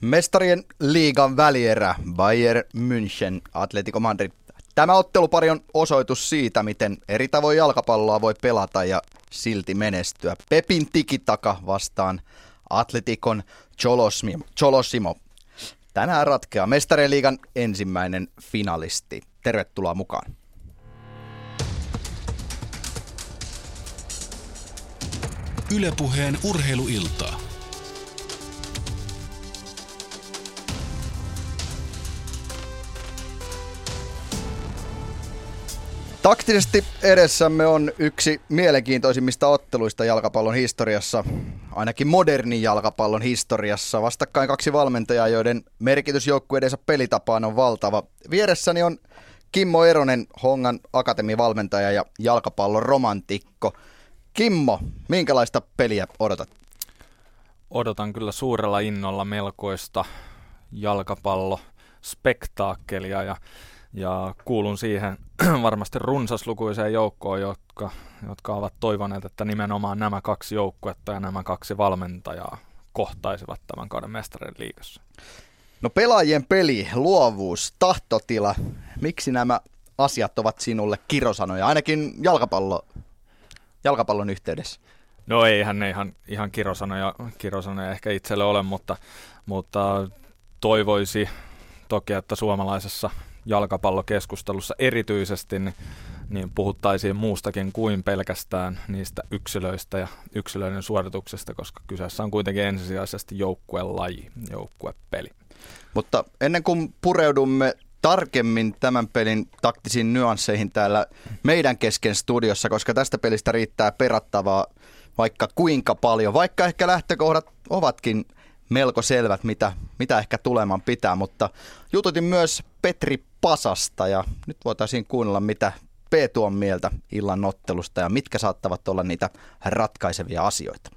Mestarien liigan välierä Bayern München, Atletico Madrid. Tämä ottelupari on osoitus siitä, miten eri tavoin jalkapalloa voi pelata ja silti menestyä. Pepin tikitaka vastaan Atletikon Cholosimo. Tänään ratkeaa Mestarien liigan ensimmäinen finalisti. Tervetuloa mukaan. Ylepuheen urheiluiltaa. Taktisesti edessämme on yksi mielenkiintoisimmista otteluista jalkapallon historiassa, ainakin modernin jalkapallon historiassa. Vastakkain kaksi valmentajaa, joiden merkitys joukkueidensa pelitapaan on valtava. Vieressäni on Kimmo Eronen, Hongan akatemivalmentaja ja jalkapallon romantikko. Kimmo, minkälaista peliä odotat? Odotan kyllä suurella innolla melkoista jalkapallo spektaakkelia ja ja kuulun siihen varmasti runsaslukuiseen joukkoon, jotka, jotka ovat toivoneet, että nimenomaan nämä kaksi joukkuetta ja nämä kaksi valmentajaa kohtaisivat tämän kauden mestarien liigassa. No pelaajien peli, luovuus, tahtotila, miksi nämä asiat ovat sinulle kirosanoja, ainakin jalkapallo, jalkapallon yhteydessä? No eihän ne ihan, ihan kirosanoja, kirosanoja ehkä itselle ole, mutta, mutta toivoisi toki, että suomalaisessa jalkapallokeskustelussa erityisesti, niin, niin puhuttaisiin muustakin kuin pelkästään niistä yksilöistä ja yksilöiden suorituksesta, koska kyseessä on kuitenkin ensisijaisesti joukkuelaji, joukkuepeli. Mutta ennen kuin pureudumme tarkemmin tämän pelin taktisiin nyansseihin täällä meidän kesken studiossa, koska tästä pelistä riittää perattavaa vaikka kuinka paljon, vaikka ehkä lähtökohdat ovatkin melko selvät, mitä, mitä ehkä tuleman pitää, mutta jututin myös Petri Pasasta ja nyt voitaisiin kuunnella, mitä Peetu on mieltä illan ottelusta ja mitkä saattavat olla niitä ratkaisevia asioita.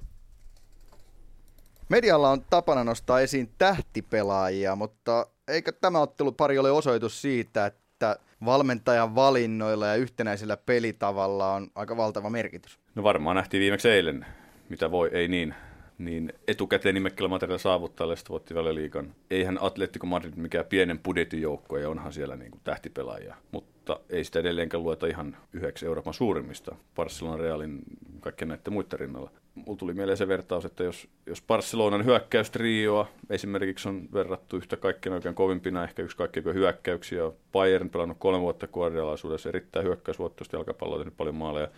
Medialla on tapana nostaa esiin tähtipelaajia, mutta eikö tämä ottelupari ole osoitus siitä, että valmentajan valinnoilla ja yhtenäisellä pelitavalla on aika valtava merkitys? No varmaan nähtiin viimeksi eilen, mitä voi, ei niin niin etukäteen nimekkeellä materiaalilla saavuttajalle voitti liikan. Eihän Atletico Madrid mikään pienen budjetin joukko ja onhan siellä niin kuin tähtipelaajia, mutta ei sitä edelleenkään lueta ihan yhdeksi Euroopan suurimmista Barcelona Realin kaikkien näiden muiden rinnalla. Mulla tuli mieleen se vertaus, että jos, jos Barcelonan hyökkäystrioa esimerkiksi on verrattu yhtä kaikkein oikein kovimpina, ehkä yksi kaikkein hyökkäyksiä, Bayern pelannut kolme vuotta kuorialaisuudessa, erittäin hyökkäysvoittoista jalkapalloa, tehnyt paljon maaleja,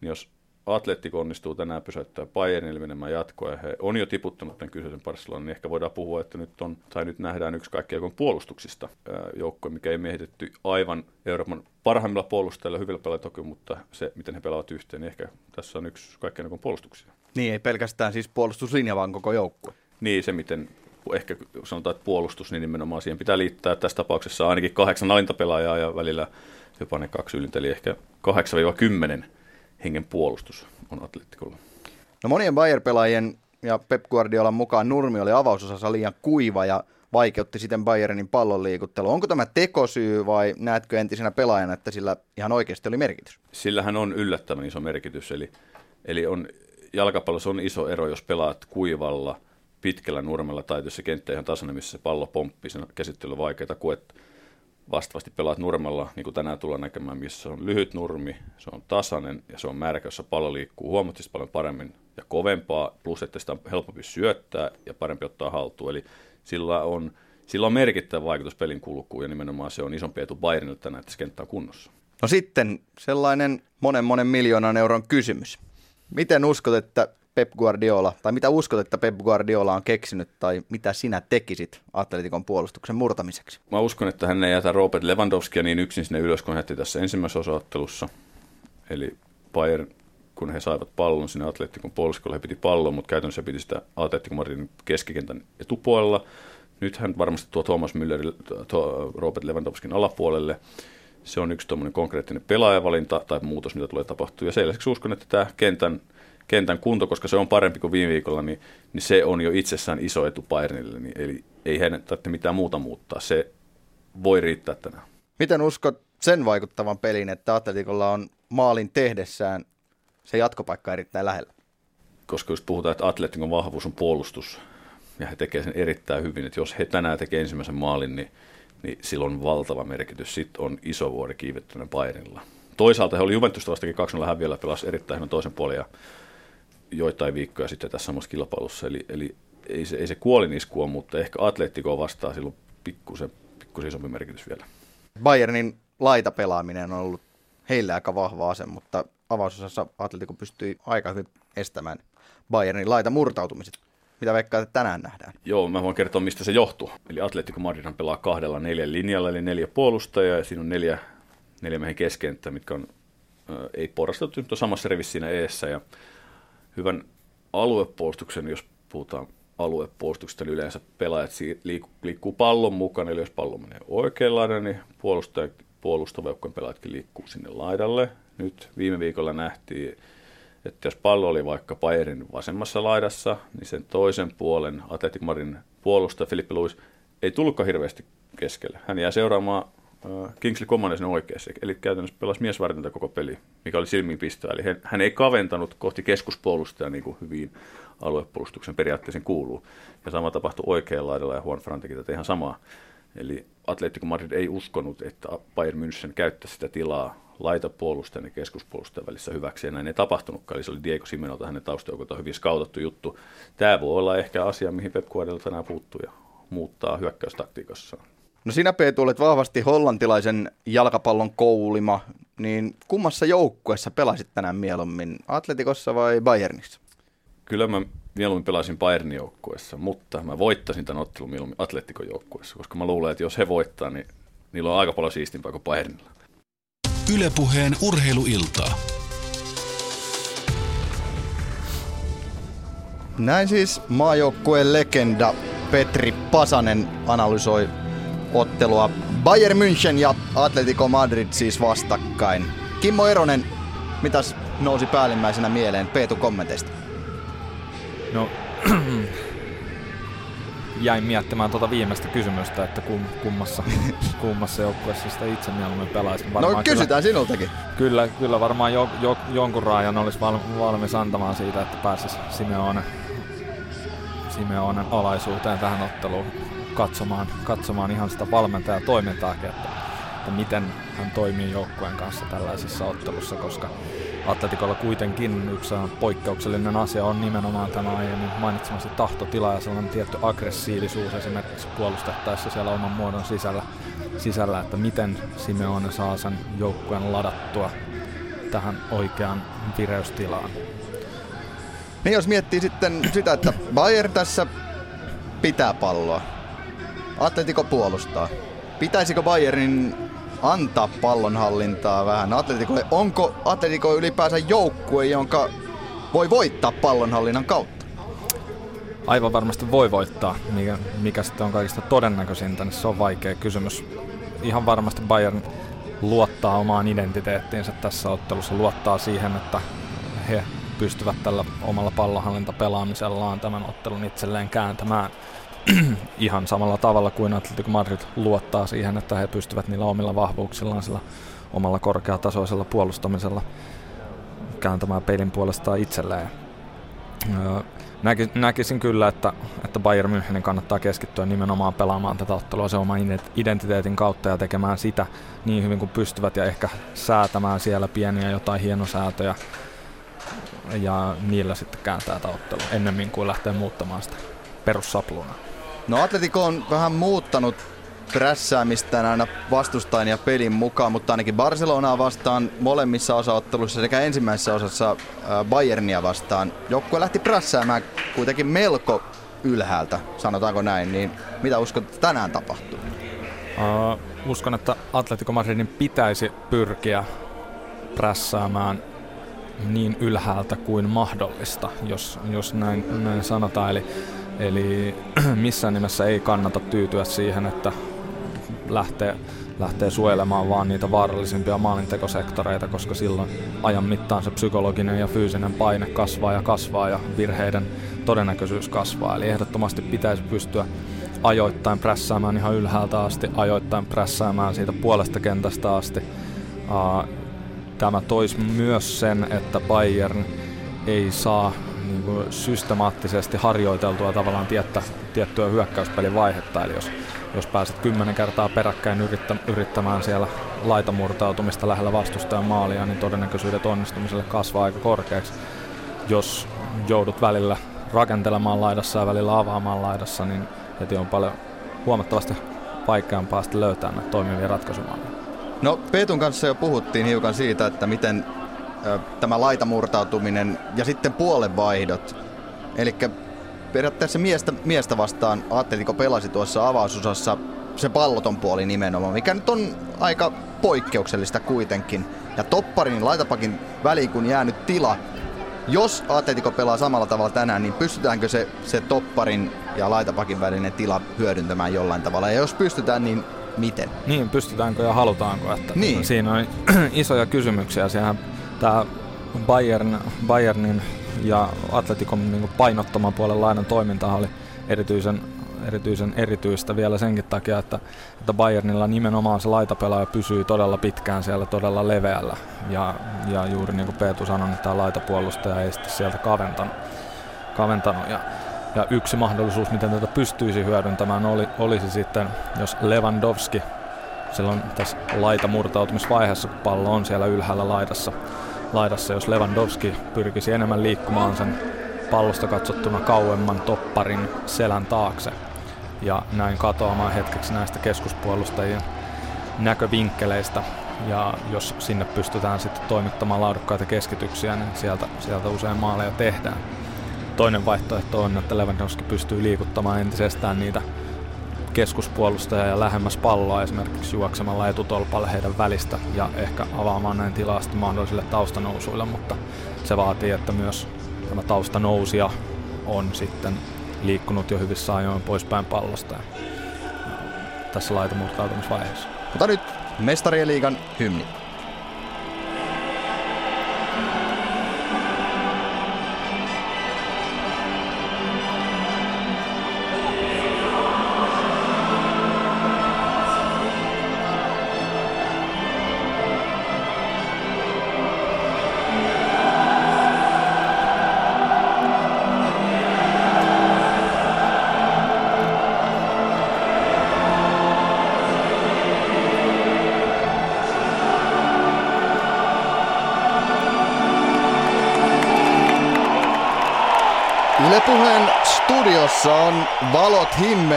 niin jos Atletico onnistuu tänään pysäyttää Bayernille menemään jatkoa ja he on jo tiputtanut tämän kyseisen Barcelonan, niin ehkä voidaan puhua, että nyt on, tai nyt nähdään yksi kaikkein puolustuksista joukko, mikä ei miehitetty aivan Euroopan parhaimmilla puolustajilla, hyvillä pelaajilla toki, mutta se, miten he pelaavat yhteen, niin ehkä tässä on yksi kaikkein puolustuksia. Niin, ei pelkästään siis puolustuslinja, vaan koko joukkue. Niin, se miten ehkä sanotaan, että puolustus, niin nimenomaan siihen pitää liittää tässä tapauksessa ainakin kahdeksan alintapelaajaa ja välillä jopa ne kaksi ylintä, eli ehkä 8-10 hengen puolustus on Atletikolla. No monien Bayer-pelaajien ja Pep Guardiolan mukaan Nurmi oli avausosassa liian kuiva ja vaikeutti siten Bayernin pallon liikuttelu. Onko tämä tekosyy vai näetkö entisenä pelaajana, että sillä ihan oikeasti oli merkitys? Sillähän on yllättävän iso merkitys, eli, eli on, jalkapallossa on iso ero, jos pelaat kuivalla, pitkällä nurmella tai jos se kenttä ihan tasainen, missä se pallo pomppii, sen käsittely on vaikeaa kuin että vastaavasti pelaat nurmella, niin kuin tänään tullaan näkemään, missä on lyhyt nurmi, se on tasainen ja se on märkä, jossa pallo liikkuu huomattavasti paljon paremmin ja kovempaa, plus että sitä on helpompi syöttää ja parempi ottaa haltuun. Eli sillä on, sillä on merkittävä vaikutus pelin kulkuun ja nimenomaan se on isompi etu Bayernille tänään, että se kenttä on kunnossa. No sitten sellainen monen monen miljoonan euron kysymys. Miten uskot, että Pep Guardiola, tai mitä uskot, että Pep Guardiola on keksinyt, tai mitä sinä tekisit Atletikon puolustuksen murtamiseksi? Mä uskon, että hän ei jätä Robert Lewandowskia niin yksin sinne ylös, kun hän tässä ensimmäisessä osaottelussa. Eli Bayern, kun he saivat pallon sinne Atletikon puolustukselle, he piti pallon, mutta käytännössä piti sitä Atletikon Madridin keskikentän etupuolella. Nyt hän varmasti tuo Thomas Müller tuo Robert Lewandowskin alapuolelle. Se on yksi konkreettinen pelaajavalinta tai muutos, mitä tulee tapahtua. Ja sen uskon, että tämä kentän kentän kunto, koska se on parempi kuin viime viikolla, niin, niin se on jo itsessään iso etu Bayernille. Niin, eli ei heidän tarvitse mitään muuta muuttaa. Se voi riittää tänään. Miten uskot sen vaikuttavan pelin, että Atletikolla on maalin tehdessään se jatkopaikka erittäin lähellä? Koska jos puhutaan, että Atletikon vahvuus on puolustus, ja he tekevät sen erittäin hyvin, että jos he tänään tekevät ensimmäisen maalin, niin, niin silloin on valtava merkitys. Sitten on iso vuori kiivettynä Bayernilla. Toisaalta he oli Juventusta vastakin 2-0 häviöllä, pelasi erittäin hyvän toisen puolen ja joitain viikkoja sitten tässä samassa kilpailussa. Eli, eli ei se, ei se kuolinisku ole, mutta ehkä Atletico vastaa silloin pikkusen, pikkusen isompi merkitys vielä. Bayernin laitapelaaminen on ollut heille aika vahva ase, mutta avausosassa Atletico pystyi aika hyvin estämään Bayernin laita murtautumiset. Mitä veikkaa, että tänään nähdään? Joo, mä voin kertoa, mistä se johtuu. Eli Atletico Madrid pelaa kahdella neljän linjalla, eli neljä puolustajaa, ja siinä on neljä, neljä miehen keskenttä, mitkä on, äh, ei porrastettu, mutta on samassa rivissä siinä eessä, ja hyvän aluepuolustuksen, jos puhutaan aluepuolustuksesta, niin yleensä pelaajat liikkuu pallon mukana, eli jos pallo menee oikealle niin puolustaja, puolustava pelaajatkin liikkuu sinne laidalle. Nyt viime viikolla nähtiin, että jos pallo oli vaikka Bayernin vasemmassa laidassa, niin sen toisen puolen Atletico Marin puolustaja Filippe Luis ei tullutkaan hirveästi keskelle. Hän jää seuraamaan Kingsley Coman sinne oikeassa, eli käytännössä pelasi miesvartinta koko peli, mikä oli silmiinpistoa. Eli hän, ei kaventanut kohti keskuspuolustajaa niin kuin hyvin aluepuolustuksen periaatteeseen kuuluu. Ja sama tapahtui oikealla laidalla ja Juan Fran teki tätä ihan samaa. Eli Atletico Madrid ei uskonut, että Bayern München käyttäisi sitä tilaa laitapuolustajan ja keskuspuolustajan välissä hyväksi, ja näin ei tapahtunutkaan. Eli se oli Diego Simenolta hänen taustajoukolta hyvin skautattu juttu. Tämä voi olla ehkä asia, mihin Pep Guardiola tänään puuttuu ja muuttaa hyökkäystaktiikassaan. No sinä Peetu olet vahvasti hollantilaisen jalkapallon koulima, niin kummassa joukkueessa pelasit tänään mieluummin, Atletikossa vai Bayernissa? Kyllä mä mieluummin pelasin Bayernin joukkueessa, mutta mä voittasin tämän ottelun mieluummin Atletikon joukkueessa, koska mä luulen, että jos he voittaa, niin niillä on aika paljon siistimpää kuin Bayernilla. Ylepuheen urheiluiltaa. Näin siis maajoukkueen legenda Petri Pasanen analysoi ottelua Bayern München ja Atletico Madrid siis vastakkain. Kimmo Eronen, mitäs nousi päällimmäisenä mieleen Peetu kommenteista? No, jäin miettimään tuota viimeistä kysymystä, että kum, kummassa, kummassa joukkueessa sitä itse mieluummin pelaisin. Varmaan no kysytään kyllä, sinultakin. Kyllä, kyllä varmaan jo, jo, jonkun raajan olisi val, valmis antamaan siitä, että pääsisi Simeone, Simeonen alaisuuteen tähän otteluun katsomaan, katsomaan ihan sitä valmentajatoimintaakin, että, että miten hän toimii joukkueen kanssa tällaisessa ottelussa, koska Atletikolla kuitenkin yksi poikkeuksellinen asia on nimenomaan tämä aiemmin mainitsemasi tahtotila ja sellainen tietty aggressiivisuus esimerkiksi puolustettaessa siellä oman muodon sisällä, sisällä että miten Simeone saa sen joukkueen ladattua tähän oikeaan vireystilaan. Niin jos miettii sitten sitä, että Bayern tässä pitää palloa, Atletico puolustaa. Pitäisikö Bayernin antaa pallonhallintaa vähän Atletikolle. Onko Atletico ylipäänsä joukkue, jonka voi voittaa pallonhallinnan kautta? Aivan varmasti voi voittaa, mikä, mikä sitten on kaikista todennäköisintä, niin se on vaikea kysymys. Ihan varmasti Bayern luottaa omaan identiteettiinsä tässä ottelussa, luottaa siihen, että he pystyvät tällä omalla pallonhallintapelaamisellaan tämän ottelun itselleen kääntämään. ihan samalla tavalla kuin Atletico Madrid luottaa siihen, että he pystyvät niillä omilla vahvuuksillaan sillä omalla korkeatasoisella puolustamisella kääntämään pelin puolestaan itselleen. näkisin kyllä, että, että Bayern Münchenin kannattaa keskittyä nimenomaan pelaamaan tätä ottelua se oman identiteetin kautta ja tekemään sitä niin hyvin kuin pystyvät ja ehkä säätämään siellä pieniä jotain hienosäätöjä ja niillä sitten kääntää tätä ottelua ennemmin kuin lähtee muuttamaan sitä perussaplunaa. No Atletico on vähän muuttanut prässäämistään aina vastustajan ja pelin mukaan, mutta ainakin Barcelonaa vastaan molemmissa osaotteluissa sekä ensimmäisessä osassa Bayernia vastaan. Joukkue lähti prässäämään kuitenkin melko ylhäältä, sanotaanko näin, niin mitä uskot, että tänään tapahtuu? Uh, uskon, että Atletico Madridin pitäisi pyrkiä prässäämään niin ylhäältä kuin mahdollista, jos, jos näin, näin sanotaan. Eli Eli missään nimessä ei kannata tyytyä siihen, että lähtee, lähtee suojelemaan vaan niitä vaarallisimpia maalintekosektoreita, koska silloin ajan mittaan se psykologinen ja fyysinen paine kasvaa ja kasvaa ja virheiden todennäköisyys kasvaa. Eli ehdottomasti pitäisi pystyä ajoittain prässäämään ihan ylhäältä asti, ajoittain prässäämään siitä puolesta kentästä asti. Tämä toisi myös sen, että Bayern ei saa niin kuin systemaattisesti harjoiteltua tavallaan tiettä, tiettyä hyökkäyspelin vaihetta. Eli jos, jos pääset kymmenen kertaa peräkkäin yrittä, yrittämään siellä laitamurtautumista lähellä vastustajan maalia, niin todennäköisyydet onnistumiselle kasvaa aika korkeaksi. Jos joudut välillä rakentelemaan laidassa ja välillä avaamaan laidassa, niin heti on paljon huomattavasti vaikeampaa sitten löytää näitä toimivia ratkaisumalleja. No Peetun kanssa jo puhuttiin hiukan siitä, että miten tämä laitamurtautuminen ja sitten puolenvaihdot, eli periaatteessa miestä, miestä vastaan Atletico pelasi tuossa avausosassa se palloton puoli nimenomaan, mikä nyt on aika poikkeuksellista kuitenkin. Ja topparin laitapakin väliin kun jäänyt tila, jos Atletico pelaa samalla tavalla tänään, niin pystytäänkö se, se topparin ja laitapakin välinen tila hyödyntämään jollain tavalla? Ja jos pystytään, niin miten? Niin, pystytäänkö ja halutaanko? Että niin. Siinä on isoja kysymyksiä. Sehän tämä Bayern, Bayernin ja Atletikon niin painottaman puolen lainan toiminta oli erityisen, erityisen erityistä vielä senkin takia, että, että Bayernilla nimenomaan se laitapelaaja pysyy todella pitkään siellä todella leveällä. Ja, ja juuri niin kuin Peetu sanoi, niin tämä laitapuolustaja ei sitten sieltä kaventanut. kaventanut. Ja, ja yksi mahdollisuus, miten tätä pystyisi hyödyntämään, oli, olisi sitten, jos Lewandowski silloin tässä laitamurtautumisvaiheessa, kun pallo on siellä ylhäällä laidassa, laidassa, jos Lewandowski pyrkisi enemmän liikkumaan sen pallosta katsottuna kauemman topparin selän taakse ja näin katoamaan hetkeksi näistä keskuspuolustajien näkövinkkeleistä. Ja jos sinne pystytään sitten toimittamaan laadukkaita keskityksiä, niin sieltä, sieltä usein maaleja tehdään. Toinen vaihtoehto on, että Lewandowski pystyy liikuttamaan entisestään niitä keskuspuolustajia ja lähemmäs palloa esimerkiksi juoksemalla etutolpalle heidän välistä ja ehkä avaamaan näin tilaa sitten mahdollisille taustanousuille, mutta se vaatii, että myös tämä taustanousia on sitten liikkunut jo hyvissä ajoin poispäin pallosta tässä laitamurtautumisvaiheessa. Mutta nyt mestarien liigan hymni.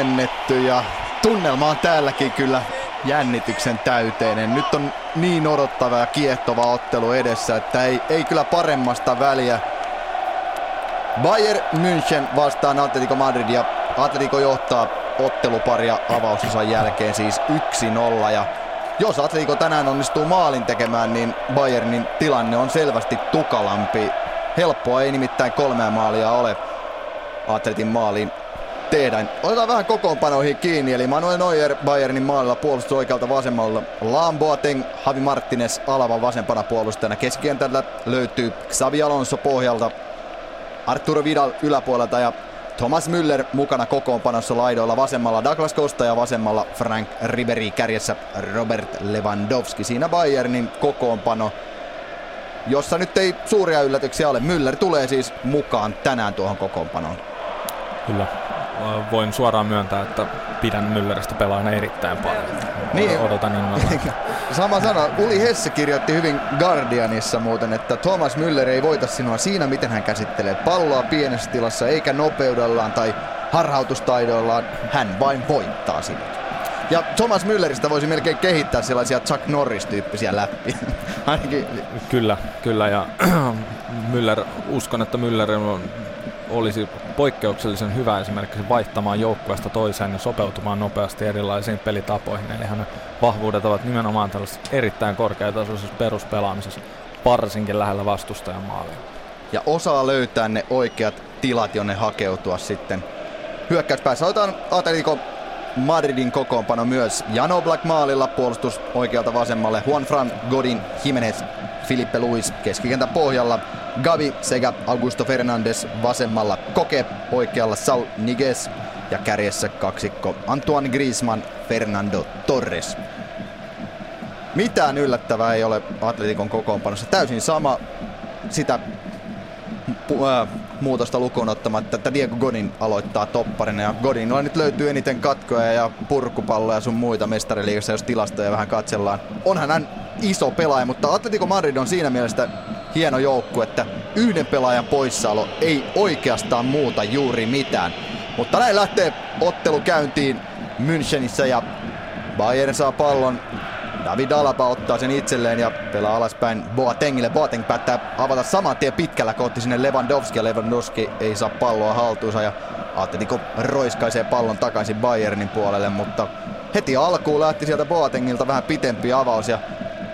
Himmennetty ja tunnelma on täälläkin kyllä jännityksen täyteinen. Nyt on niin odottava ja kiehtova ottelu edessä, että ei, ei kyllä paremmasta väliä. Bayern München vastaan Atletico Madrid ja Atletico johtaa otteluparia avausosan jälkeen siis 1-0 ja jos Atletico tänään onnistuu maalin tekemään, niin Bayernin tilanne on selvästi tukalampi. Helppoa ei nimittäin kolmea maalia ole. Atletin maaliin tehdään. Otetaan vähän kokoonpanoihin kiinni, eli Manuel Neuer Bayernin maalilla puolustus oikealta vasemmalla. Lamboateng, Javi Martinez Alavan vasempana puolustajana. Keskikentällä löytyy Xavi Alonso pohjalta, Arturo Vidal yläpuolelta ja Thomas Müller mukana kokoonpanossa laidoilla vasemmalla Douglas Costa ja vasemmalla Frank Ribery kärjessä Robert Lewandowski. Siinä Bayernin kokoonpano jossa nyt ei suuria yllätyksiä ole. Müller tulee siis mukaan tänään tuohon kokoonpanoon. Kyllä. Voin suoraan myöntää, että pidän Mülleristä pelaajana erittäin paljon. Niin. Odotan innolla. Sama sana. Uli Hesse kirjoitti hyvin Guardianissa muuten, että Thomas Müller ei voita sinua siinä, miten hän käsittelee palloa pienessä tilassa, eikä nopeudellaan tai harhautustaidoillaan. Hän vain voittaa sinut. Ja Thomas Mülleristä voisi melkein kehittää sellaisia Chuck Norris-tyyppisiä läppiä. Ainakin. Kyllä, kyllä. Ja Müller, uskon, että Müller on, olisi poikkeuksellisen hyvä esimerkiksi vaihtamaan joukkueesta toiseen ja sopeutumaan nopeasti erilaisiin pelitapoihin. Eli hänen vahvuudet ovat nimenomaan tällaisessa erittäin korkeatasoisessa peruspelaamisessa, varsinkin lähellä vastustajan maalia. Ja osaa löytää ne oikeat tilat, jonne hakeutua sitten hyökkäyspäässä. Otetaan Atletico Madridin kokoonpano myös. Jano Black maalilla puolustus oikealta vasemmalle. Juan Fran, Godin, Jimenez, Filippe Luis keskikentän pohjalla. Gavi sekä Augusto Fernandes vasemmalla. Koke oikealla Saul Niguez ja kärjessä kaksikko Antoine Griezmann, Fernando Torres. Mitään yllättävää ei ole Atletikon kokoonpanossa. Täysin sama sitä äh, muutosta lukuun ottamatta, että Diego Godin aloittaa topparina. Ja Godinilla nyt löytyy eniten katkoja ja purkupalloja sun muita mestariliigassa, jos tilastoja vähän katsellaan. Onhan hän iso pelaaja, mutta Atletico Madrid on siinä mielessä hieno joukku, että yhden pelaajan poissaolo ei oikeastaan muuta juuri mitään. Mutta näin lähtee ottelu käyntiin Münchenissä ja Bayern saa pallon David Alaba ottaa sen itselleen ja pelaa alaspäin Boatengille. Boateng päättää avata saman tien pitkällä kohti sinne Lewandowski ja Lewandowski ei saa palloa haltuunsa ja Atletico roiskaisee pallon takaisin Bayernin puolelle, mutta heti alkuun lähti sieltä Boatengilta vähän pitempi avaus ja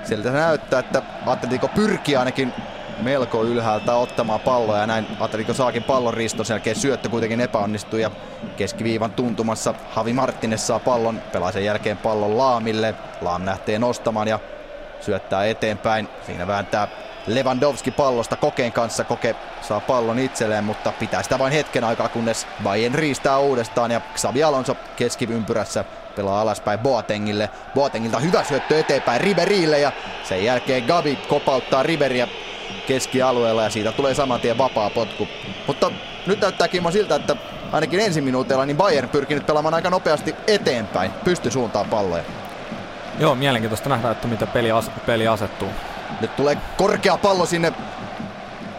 sieltä se näyttää, että Atletico pyrkii ainakin melko ylhäältä ottamaan palloa ja näin Atletico saakin pallon riston. Sen jälkeen syöttö kuitenkin epäonnistui ja keskiviivan tuntumassa Havi Martinez saa pallon, pelaa sen jälkeen pallon Laamille. Laam nähtee nostamaan ja syöttää eteenpäin. Siinä vääntää Lewandowski pallosta Kokeen kanssa. Koke saa pallon itselleen, mutta pitää sitä vain hetken aikaa, kunnes Bayern riistää uudestaan ja Xabi Alonso keskiympyrässä pelaa alaspäin Boatengille. Boatengilta hyvä syöttö eteenpäin Riberille ja sen jälkeen Gabi kopauttaa Riberia keskialueella ja siitä tulee saman tien vapaa potku. Mutta nyt näyttää Kimmo siltä, että ainakin ensi minuuteilla niin Bayern pyrkii nyt pelaamaan aika nopeasti eteenpäin, pysty suuntaan palloja. Joo, mielenkiintoista nähdä, että mitä peli, as- peli asettuu. Nyt tulee korkea pallo sinne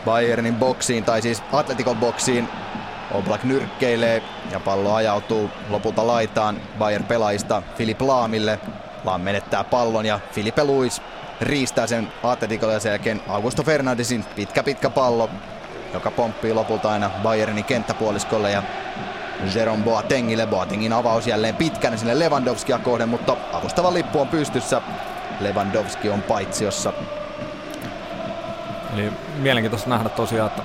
Bayernin boksiin, tai siis Atletikon boksiin. Oblak nyrkkeilee ja pallo ajautuu lopulta laitaan Bayern pelaajista Filip Laamille. Laam menettää pallon ja Filipe Luis riistää sen Atleticolle ja sen jälkeen Augusto Fernandesin pitkä pitkä pallo, joka pomppii lopulta aina Bayernin kenttäpuoliskolle ja Jerome Boatengille. Boatengin avaus jälleen pitkänä sinne Lewandowskia kohden, mutta avustava lippu on pystyssä. Lewandowski on paitsiossa. Eli mielenkiintoista nähdä tosiaan, että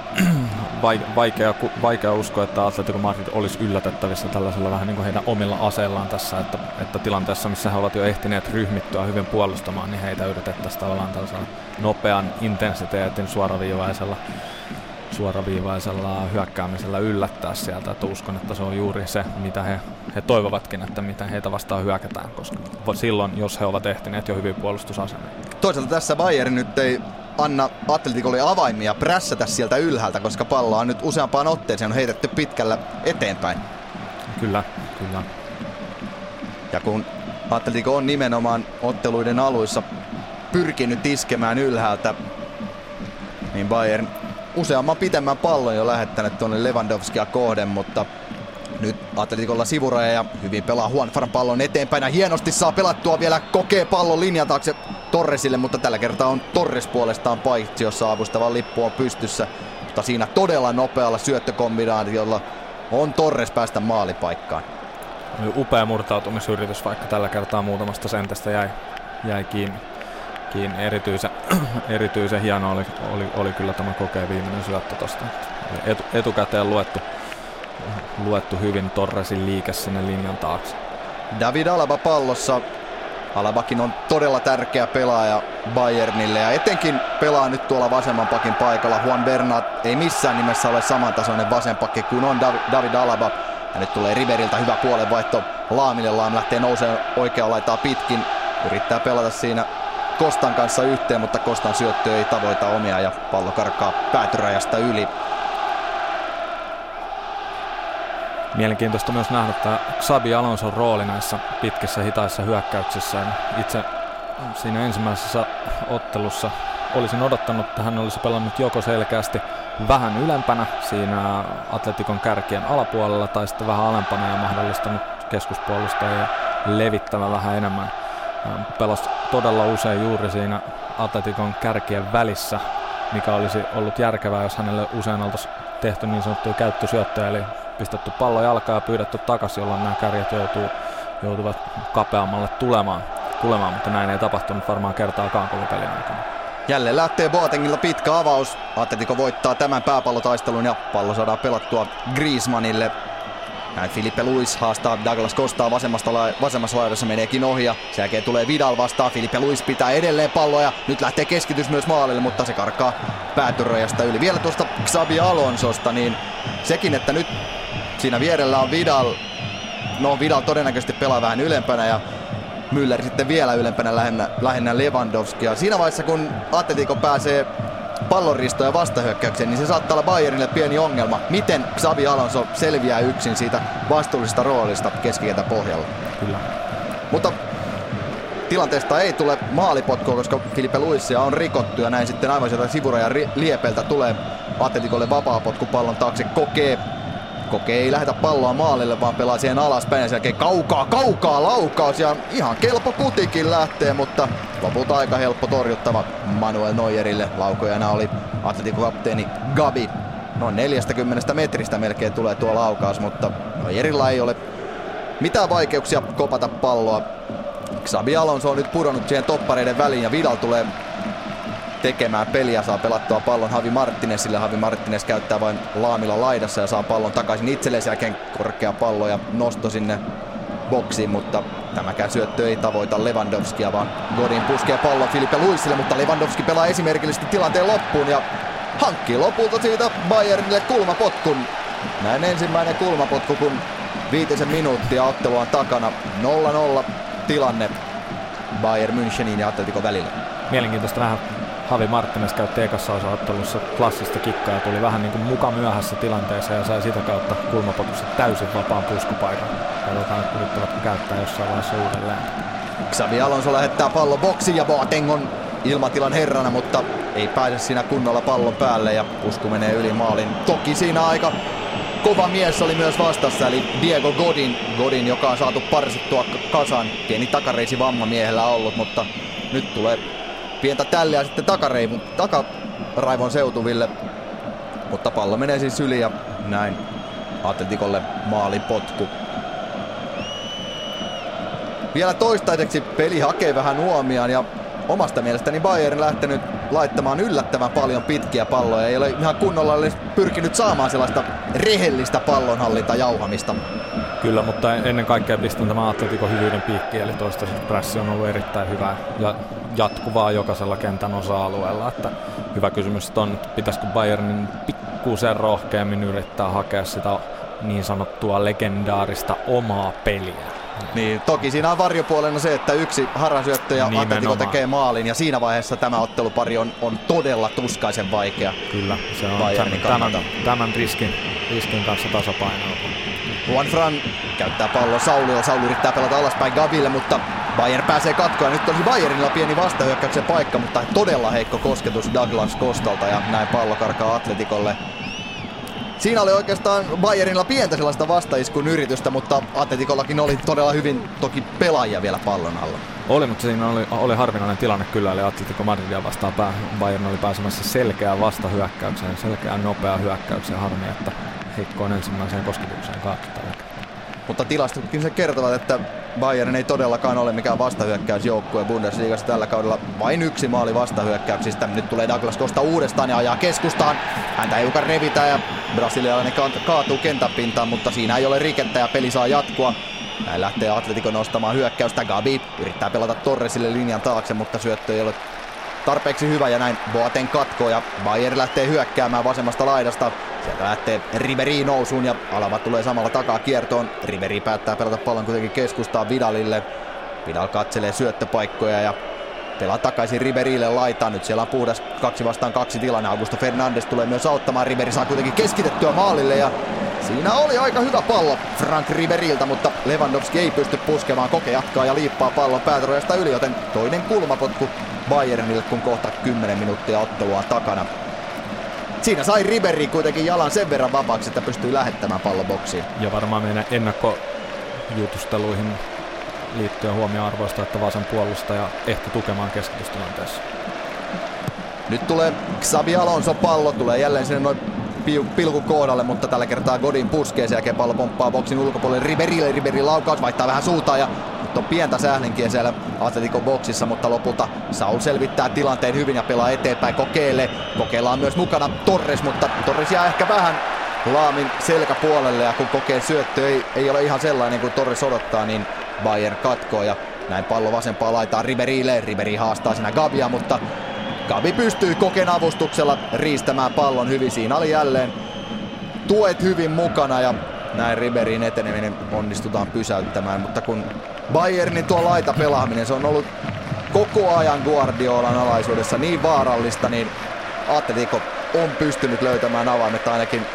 vaikea, vaikea uskoa, että Atletico Madrid olisi yllätettävissä tällaisella vähän niin kuin heidän omilla aseillaan tässä, että, että tilanteessa, missä he ovat jo ehtineet ryhmittyä hyvin puolustamaan, niin heitä yritettäisiin tavallaan tällaisella nopean intensiteetin suoraviivaisella suoraviivaisella hyökkäämisellä yllättää sieltä, että uskon, että se on juuri se, mitä he, he toivovatkin, että miten heitä vastaan hyökätään, koska silloin, jos he ovat ehtineet jo hyvin puolustusasemia. Toisaalta tässä Bayern nyt ei anna Atleticolle avaimia prässätä sieltä ylhäältä, koska palloa on nyt useampaan otteeseen on heitetty pitkällä eteenpäin. Kyllä, kyllä. Ja kun Atletico on nimenomaan otteluiden aluissa pyrkinyt iskemään ylhäältä, niin Bayern useamman pitemmän pallon jo lähettänyt tuonne Lewandowskia kohden, mutta nyt Atletikolla sivuraja ja hyvin pelaa Juanfran pallon eteenpäin ja hienosti saa pelattua vielä kokee pallon linjan taakse Torresille, mutta tällä kertaa on Torres puolestaan jossa avustava lippu on pystyssä. Mutta siinä todella nopealla syöttökombinaatiolla on Torres päästä maalipaikkaan. Upea murtautumisyritys, vaikka tällä kertaa muutamasta sentestä jäi, jäi kiinni. kiinni. Erityisen, erityisen hieno oli, oli, oli kyllä tämä kokeen viimeinen syöttö tuosta. Etu, etukäteen luettu, luettu hyvin Torresin liike sinne linjan taakse. David Alaba pallossa Alabakin on todella tärkeä pelaaja Bayernille ja etenkin pelaa nyt tuolla vasemman pakin paikalla. Juan Bernat ei missään nimessä ole samantasoinen vasenpakki kuin on David Alaba. Ja nyt tulee Riberiltä hyvä puolenvaihto Laamille. Laam lähtee nousee oikea laitaa pitkin. Yrittää pelata siinä Kostan kanssa yhteen, mutta Kostan syöttö ei tavoita omia ja pallo karkaa päätyrajasta yli. Mielenkiintoista myös nähdä tämä Xabi Alonson rooli näissä pitkissä hitaissa hyökkäyksissä. Itse siinä ensimmäisessä ottelussa olisin odottanut, että hän olisi pelannut joko selkeästi vähän ylempänä siinä Atletikon kärkien alapuolella tai sitten vähän alempana ja mahdollistanut keskuspuolustajia levittämään vähän enemmän. Pelas todella usein juuri siinä Atletikon kärkien välissä, mikä olisi ollut järkevää, jos hänelle usein oltaisiin tehty niin sanottuja käyttösyöttöjä, eli pistetty pallo jalkaan ja pyydetty takaisin, jolloin nämä kärjet joutuu, joutuvat kapeammalle tulemaan, tulemaan, mutta näin ei tapahtunut varmaan kertaakaan koko pelin aikana. Jälleen lähtee Boatengilla pitkä avaus. Atletico voittaa tämän pääpallotaistelun ja pallo saadaan pelattua Griezmannille. Näin Filippe Luis haastaa Douglas Kostaa vasemmasta la- vasemmassa laidassa meneekin ohi ja sen jälkeen tulee Vidal vastaan. Filippe Luis pitää edelleen palloa ja nyt lähtee keskitys myös maalille, mutta se karkaa päätyrajasta yli. Vielä tuosta Xabi Alonsosta, niin sekin, että nyt Siinä vierellä on Vidal. No Vidal todennäköisesti pelaa vähän ylempänä ja Müller sitten vielä ylempänä lähinnä, lähinnä Lewandowskia. Siinä vaiheessa kun Atletico pääsee pallonristoja vastahyökkäykseen, niin se saattaa olla Bayernille pieni ongelma. Miten Xavi Alonso selviää yksin siitä vastuullisesta roolista keskikentä pohjalla? Kyllä. Mutta tilanteesta ei tule maalipotkua, koska Filipe Luissia on rikottu ja näin sitten aivan sieltä sivurajan liepeltä tulee Atletikolle vapaapotku pallon taakse kokee. Kokee ei lähetä palloa maalille, vaan pelaa siihen alaspäin ja sen jälkeen kaukaa, kaukaa laukaus ja ihan kelpo putikin lähtee, mutta lopulta aika helppo torjuttava Manuel Neuerille. Laukojana oli Atletikon kapteeni Gabi. Noin 40 metristä melkein tulee tuo laukaus, mutta Neuerilla ei ole mitään vaikeuksia kopata palloa. Xabi Alonso on nyt pudonnut siihen toppareiden väliin ja Vidal tulee tekemään peliä, saa pelattua pallon Havi Martinezille. Havi Martinez käyttää vain laamilla laidassa ja saa pallon takaisin itselleen. Sen jälkeen korkea pallo ja nosto sinne boksiin, mutta tämäkään syöttö ei tavoita Lewandowskia, vaan Godin puskee pallon Filipe Luisille, mutta Lewandowski pelaa esimerkillisesti tilanteen loppuun ja hankkii lopulta siitä Bayernille kulmapotkun. Näin ensimmäinen kulmapotku, kun viitisen minuuttia ottelua on takana. 0-0 tilanne Bayern Münchenin ja Atletico välillä. Mielenkiintoista nähdä Havi Martinez käytti ekassa osaottelussa klassista kikkaa ja tuli vähän niin kuin muka myöhässä tilanteeseen ja sai sitä kautta kulmapotussa täysin vapaan puskupaikan. Katsotaan, että yrittävätkö käyttää jossain vaiheessa uudelleen. Xavi Alonso lähettää pallon boksiin ja Boateng on ilmatilan herrana, mutta ei pääse siinä kunnolla pallon päälle ja pusku menee yli maalin. Toki siinä aika kova mies oli myös vastassa, eli Diego Godin, Godin joka on saatu parsittua kasan. Pieni takareisi vamma miehellä ollut, mutta nyt tulee pientä tälliä sitten takaraivon, takaraivon seutuville. Mutta pallo menee siis yli ja näin Atletikolle maalipotku. Vielä toistaiseksi peli hakee vähän huomiaan ja omasta mielestäni Bayern lähtenyt laittamaan yllättävän paljon pitkiä palloja. Ei ole ihan kunnolla pyrkinyt saamaan sellaista rehellistä pallonhallinta jauhamista. Kyllä, mutta ennen kaikkea pistän tämä Atletikon hyvyyden piikki, eli toistaiseksi pressi on ollut erittäin hyvä ja jatkuvaa jokaisella kentän osa-alueella. Että hyvä kysymys on, että pitäisikö Bayernin pikkusen rohkeammin yrittää hakea sitä niin sanottua legendaarista omaa peliä. Niin, toki siinä on varjopuolena se, että yksi harasyöttö ja Atletico tekee maalin ja siinä vaiheessa tämä ottelupari on, on todella tuskaisen vaikea. Kyllä, se on tämän, tämän, tämän riskin, riskin kanssa tasapainoa. Juan Fran käyttää pallon Saulilla. Sauli yrittää pelata alaspäin Gabille, mutta Bayern pääsee katkoon. Nyt olisi Bayernilla pieni vastahyökkäyksen paikka, mutta todella heikko kosketus Douglas Kostalta ja näin pallo karkaa Atletikolle. Siinä oli oikeastaan Bayernilla pientä sellaista vastaiskun yritystä, mutta Atletikollakin oli todella hyvin toki pelaajia vielä pallon alla. Oli, mutta siinä oli, oli harvinainen tilanne kyllä, eli Atletico Madridia vastaan pää, Bayern oli pääsemässä selkeään vastahyökkäykseen, selkeään nopea hyökkäykseen. Harmi, että heikkoon ensimmäiseen kosketukseen kaattu Mutta tilastotkin se kertovat, että Bayern ei todellakaan ole mikään vastahyökkäysjoukkue Bundesliigassa tällä kaudella. Vain yksi maali vastahyökkäyksistä. Nyt tulee Douglas Costa uudestaan ja ajaa keskustaan. Häntä hiukan revitään ja brasilialainen kaatuu kentän pintaan, mutta siinä ei ole rikettä ja peli saa jatkua. Näin lähtee Atletico nostamaan hyökkäystä. Gabi yrittää pelata Torresille linjan taakse, mutta syöttö ei ole tarpeeksi hyvä ja näin Boaten katkoo ja Bayer lähtee hyökkäämään vasemmasta laidasta. Sieltä lähtee Riberi nousuun ja Alava tulee samalla takaa kiertoon. Riberi päättää pelata pallon kuitenkin keskustaa Vidalille. Vidal katselee syöttöpaikkoja ja pelaa takaisin Riberille laitaan. Nyt siellä on puhdas kaksi vastaan kaksi tilanne. Augusto Fernandes tulee myös auttamaan. Riberi saa kuitenkin keskitettyä maalille ja Siinä oli aika hyvä pallo Frank Riberiltä, mutta Lewandowski ei pysty puskemaan. Koke jatkaa ja liippaa pallon päätärojasta yli, joten toinen kulmapotku Bayernille, kun kohta 10 minuuttia ottelua takana. Siinä sai Riberi kuitenkin jalan sen verran vapaaksi, että pystyy lähettämään pallon boksiin. Ja varmaan meidän ennakkojutusteluihin liittyen huomioarvoista, että vasen puolustaja ehti tukemaan keskitystilanteessa. Nyt tulee Xabi Alonso pallo, tulee jälleen sinne noin pilkun kohdalle, mutta tällä kertaa Godin puskee, sen jälkeen pallo pomppaa boksin ulkopuolelle Riberille, Riberi laukaus, vaihtaa vähän suuntaan ja nyt on pientä sählinkiä siellä Atletico boksissa, mutta lopulta Saul selvittää tilanteen hyvin ja pelaa eteenpäin kokeelle. Kokeilla on myös mukana Torres, mutta Torres jää ehkä vähän Laamin selkäpuolelle ja kun kokee syöttö ei, ei ole ihan sellainen kuin Torres odottaa, niin Bayern katkoo ja näin pallo vasempaa laitaa Riberille. Riberi haastaa siinä Gabia, mutta Gabi pystyy koken avustuksella riistämään pallon hyvin. Siinä oli jälleen tuet hyvin mukana ja näin Riberin eteneminen onnistutaan pysäyttämään. Mutta kun Bayernin tuo laita pelaaminen, se on ollut koko ajan Guardiolan alaisuudessa niin vaarallista, niin Atletico on pystynyt löytämään avaimet ainakin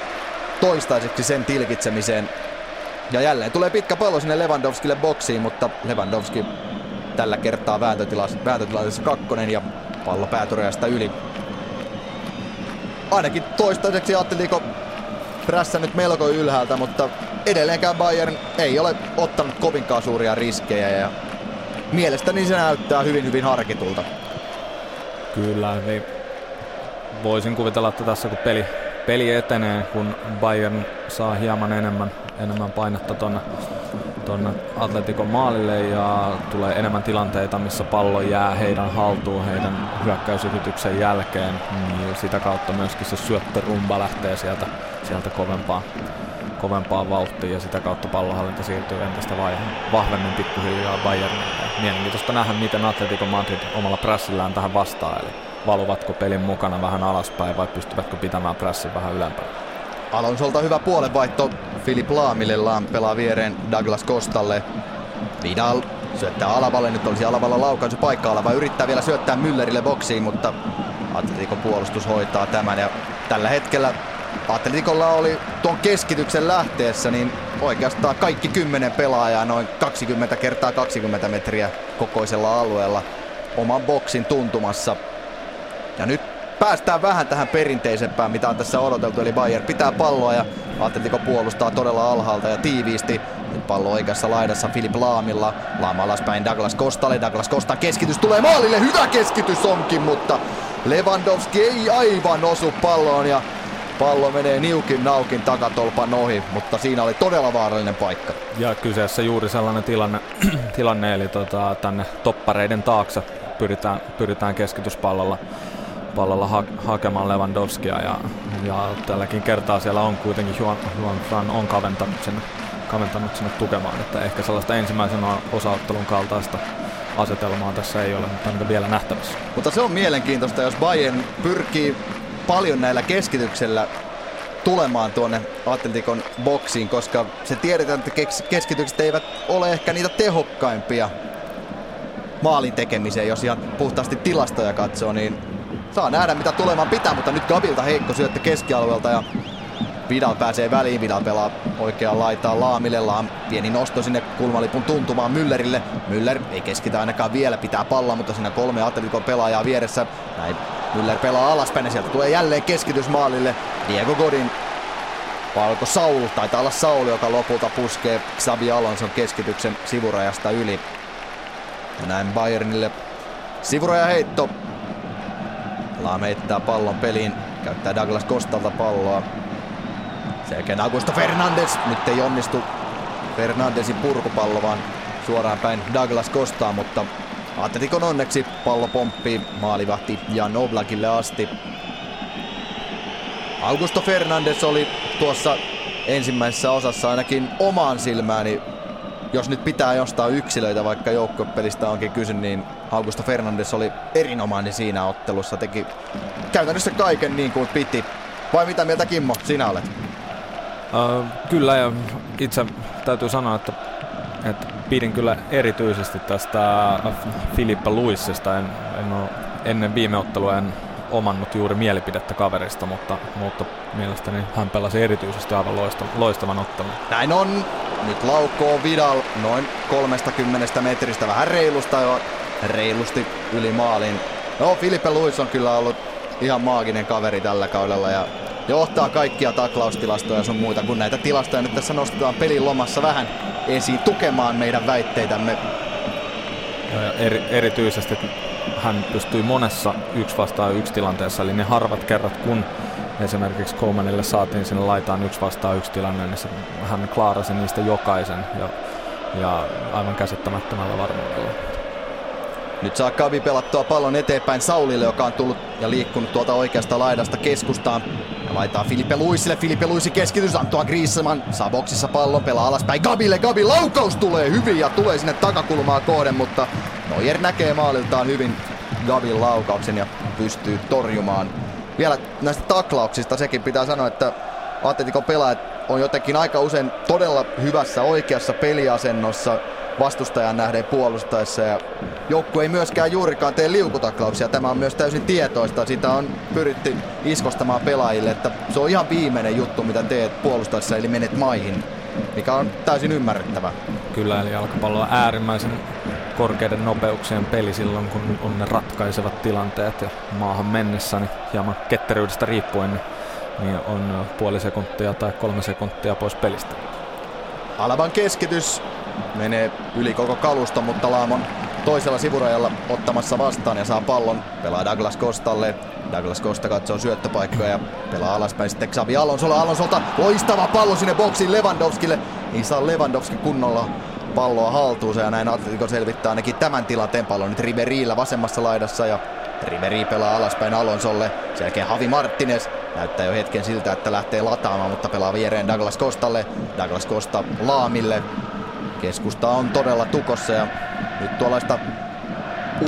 toistaiseksi sen tilkitsemiseen. Ja jälleen tulee pitkä pallo sinne Lewandowskille boksiin, mutta Lewandowski tällä kertaa vääntötilanteessa kakkonen ja pallo päätyrajasta yli. Ainakin toistaiseksi Atletico nyt melko ylhäältä, mutta edelleenkään Bayern ei ole ottanut kovinkaan suuria riskejä ja mielestäni se näyttää hyvin hyvin harkitulta. Kyllä, niin voisin kuvitella, että tässä kun peli, peli etenee, kun Bayern saa hieman enemmän, enemmän painetta tuonne tonne Atletikon maalille ja tulee enemmän tilanteita, missä pallo jää heidän haltuun heidän hyökkäysyrityksen jälkeen, niin sitä kautta myöskin se syöttörumba lähtee sieltä, sieltä kovempaan, kovempaan vauhtiin ja sitä kautta pallohallinta siirtyy entistä vahvemmin pikkuhiljaa Bayernille. Mielenkiintoista nähdä, miten Atletico Madrid omalla prässillään tähän vastaa, eli valuvatko pelin mukana vähän alaspäin vai pystyvätkö pitämään pressin vähän ylempää. Alonsolta hyvä puolenvaihto. Filip Laamille Laam pelaa viereen Douglas Kostalle. Vidal syöttää Alavalle. Nyt olisi Alavalla laukaisu paikka. Alava yrittää vielä syöttää Müllerille boksiin, mutta Atletico puolustus hoitaa tämän. Ja tällä hetkellä Atletikolla oli tuon keskityksen lähteessä, niin oikeastaan kaikki kymmenen pelaajaa noin 20 kertaa 20 metriä kokoisella alueella oman boksin tuntumassa. Ja nyt päästään vähän tähän perinteisempään, mitä on tässä odoteltu. Eli Bayern pitää palloa ja Atletico puolustaa todella alhaalta ja tiiviisti. Nyt pallo oikeassa laidassa Filip Laamilla. Laama alaspäin Douglas Kostalle. Douglas Kostan keskitys tulee maalille. Hyvä keskitys onkin, mutta Lewandowski ei aivan osu palloon ja pallo menee niukin naukin takatolpan ohi, mutta siinä oli todella vaarallinen paikka. Ja kyseessä juuri sellainen tilanne, tilanne eli tota, tänne toppareiden taakse pyritään, pyritään keskityspallolla pallolla ha- hakemaan Lewandowskia ja, ja tälläkin kertaa siellä on kuitenkin Juan, Juan Fran on kaventanut sinne, kaventanut sinne tukemaan, että ehkä sellaista ensimmäisen osaottelun kaltaista asetelmaa tässä ei ole, mutta vielä nähtävissä. Mutta se on mielenkiintoista, jos Bayern pyrkii paljon näillä keskityksellä tulemaan tuonne Atletikon boksiin, koska se tiedetään, että keskitykset eivät ole ehkä niitä tehokkaimpia maalin tekemiseen, jos ihan puhtaasti tilastoja katsoo, niin saa nähdä mitä tulemaan pitää, mutta nyt Gabilta heikko syöttö keskialueelta ja Vidal pääsee väliin, Vidal pelaa oikeaan laitaan Laamille, Laam pieni nosto sinne kulmalipun tuntumaan Müllerille. Müller ei keskitä ainakaan vielä, pitää palloa, mutta siinä kolme Atletikon pelaajaa vieressä. Näin Müller pelaa alaspäin ja sieltä tulee jälleen keskitys maalille. Diego Godin Palko Saul, taitaa olla Saul, joka lopulta puskee Xabi Alonson keskityksen sivurajasta yli. Ja näin Bayernille sivuraja heitto Laam heittää pallon peliin, käyttää Douglas Kostalta palloa. Sen jälkeen Augusto Fernandes, nyt ei onnistu Fernandesin purkupallo, vaan suoraan päin Douglas Kostaa, mutta Atletikon onneksi pallo pomppii maalivahti Jan Oblakille asti. Augusto Fernandes oli tuossa ensimmäisessä osassa ainakin omaan silmääni jos nyt pitää jostain yksilöitä, vaikka joukkopelistä onkin kysy, niin Augusto Fernandes oli erinomainen siinä ottelussa. Teki käytännössä kaiken niin kuin piti. Vai mitä mieltä Kimmo sinä olet? Uh, kyllä ja itse täytyy sanoa, että, että pidin kyllä erityisesti tästä Filippa Luissista. En, en ole ennen viime ottelua en omannut juuri mielipidettä kaverista, mutta, mutta mielestäni hän pelasi erityisesti aivan loistavan, loistavan ottelun. Näin on. Nyt laukoo Vidal noin 30 metristä, vähän reilusta jo reilusti yli maalin. No, Filipe Luis on kyllä ollut ihan maaginen kaveri tällä kaudella ja johtaa kaikkia taklaustilastoja sun muita, kun näitä tilastoja nyt tässä nostetaan pelin lomassa vähän esiin tukemaan meidän väitteitämme. Ja eri, erityisesti hän pystyi monessa yksi vastaan yksi tilanteessa, eli ne harvat kerrat, kun esimerkiksi Komanille saatiin sinne laitaan yksi vastaan yksi tilanne, niin se, hän klaarasi niistä jokaisen ja, ja aivan käsittämättömällä varmuudella. Nyt saa Kavi pelattua pallon eteenpäin Saulille, joka on tullut ja liikkunut tuolta oikeasta laidasta keskustaan. Ja laitaa Filipe Luisille. Filipe Luisi keskitys. Antoine Griezmann saa boksissa pallon, pelaa alaspäin. Gabille, Gabi laukaus tulee hyvin ja tulee sinne takakulmaa kohden, mutta Neuer näkee maaliltaan hyvin Gabin laukauksen ja pystyy torjumaan. Vielä näistä taklauksista sekin pitää sanoa, että Atletico pelaajat on jotenkin aika usein todella hyvässä oikeassa peliasennossa vastustajan nähden puolustaessa ja joukku ei myöskään juurikaan tee liukutaklauksia. Tämä on myös täysin tietoista. Sitä on pyritty iskostamaan pelaajille, että se on ihan viimeinen juttu, mitä teet puolustaessa, eli menet maihin, mikä on täysin ymmärrettävä. Kyllä, eli jalkapallo on äärimmäisen korkeiden nopeuksien peli silloin, kun on ne ratkaisevat tilanteet ja maahan mennessä, niin hieman ketteryydestä riippuen, niin, niin on puoli sekuntia tai kolme sekuntia pois pelistä. Alaban keskitys menee yli koko kalusta, mutta Laamon toisella sivurajalla ottamassa vastaan ja saa pallon. Pelaa Douglas Kostalle. Douglas Costa katsoo syöttöpaikkoja ja pelaa alaspäin sitten Xavi Alonsolla. Alonsolta loistava pallo sinne boksiin Lewandowskille. Niin saa Lewandowski kunnolla palloa haltuunsa ja näin Atletico selvittää ainakin tämän tilanteen pallon nyt Riberillä vasemmassa laidassa ja Riberi pelaa alaspäin Alonsolle. Sen jälkeen Havi Martinez näyttää jo hetken siltä, että lähtee lataamaan, mutta pelaa viereen Douglas Costalle. Douglas Costa Laamille. Keskusta on todella tukossa ja nyt tuollaista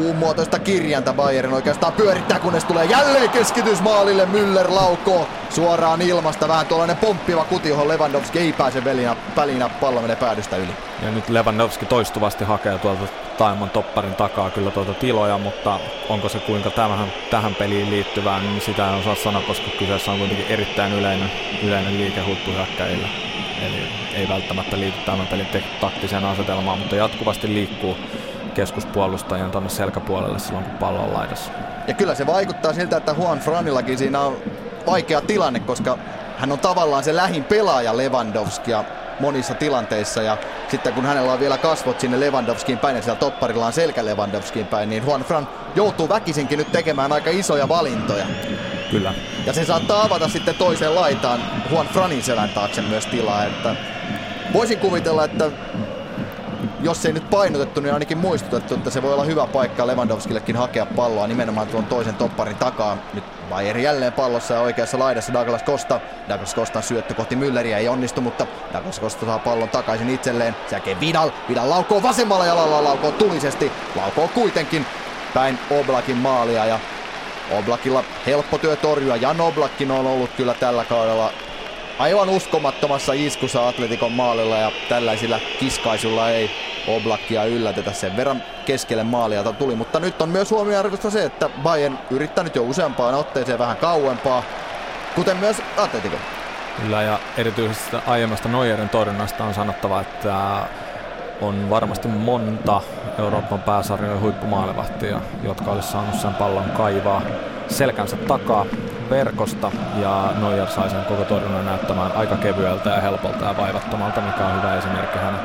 U-muotoista kirjainta Bayern oikeastaan pyörittää, kunnes tulee jälleen keskitys maalille. Müller laukoo suoraan ilmasta. Vähän tuollainen pomppiva kuti, johon Lewandowski ei pääse välinä, välinä pallo menee päädystä yli. Ja nyt Lewandowski toistuvasti hakee tuolta Taimon topparin takaa kyllä tuota tiloja, mutta onko se kuinka tämähän, tähän peliin liittyvää, niin sitä en osaa sanoa, koska kyseessä on kuitenkin erittäin yleinen, yleinen liike huippuhyökkäillä. Eli ei välttämättä liity tämän pelin taktiseen asetelmaan, mutta jatkuvasti liikkuu keskuspuolustajan tuonne selkäpuolelle silloin, kun pallo on laidassa. Ja kyllä se vaikuttaa siltä, että Juan Franillakin siinä on vaikea tilanne, koska hän on tavallaan se lähin pelaaja Lewandowskia monissa tilanteissa ja sitten kun hänellä on vielä kasvot sinne Lewandowskiin päin ja siellä topparilla on selkä Lewandowskiin päin, niin Juan Fran joutuu väkisinkin nyt tekemään aika isoja valintoja. Kyllä. Ja se saattaa avata sitten toiseen laitaan Juan Franin selän taakse myös tilaa, että voisin kuvitella, että jos ei nyt painotettu, niin ainakin muistutettu, että se voi olla hyvä paikka Lewandowskillekin hakea palloa nimenomaan tuon toisen topparin takaa. Nyt Bayern jälleen pallossa ja oikeassa laidassa Douglas Costa. Douglas Costan syöttö kohti Mülleriä ei onnistu, mutta Douglas Costa saa pallon takaisin itselleen. Sen jälkeen Vidal. Vidal laukoo vasemmalla jalalla, laukoo tulisesti. Laukoo kuitenkin päin Oblakin maalia ja Oblakilla helppo työ torjua. Jan Oblakkin on ollut kyllä tällä kaudella aivan uskomattomassa iskussa Atletikon maalilla ja tällaisilla kiskaisulla ei Oblakia yllätetä sen verran keskelle maalia tuli, mutta nyt on myös huomioarvoista se, että Bayern yrittänyt jo useampaan otteeseen vähän kauempaa, kuten myös Atletico. Kyllä ja erityisesti aiemmasta Neuerin torjunnasta on sanottava, että on varmasti monta Euroopan pääsarjojen huippumaalivahtia, jotka olisi saanut sen pallon kaivaa selkänsä takaa verkosta ja Neuer sai sen koko torjunnan näyttämään aika kevyeltä ja helpolta ja vaivattomalta, mikä on hyvä esimerkki hänen,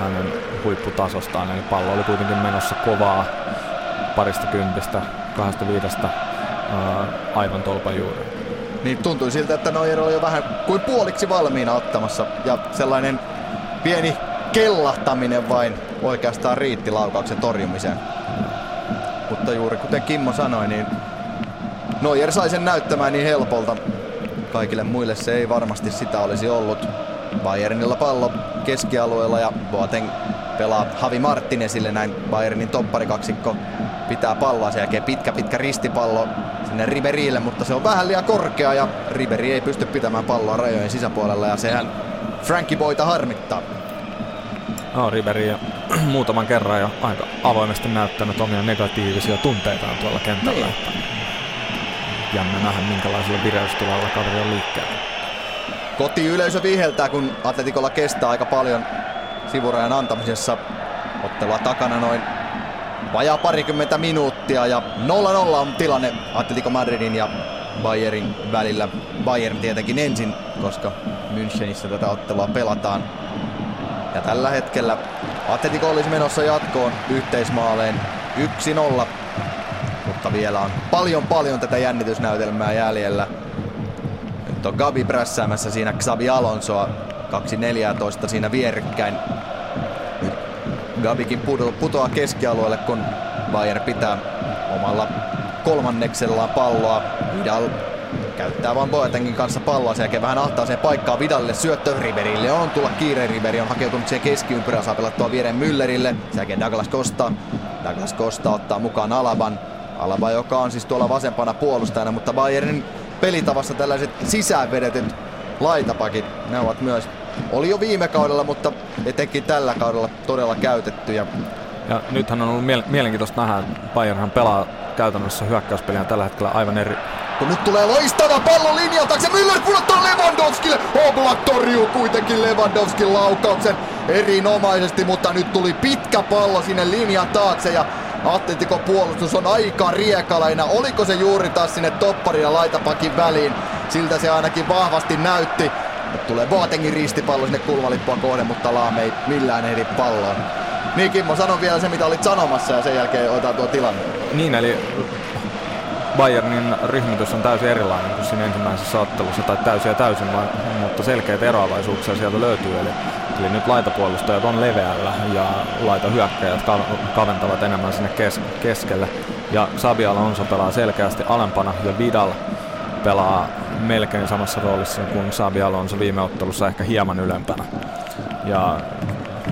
hänen huipputasostaan. Eli pallo oli kuitenkin menossa kovaa parista kympistä, kahdesta viidestä aivan tolpan juuri. Niin tuntui siltä, että Neuer oli jo vähän kuin puoliksi valmiina ottamassa ja sellainen pieni kellahtaminen vain oikeastaan riitti laukauksen torjumiseen. Mutta juuri kuten Kimmo sanoi, niin Neuer sai sen näyttämään niin helpolta. Kaikille muille se ei varmasti sitä olisi ollut. Bayernilla pallo keskialueella ja Boateng pelaa Havi Martinezille näin Bayernin topparikaksikko pitää palloa sen jälkeen pitkä pitkä ristipallo sinne Riberille, mutta se on vähän liian korkea ja Riberi ei pysty pitämään palloa rajojen sisäpuolella ja sehän Frankie Boyta harmittaa. No, Riberi muutaman kerran jo aika avoimesti näyttänyt omia negatiivisia tunteitaan tuolla kentällä. Niin jännä nähdä, minkälaisella vireystilalla kaveri on liikkeellä. Kotiyleisö viheltää, kun Atletikolla kestää aika paljon sivurajan antamisessa. Ottelua takana noin vajaa parikymmentä minuuttia ja 0-0 on tilanne Atletico Madridin ja Bayernin välillä. Bayern tietenkin ensin, koska Münchenissä tätä ottelua pelataan. Ja tällä hetkellä Atletico olisi menossa jatkoon yhteismaaleen 1-0 mutta vielä on paljon paljon tätä jännitysnäytelmää jäljellä. Nyt on Gabi prässäämässä siinä Xabi Alonsoa, 2.14 siinä vierekkäin. Gabikin putoaa keskialueelle, kun Bayern pitää omalla kolmanneksellaan palloa. Vidal käyttää vaan Boatengin kanssa palloa, sen jälkeen vähän ahtaa sen paikkaa Vidalille, syöttö Riverille on tulla kiire, Riveri on hakeutunut siihen keskiympyrään, saa pelattua viereen Müllerille, sen jälkeen Douglas Costa, Douglas Costa ottaa mukaan Alaban, Alaba, joka on siis tuolla vasempana puolustajana, mutta Bayernin pelitavassa tällaiset sisäänvedetyt laitapakit, ne ovat myös oli jo viime kaudella, mutta etenkin tällä kaudella todella käytetty. Ja, ja nythän on ollut mielenkiintoista nähdä, Bayernhan pelaa käytännössä hyökkäyspeliä tällä hetkellä aivan eri kun nyt tulee loistava pallo linjalta, se Müller pudottaa Lewandowskille. Oblak torjuu kuitenkin Lewandowskin laukauksen erinomaisesti, mutta nyt tuli pitkä pallo sinne linjan taakse ja Atletico puolustus on aika riekalaina. Oliko se juuri taas sinne topparin ja laitapakin väliin? Siltä se ainakin vahvasti näytti. Tulee Boatengin ristipallo sinne kulmalippua kohden, mutta Laam ei millään ehdi palloon. Niin Kimmo, sano vielä se mitä olit sanomassa ja sen jälkeen otetaan tuo tilanne. Niin, eli Bayernin ryhmitys on täysin erilainen kuin siinä ensimmäisessä ottelussa, tai täysin ja täysin, mutta selkeitä eroavaisuuksia sieltä löytyy. Eli, eli nyt laitapuolustajat on leveällä ja laitahyökkäjät kaventavat enemmän sinne kes- keskelle. Ja Xabi Alonso pelaa selkeästi alempana ja Vidal pelaa melkein samassa roolissa kuin Xabi Alonso viime ottelussa ehkä hieman ylempänä. Ja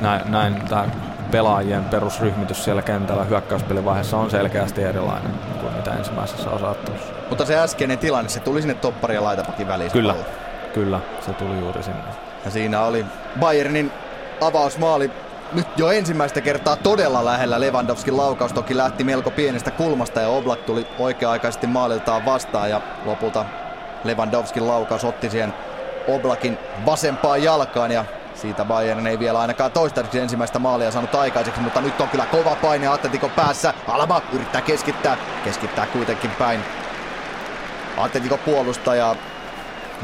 näin, näin tämä pelaajien perusryhmitys siellä kentällä hyökkäyspelivaiheessa on selkeästi erilainen kuin mitä ensimmäisessä osaattelussa. Mutta se äskeinen tilanne, se tuli sinne toppari ja laitapakin väliin. Kyllä, pallo. kyllä, se tuli juuri sinne. Ja siinä oli Bayernin avausmaali nyt jo ensimmäistä kertaa todella lähellä. Lewandowskin laukaus toki lähti melko pienestä kulmasta ja Oblak tuli oikea-aikaisesti maaliltaan vastaan ja lopulta Lewandowskin laukaus otti siihen Oblakin vasempaan jalkaan ja siitä Bayern ei vielä ainakaan toistaiseksi ensimmäistä maalia saanut aikaiseksi, mutta nyt on kyllä kova paine Atletico päässä. Alaba yrittää keskittää, keskittää kuitenkin päin Atletico puolustaja,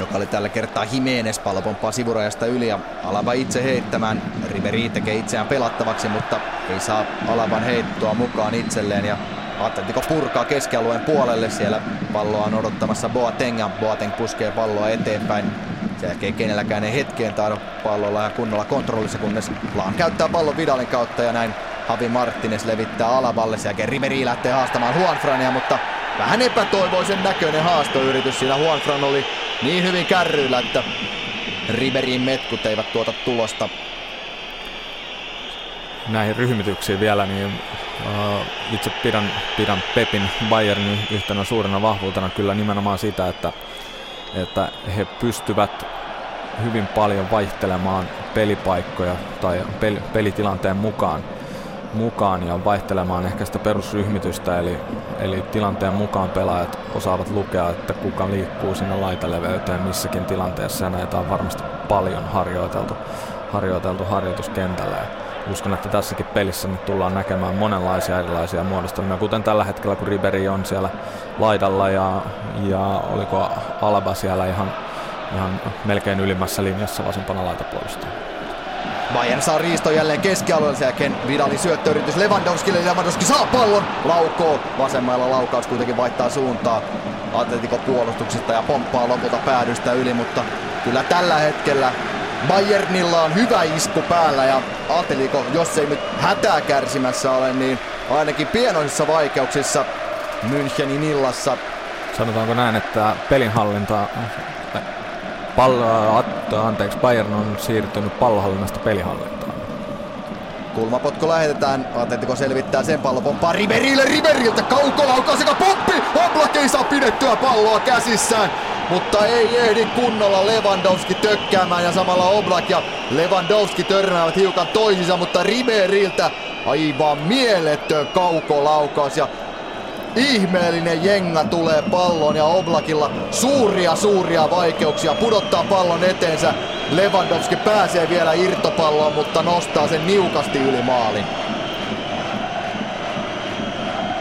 joka oli tällä kertaa Jimenez pallo pomppaa sivurajasta yli ja Alaba itse heittämään. Riveri tekee itseään pelattavaksi, mutta ei saa Alaban heittoa mukaan itselleen ja Atletico purkaa keskialueen puolelle. Siellä palloa on odottamassa Boateng ja Boateng puskee palloa eteenpäin. Sen jälkeen kenelläkään ei hetkeen taida pallolla ja kunnolla kontrollissa, kunnes Laan käyttää pallon Vidalin kautta ja näin Havi Martinez levittää alaballe. Sen jälkeen Riveri lähtee haastamaan Juanfrania, mutta vähän epätoivoisen näköinen haastoyritys. Siinä Juanfran oli niin hyvin kärryillä, että Riberin metkut eivät tuota tulosta. Näihin ryhmityksiin vielä, niin uh, itse pidän, pidän Pepin Bayernin yhtenä suurena vahvuutena kyllä nimenomaan sitä, että että he pystyvät hyvin paljon vaihtelemaan pelipaikkoja tai pel- pelitilanteen mukaan, mukaan ja vaihtelemaan ehkä sitä perusryhmitystä, eli, eli tilanteen mukaan pelaajat osaavat lukea, että kuka liikkuu sinne laitaleveyteen missäkin tilanteessa, ja näitä on varmasti paljon harjoiteltu, harjoiteltu harjoituskentällä. Ja uskon, että tässäkin pelissä nyt tullaan näkemään monenlaisia erilaisia muodostelmia, kuten tällä hetkellä, kun Riberi on siellä laidalla ja, ja oliko Alba siellä ihan, ihan melkein ylimmässä linjassa vasempana laitapuolustajana. Bayern saa riisto jälleen keskialueella, sen jälkeen Vidalin syöttöyritys Lewandowskille. Lewandowski saa pallon, laukoo. Vasemmalla laukaus kuitenkin vaihtaa suuntaa Atletico puolustuksesta ja pomppaa lopulta päädystä yli, mutta kyllä tällä hetkellä Bayernilla on hyvä isku päällä ja Atletico, jos ei nyt hätää kärsimässä ole, niin ainakin pienoisissa vaikeuksissa Münchenin illassa. Sanotaanko näin, että pelinhallinta pallo, anteeksi, Bayern on siirtynyt pallohallinnasta pelihallintaan. Kulmapotku lähetetään, Atletico selvittää sen pallo, pomppaa Riverille, Riveriltä. Kaukolaukaus sekä poppi, Oblak ei saa pidettyä palloa käsissään. Mutta ei ehdi kunnolla Lewandowski tökkäämään ja samalla Oblak ja Lewandowski törmäävät hiukan toisiinsa, mutta Riberiltä aivan mieletön kaukolaukaus ja ihmeellinen jenga tulee pallon ja Oblakilla suuria suuria vaikeuksia pudottaa pallon eteensä. Lewandowski pääsee vielä irtopalloon, mutta nostaa sen niukasti yli maalin.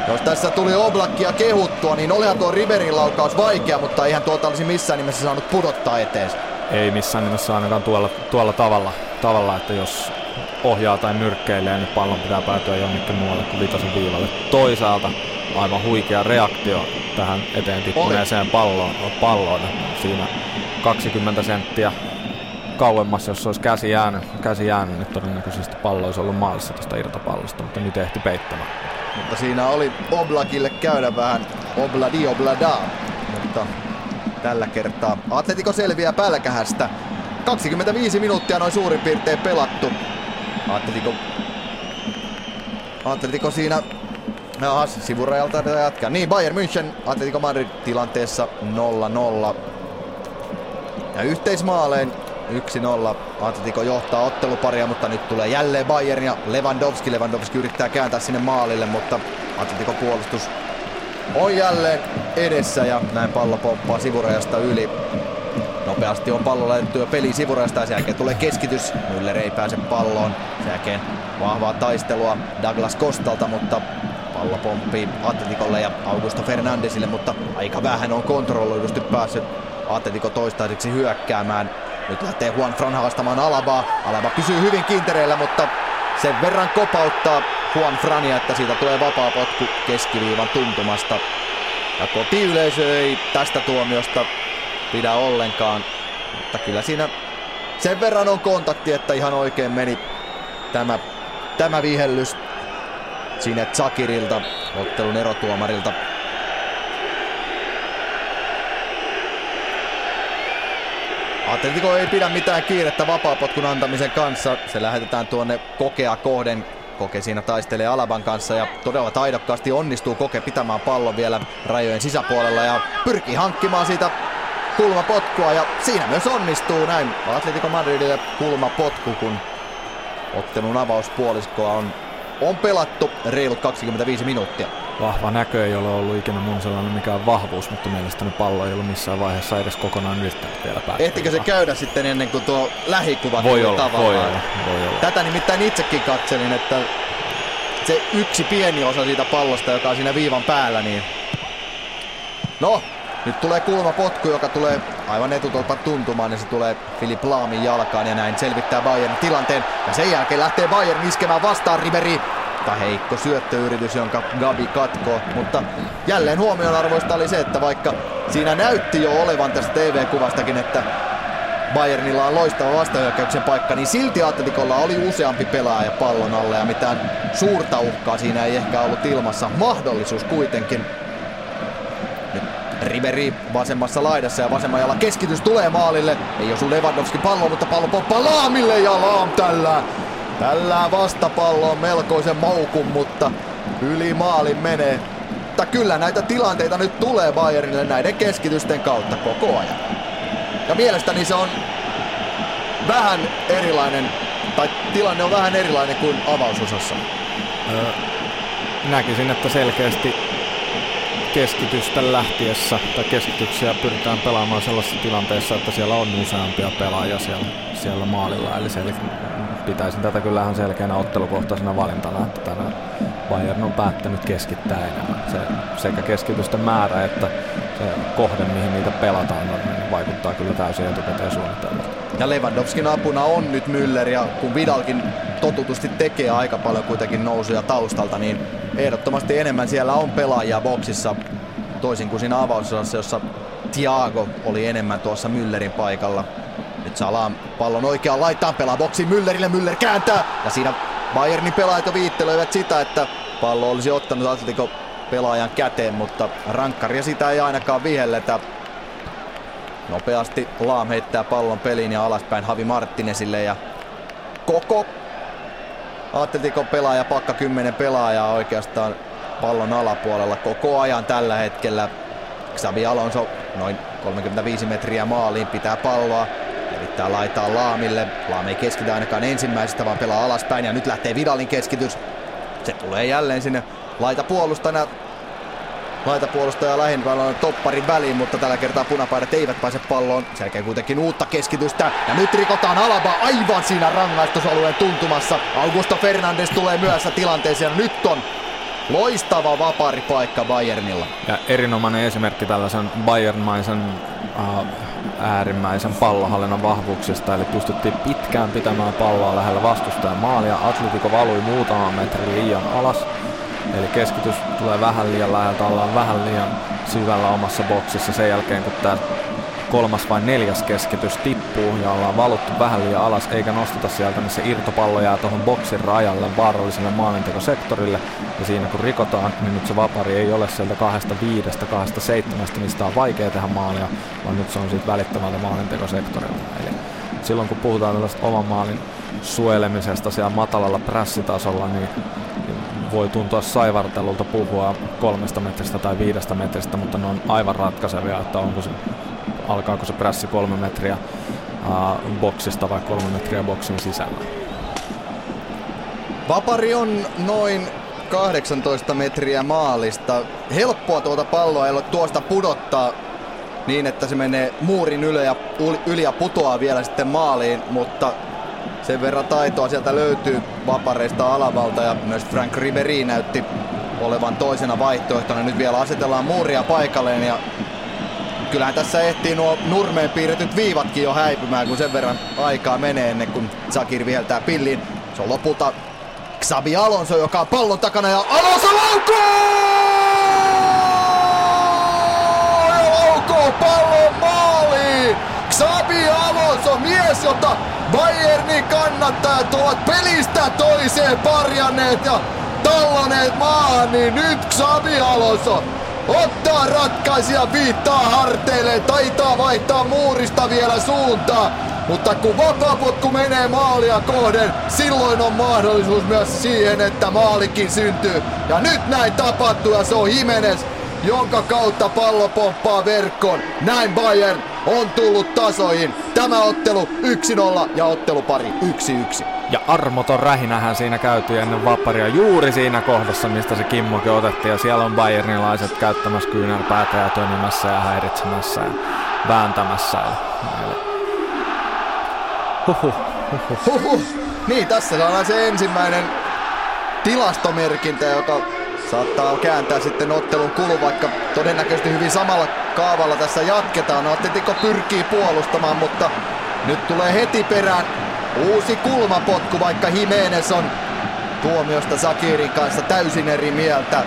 Jos tässä tuli Oblakia kehuttua, niin olihan tuo Riverin laukaus vaikea, mutta eihän tuota olisi missään nimessä saanut pudottaa eteen. Ei missään nimessä ainakaan tuolla, tuolla tavalla, tavalla, että jos ohjaa tai nyrkkeilee, niin pallon pitää päätyä jonnekin muualle kuin vitosen viivalle. Toisaalta aivan huikea reaktio tähän eteen tippuneeseen palloon, palloon. Siinä 20 senttiä kauemmas, jos olisi käsi jäänyt, käsi jäänyt niin todennäköisesti pallo olisi ollut maalissa tuosta irtopallosta, mutta nyt ehti peittämään. Mutta siinä oli Oblakille käydä vähän obladi oblada. Mutta tällä kertaa Atletico selviää pälkähästä. 25 minuuttia noin suurin piirtein pelattu. Atletico, Atletico siinä Jaha, sivurajalta jatkaa. Niin, Bayern München, Atletico Madrid tilanteessa 0-0. Ja yhteismaaleen 1-0. Atletico johtaa otteluparia, mutta nyt tulee jälleen Bayern ja Lewandowski. Lewandowski yrittää kääntää sinne maalille, mutta Atletico puolustus on jälleen edessä ja näin pallo pomppaa sivurajasta yli. Nopeasti on pallo laitettu jo peli sivurajasta ja sen jälkeen tulee keskitys. Müller ei pääse palloon. Sen jälkeen vahvaa taistelua Douglas Kostalta, mutta pallo pomppii Atletikolle ja Augusto Fernandesille, mutta aika vähän on kontrolloidusti päässyt Atletico toistaiseksi hyökkäämään. Nyt lähtee Juan Fran haastamaan Alabaa. Alaba pysyy hyvin kintereillä, mutta sen verran kopauttaa Juan Frania, että siitä tulee vapaa potku keskiviivan tuntumasta. Ja kotiyleisö ei tästä tuomiosta pidä ollenkaan, mutta kyllä siinä sen verran on kontakti, että ihan oikein meni tämä, tämä vihellys sinne Zakirilta, ottelun erotuomarilta. Atletico ei pidä mitään kiirettä vapaapotkun antamisen kanssa. Se lähetetään tuonne kokea kohden. Koke siinä taistelee Alaban kanssa ja todella taidokkaasti onnistuu Koke pitämään pallon vielä rajojen sisäpuolella ja pyrkii hankkimaan siitä kulmapotkua ja siinä myös onnistuu näin Atletico Madridille kulmapotku, kun ottelun avauspuoliskoa on, on pelattu reilut 25 minuuttia. Vahva näkö ei ole ollut ikinä mun sellainen mikään vahvuus, mutta mielestäni pallo ei ollut missään vaiheessa edes kokonaan yrittänyt vielä päästä. Ehtikö se käydä sitten ennen kuin tuo lähikuva voi olla, tavallaan? voi olla, voi olla. Tätä nimittäin itsekin katselin, että se yksi pieni osa siitä pallosta, joka on siinä viivan päällä, niin No, nyt tulee kulmapotku, joka tulee aivan etutolpan tuntumaan ja se tulee Filip Laamin jalkaan ja näin selvittää Bayern tilanteen. Ja sen jälkeen lähtee Bayern iskemään vastaan Riberi. Tai heikko syöttöyritys, jonka Gabi katkoo. Mutta jälleen huomionarvoista oli se, että vaikka siinä näytti jo olevan tästä TV-kuvastakin, että Bayernilla on loistava vastahyökkäyksen paikka, niin silti Atletikolla oli useampi pelaaja pallon alle ja mitään suurta uhkaa siinä ei ehkä ollut ilmassa. Mahdollisuus kuitenkin Riberi vasemmassa laidassa ja vasemmalla keskitys tulee maalille. Ei osu Lewandowski pallo, mutta pallo poppaa Laamille ja Laam tällä. Tällä vastapallo on melkoisen maukun, mutta yli maalin menee. Mutta kyllä näitä tilanteita nyt tulee Bayernille näiden keskitysten kautta koko ajan. Ja mielestäni se on vähän erilainen, tai tilanne on vähän erilainen kuin avausosassa. Näkisin, että selkeästi keskitystä lähtiessä tai keskityksiä pyritään pelaamaan sellaisessa tilanteessa, että siellä on useampia pelaajia siellä, siellä maalilla. Eli se, pitäisin tätä kyllä ihan selkeänä ottelukohtaisena valintana, että tänään Bayern on päättänyt keskittää enemmän. Se, sekä keskitysten määrä että se kohde, mihin niitä pelataan, niin vaikuttaa kyllä täysin etukäteen suunnitelmalta. Ja Lewandowskin apuna on nyt Müller ja kun Vidalkin totutusti tekee aika paljon kuitenkin nousuja taustalta, niin ehdottomasti enemmän siellä on pelaajia boksissa, toisin kuin siinä avausosassa, jossa Thiago oli enemmän tuossa Müllerin paikalla. Nyt saa pallon oikeaan laittaa pelaa boksi Müllerille, Müller kääntää ja siinä Bayernin pelaajat viittelöivät sitä, että pallo olisi ottanut Atletico pelaajan käteen, mutta rankkaria sitä ei ainakaan vihelletä. Nopeasti Laam heittää pallon peliin ja alaspäin Havi Martinesille ja koko Atletico pelaaja, pakka 10 pelaajaa oikeastaan pallon alapuolella koko ajan tällä hetkellä. Xabi Alonso noin 35 metriä maaliin, pitää palloa, yrittää laitaa Laamille. Laam ei keskitä ainakaan ensimmäisestä, vaan pelaa alaspäin ja nyt lähtee Vidalin keskitys. Se tulee jälleen sinne laita puolustajana laitapuolustaja lähimpänä topparin väliin, mutta tällä kertaa punapaidat eivät pääse palloon. Selkeä kuitenkin uutta keskitystä. Ja nyt rikotaan Alaba aivan siinä rangaistusalueen tuntumassa. Augusto Fernandes tulee myöhässä tilanteeseen. Nyt on loistava vaparipaikka Bayernilla. Ja erinomainen esimerkki tällaisen Bayernmaisen uh, äärimmäisen pallohallinnan vahvuuksista, eli pystyttiin pitkään pitämään palloa lähellä vastustajan maalia. Atletico valui muutaman metrin liian alas Eli keskitys tulee vähän liian läheltä, ollaan vähän liian syvällä omassa boksissa sen jälkeen, kun tämä kolmas vai neljäs keskitys tippuu ja ollaan valuttu vähän liian alas eikä nosteta sieltä, se irtopallo jää tuohon boksin rajalle vaaralliselle maalintekosektorille ja siinä kun rikotaan, niin nyt se vapari ei ole sieltä kahdesta viidestä, kahdesta seitsemästä, mistä on vaikea tehdä maalia, vaan nyt se on siitä välittävältä maalintekosektorilta. Eli silloin kun puhutaan tällaista oman maalin suojelemisesta siellä matalalla prässitasolla, niin voi tuntua saivartelulta puhua kolmesta metristä tai viidestä metristä, mutta ne on aivan ratkaisevia, että onko se, alkaako se prässi kolme metriä uh, boksista vai kolme metriä boksin sisällä. Vapari on noin 18 metriä maalista. Helppoa tuota palloa ei ole tuosta pudottaa niin, että se menee muurin yli ja, yli ja putoaa vielä sitten maaliin, mutta sen verran taitoa sieltä löytyy vapareista alavalta ja myös Frank Ribéry näytti olevan toisena vaihtoehtona. Nyt vielä asetellaan muuria paikalleen ja kyllähän tässä ehtii nuo nurmeen piirretyt viivatkin jo häipymään, kun sen verran aikaa menee ennen kuin Zakir viheltää pilliin. Se on lopulta Xabi Alonso, joka on pallon takana ja Alonso laukoo! laukoo pallon maaliin! Xabi Alonso, mies, jota Bayernin kannattajat ovat pelistä toiseen parjanneet ja talloneet maahan, niin nyt Xabi Alonso ottaa ratkaisia, viittaa harteille, taitaa vaihtaa muurista vielä suuntaa. Mutta kun vapapotku menee maalia kohden, silloin on mahdollisuus myös siihen, että maalikin syntyy. Ja nyt näin tapahtuu ja se on Jimenez, jonka kautta pallo pomppaa verkkoon. Näin Bayern on tullut tasoihin. Tämä ottelu 1-0 ja ottelupari 1-1. Ja armoton rähinähän siinä käyty ennen vapparia juuri siinä kohdassa, mistä se kimmoke otettiin. Ja siellä on Bayernilaiset käyttämässä kyynärpäätä ja tönimässä ja häiritsemässä ja vääntämässä. Ja... Huhhuh. Huhhuh. Niin, tässä saadaan se ensimmäinen tilastomerkintä, joka saattaa kääntää sitten ottelun kulu, vaikka todennäköisesti hyvin samalla kaavalla tässä jatketaan. Atletico pyrkii puolustamaan, mutta nyt tulee heti perään uusi kulmapotku, vaikka Jimenez on tuomiosta Sakirin kanssa täysin eri mieltä.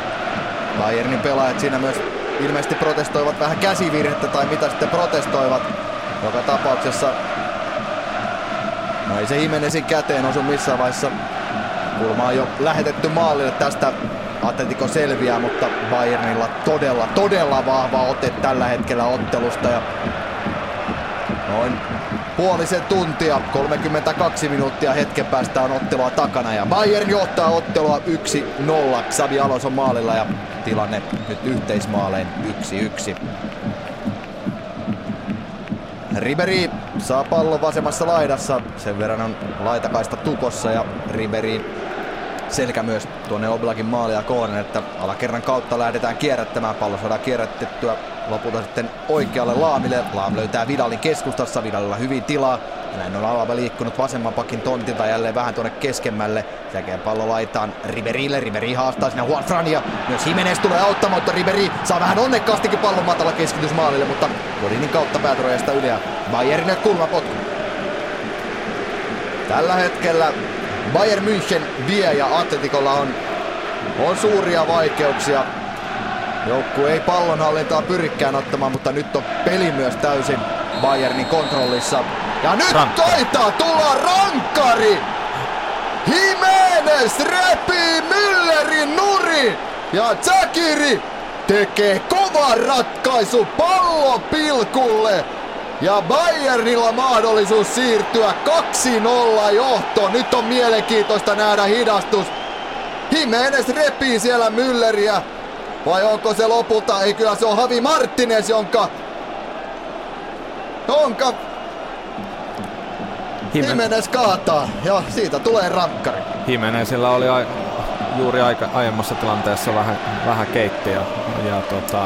Bayernin pelaajat siinä myös ilmeisesti protestoivat vähän käsivirhettä tai mitä sitten protestoivat. Joka tapauksessa no ei se Jimenezin käteen osu missään vaiheessa. Kulma on jo lähetetty maalille tästä Atletico selviää, mutta Bayernilla todella, todella vahva ote tällä hetkellä ottelusta. Ja noin puolisen tuntia, 32 minuuttia hetken päästä on ottelua takana ja Bayern johtaa ottelua 1-0 Xabi Alonson maalilla ja tilanne nyt yhteismaalein 1-1. Riberi saa pallon vasemmassa laidassa, sen verran on laitakaista tukossa ja Riberi selkä myös tuonne Oblakin maalia koonen, että alakerran kautta lähdetään kierrättämään. Pallo saadaan kierrätettyä lopulta sitten oikealle Laamille. Laam löytää Vidalin keskustassa, Vidalilla hyvin tilaa. Ja näin on Alaba liikkunut vasemman pakin tontilta jälleen vähän tuonne keskemmälle. Sen pallo laitaan Riberille. Riberi haastaa sinne Juan Frania. Myös Jimenez tulee auttamaan, mutta Riberi saa vähän onnekkaastikin pallon matala keskitys maalille, mutta Godinin kautta päätyrajasta yli ja Bayernin kulmapotku. Tällä hetkellä Bayern München vie ja Atletikolla on, on suuria vaikeuksia. Joukku ei pallonhallintaa pyrikään ottamaan, mutta nyt on peli myös täysin Bayernin kontrollissa. Ja nyt Rankka. taitaa tulla rankkari! Jimenez repii Müllerin nuri! Ja Zakiri tekee kovan ratkaisu pallopilkulle! Ja Bayernilla mahdollisuus siirtyä 2-0 johto. Nyt on mielenkiintoista nähdä hidastus. Jimenez repii siellä Mülleriä. Vai onko se lopulta? Ei kyllä se on Havi Martinez, jonka... Jonka... Jimenez kaataa ja siitä tulee rankkari. Jimenezillä oli a- juuri aika, aiemmassa tilanteessa vähän, vähän keitti ja, ja tota,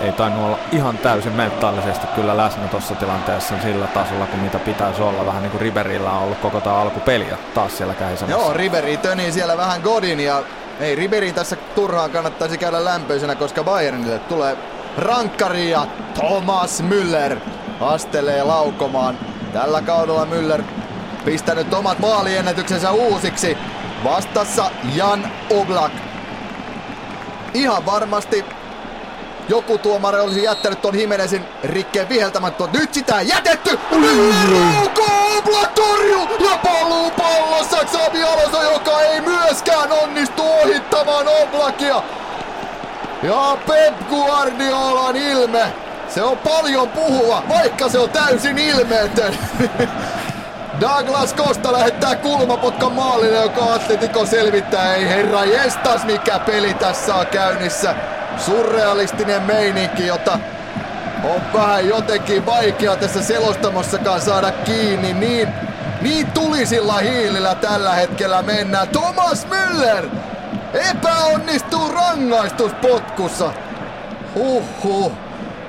ei tainnut olla ihan täysin mentaalisesti kyllä läsnä tuossa tilanteessa sillä tasolla kuin mitä pitäisi olla. Vähän niin kuin Riberillä on ollut koko tämä alkupeliä taas siellä kähisemmässä. Joo, Riberi töni siellä vähän Godin ja ei Riberin tässä turhaan kannattaisi käydä lämpöisenä, koska Bayernille tulee rankkari ja Thomas Müller astelee laukomaan. Tällä kaudella Müller pistänyt omat maaliennätyksensä uusiksi. Vastassa Jan Oblak. Ihan varmasti joku tuomari olisi jättänyt ton Himenezin rikkeen viheltämättä. Nyt sitä ei jätetty! Oblak torjuu ja paluu pallossa Xabi Alonso, joka ei myöskään onnistu ohittamaan Oblakia. Ja Pep Guardiolan ilme. Se on paljon puhua, vaikka se on täysin ilmeetön. Douglas Costa lähettää kulmapotkan maalille, joka Atletico selvittää. Ei herra jestas, mikä peli tässä on käynnissä surrealistinen meininki, jota on vähän jotenkin vaikea tässä selostamossakaan saada kiinni. Niin, niin tulisilla hiilillä tällä hetkellä mennään. Thomas Müller epäonnistuu rangaistuspotkussa. Huhhuh.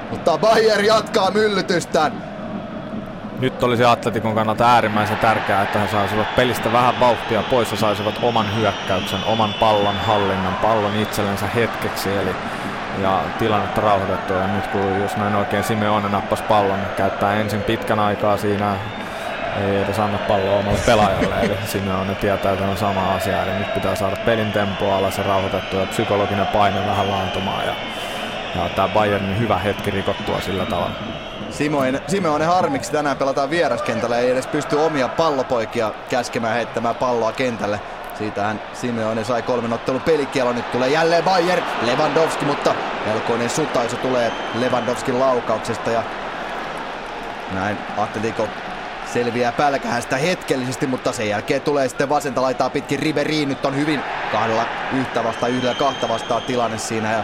Mutta Bayer jatkaa myllytystään. Nyt olisi Atletikon kannalta äärimmäisen tärkeää, että he saisivat pelistä vähän vauhtia pois ja saisivat oman hyökkäyksen, oman pallon hallinnan, pallon itsellensä hetkeksi. Eli ja tilannetta rauhoitettua. Ja nyt kun jos näin oikein Simeone nappasi pallon, niin käyttää ensin pitkän aikaa siinä ei edes anna palloa omalle pelaajalle, eli Simeone tietää tämän sama asia, eli nyt pitää saada pelin tempoa alas ja rauhoitettua ja psykologinen paine vähän laantumaan ja, ja tämä Bayernin hyvä hetki rikottua sillä tavalla. Simoinen, Simeone harmiksi tänään pelataan vieraskentällä, ei edes pysty omia pallopoikia käskemään heittämään palloa kentälle. Siitähän Simeone sai kolmen ottelun pelikielon. Nyt tulee jälleen Bayer, Lewandowski, mutta melkoinen sutaisu tulee Lewandowskin laukauksesta. Ja näin Atletico selviää pälkähästä hetkellisesti, mutta sen jälkeen tulee sitten vasenta laitaa pitkin Riberiin. Nyt on hyvin kahdella yhtä vastaan, yhdellä kahta vastaan tilanne siinä. Ja